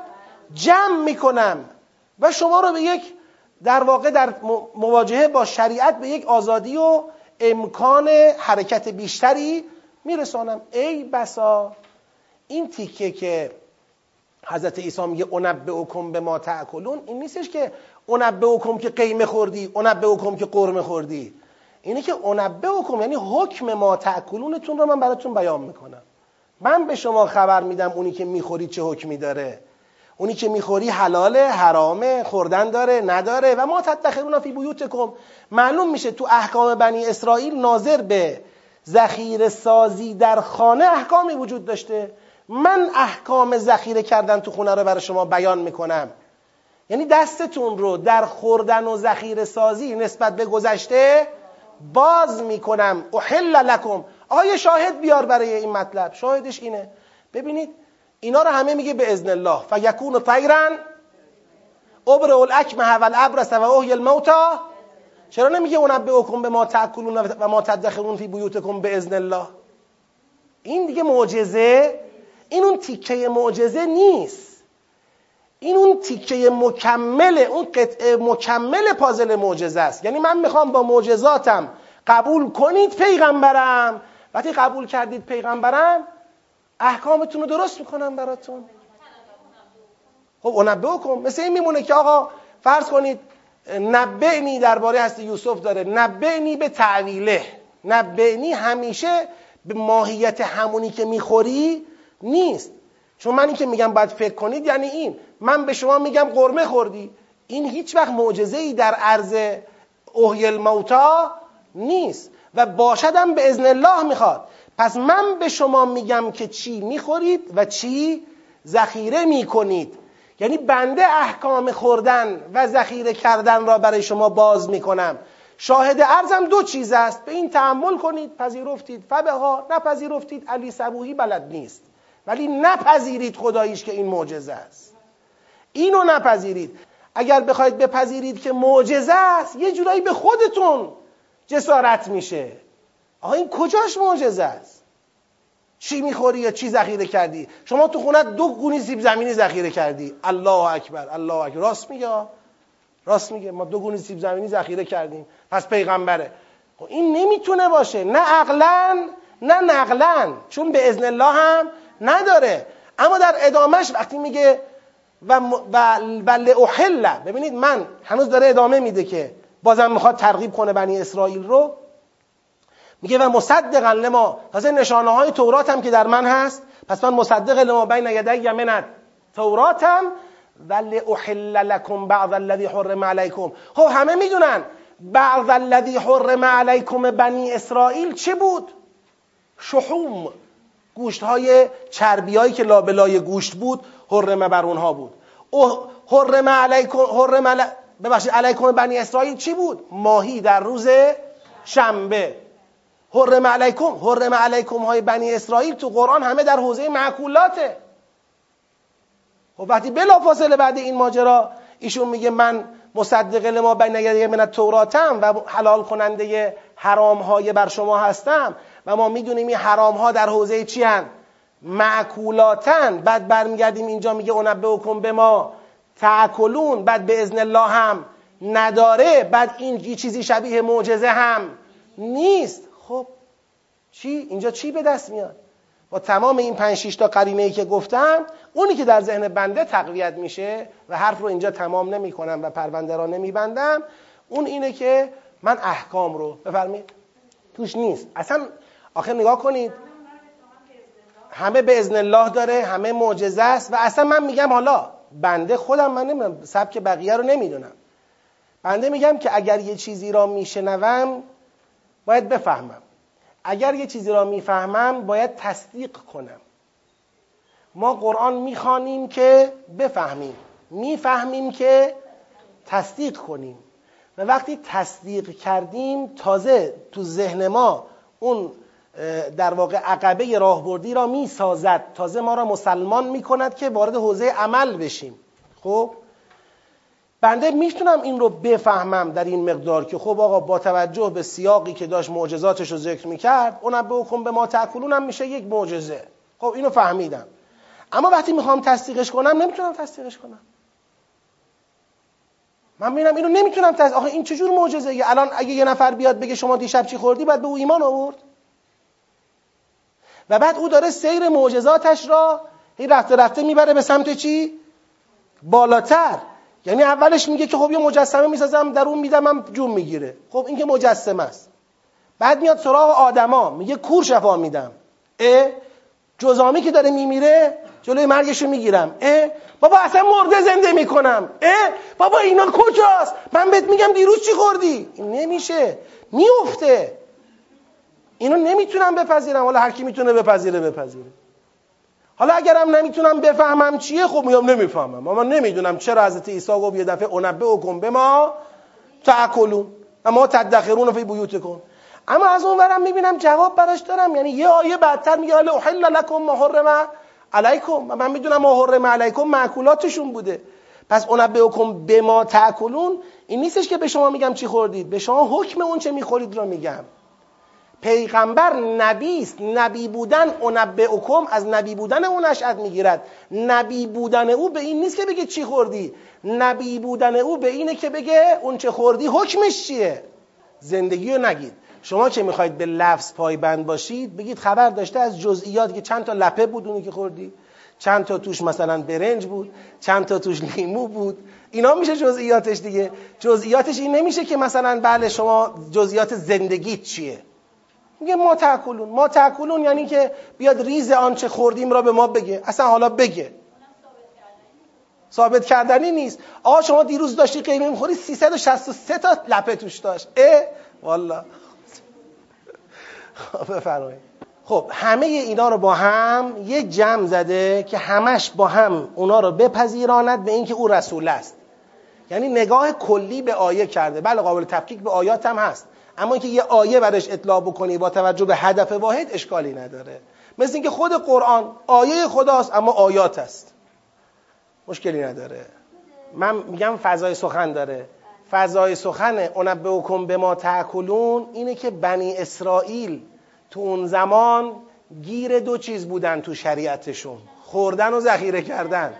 جمع می‌کنم. و شما رو به یک در واقع در مواجهه با شریعت به یک آزادی و امکان حرکت بیشتری میرسانم. ای بسا این تیکه که حضرت عیسی میگه اکم به ما تاکلون این نیستش که اکم که قیمه خوردی اکم که قرمه خوردی. اینه که اکم یعنی حکم ما تاکلونتون رو من براتون بیان می‌کنم. من به شما خبر میدم اونی که می‌خوری چه حکمی داره. اونی که می‌خوری حلاله حرامه خوردن داره نداره. و ما تدخرون فی بیوتکم. معلوم میشه تو احکام بنی اسرائیل ناظر به ذخیره سازی در خانه احکامی وجود داشته. من احکام ذخیره کردن تو خونه رو برای شما بیان می‌کنم. یعنی دستتون رو در خوردن و ذخیره سازی نسبت به گذشته باز می‌کنم. احل لکم. آقا شاهد بیار برای این مطلب؟ شاهدش اینه. ببینید اینا رو همه میگه به اذن الله فیکون طیرا ابر الاکمه و الابرس و اوهی الموتا چرا نمیگه اکم به ما تاکلون و ما تدخرون فی بیوتکم به اذن الله این دیگه معجزه. این اون تیکه معجزه نیست. این اون تیکه مکمله اون قطعه مکمل پازل معجزه است. یعنی من می‌خوام با معجزاتم قبول کنید پیغمبرم. وقتی قبول کردید پیغمبرم احکامتون رو درست می‌کنم براتون. خب اونبه کن مثل این میمونه که آقا فرض کنید نبعنی درباره هست یوسف داره. نبعنی به تعویله. نبعنی همیشه به ماهیت همونی که می‌خوری نیست. چون من این که میگم باید فکر کنید یعنی این. من به شما میگم قرمه خوردی. این هیچ وقت معجزه ای در عرض اوهی الموتا نیست. و باشدم به ازن الله می‌خواد. پس من به شما میگم که چی می‌خورید و چی ذخیره می‌کنید. یعنی بنده احکام خوردن و ذخیره کردن را برای شما باز می‌کنم. شاهد ارزم دو چیز است. به این تحمل کنید پذیرفتید. فبه ها نپذیرفتید. علی سبوهی بلد نیست. ولی نپذیرید خداییش که این معجزه است. اینو نپذیرید. اگر بخواید بپذیرید که معجزه است یه جورایی به خودتون جسارت میشه. آقا این کجاش معجزه است؟ چی می‌خوری یا چی ذخیره کردی؟ شما تو خونه دو گونی سیب زمینی ذخیره کردی. الله اکبر الله اکبر. راست میگه راست میگه. ما دو گونی سیب زمینی ذخیره کردیم. پس پیغمبره. خب این نمی‌تونه باشه. نه عقلا نه نقلا. چون به اذن الله هم نداره. اما در ادامهش وقتی میگه و بل احل ببینید من هنوز داره ادامه میده که بازم می‌خواد ترغیب کنه بنی اسرائیل رو. میگه و مصدقا لما تازه نشانه های تورات هم که در من هست. پس من مصدق لما بین یدی من توراتم ولی احل لکم بعض الذی حرم علیکم. خب همه می‌دونن بعض الذی حرم علیکم بنی اسرائیل چه بود؟ شحوم گوشت های چربی هایی که لابلای گوشت بود حرمه بر اونها بود. حرم علیکم حرم ببخشید علیکم بنی اسرائیل چی بود؟ ماهی در روز شنبه. حرم علیکم حرم علیکم های بنی اسرائیل تو قرآن همه در حوزه معکولاته خب وقتی بلا فاصله بعد این ماجرا ایشون میگه من مصدق لما بین یدی من توراتم و حلال کننده حرام های بر شما هستم و ما می‌دونیم این حرام ها در حوزه چی هن؟ معکولاتن بعد برمیگردیم اینجا میگه اونبه به ما تعکلون بعد به ازن الله هم نداره بعد این چیزی شبیه معجزه هم نیست. خب چی؟ اینجا چی به دست میاد؟ با تمام این پنج شیش تا قرینه ای که گفتم اونی که در ذهن بنده تقویت میشه و حرف رو اینجا تمام نمی کنم و پرونده را نمیبندم اون اینه که من احکام رو بفرمید توش نیست. اصلا آخر نگاه کنید. همه به ازن الله داره همه معجزه است و اصلا من میگم حالا بنده خودم من نمی‌دونم سبک بقیه رو نمی‌دونم. بنده میگم که اگر یه چیزی را میشنوم باید بفهمم. اگر یه چیزی را می‌فهمم باید تصدیق کنم. ما قرآن می‌خوانیم که بفهمیم. می‌فهمیم که تصدیق کنیم. و وقتی تصدیق کردیم تازه تو ذهن ما اون در واقع عقبه راهبردی را می‌سازد. تازه ما را مسلمان می‌کند که وارد حوزه عمل بشیم. خب؟ بنده می‌تونم این رو بفهمم در این مقدار که خب آقا با توجه به سیاقی که داشت معجزاتش رو ذکر می‌کرد اونم به حکم به ما تأکلون هم میشه یک معجزه. خب اینو فهمیدم. اما وقتی می‌خوام تصدیقش کنم نمی‌تونم تصدیقش کنم. من می‌بینم اینو نمی‌تونم تصدیق آخه این چجور معجزه الان اگه یه نفر بیاد بگه شما دیشب چی خوردی بعد به او ایمان آورد؟ و بعد او داره سیر معجزاتش را این رفته رفته می‌بره به سمت چی؟ بالاتر. یعنی اولش میگه که خب یه مجسمه می‌سازم در اون میدم من جون می‌گیره. خب این که مجسمه است. بعد میاد سراغ آدما میگه کور شفا میدم. اه؟ جزامی که داره میمیره جلوی مرگشو می‌گیرم. اه؟ بابا اصلا مرده زنده می‌کنم. اه؟ بابا اینا کجاست؟ من بهت میگم دیروز چی خوردی؟ نمیشه. میفته اینو نمی‌تونم بپذیرم. حالا هر کی می‌تونه بپذیره بپذیره. حالا اگرم نمی‌تونم بفهمم چیه خب میام نمی‌فهمم. اما نمی‌دونم چرا حضرت عیسی گفت یه دفعه اونبه و به ما تعکلون و ما تدخرون فی کن اما از اون ورم می‌بینم جواب براش دارم. یعنی یه آیه بعدتر میگه حالا احل لکم ما حرم علیکم. و من می‌دونم ما حرم علیکم معکولاتشون بوده. پس اونبه به ما تعکلون این نیستش که به شما میگم چی خوردید. به شما حکم اون چه می‌خورید رو میگم. پیغمبر نبی است نبی بودن اکم از نبی بودن اون نشأت می‌گیرد. نبی بودن او به این نیست که بگه چی خوردی. نبی بودن او به اینه که بگه اون چه خوردی حکمش چیه؟ زندگی رو نگید. شما که می‌خواید به لفظ پایبند باشید؟ بگید خبر داشته از جزئیات که چند تا لپه بود اونی که خوردی. چند تا توش مثلا برنج بود. چند تا توش لیمو بود. اینا میشه جزئیاتش دیگه. جزئیاتش این نمیشه که مثلا بله شما جزئیات زندگیت چیه؟ میگه ما تاکلون ما تاکلون یعنی که بیاد ریز آنچه خوردیم را به ما بگه. اصلا حالا بگه. ثابت کردنی نیست. آقا شما دیروز داشتی قیمه می‌خوری 363 تا لپه توش داشت. اه والا. خب، بفرمایید. خب همه اینا رو با هم یه جمع زده که همش با هم اونا رو بپذیراند به اینکه او رسول است. یعنی نگاه کلی به آیه کرده. بله قابل تفکیک به آیات هم هست. اما اینکه یه آیه برش اطلاع بکنی با توجه به هدف واحد اشکالی نداره. مثل اینکه خود قرآن آیه خداست اما آیات است. مشکلی نداره. من میگم فضای سخن داره. فضای سخن حکم به ما تعکلون اینه که بنی اسرائیل تو اون زمان گیر دو چیز بودن تو شریعتشون. خوردن و ذخیره کردن.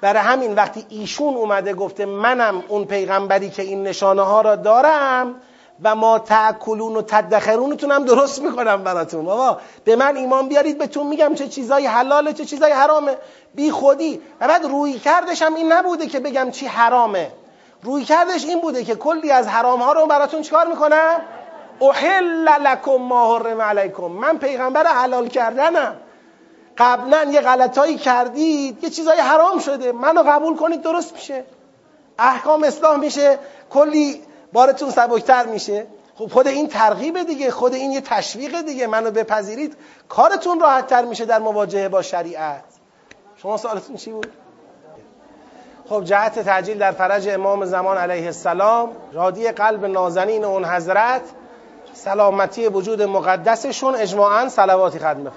برای همین وقتی ایشون اومده گفته منم اون پیغمبری که این نشانه ها را دارم و ما تاکلون و تدخرونتون هم درست می‌کنم براتون. بابا به من ایمان بیارید بهتون میگم چه چیزای حلاله چه چیزای حرامه. بی خودی. و بعد روی کردش هم این نبوده که بگم چی حرامه. روی کردش این بوده که کلی از حرام ها رو براتون چیکار می‌کنم؟ احل لکم ما حرم علیکم. من پیغمبر حلال کردنم. قبلا یه غلطایی کردید یه چیزای حرام شده. منو قبول کنید درست میشه. احکام اصلاح میشه. کلی بارتون سبکتر میشه. خب خود این ترغیب دیگه خود این یه تشویق دیگه. منو بپذیرید. کارتون راحت تر میشه در مواجهه با شریعت. شما سوالتون چی بود؟ خب جهت تعجیل در فرج امام زمان علیه السلام رادی قلب نازنین اون حضرت سلامتی وجود مقدسشون اجماعا سلواتی ختم بفرم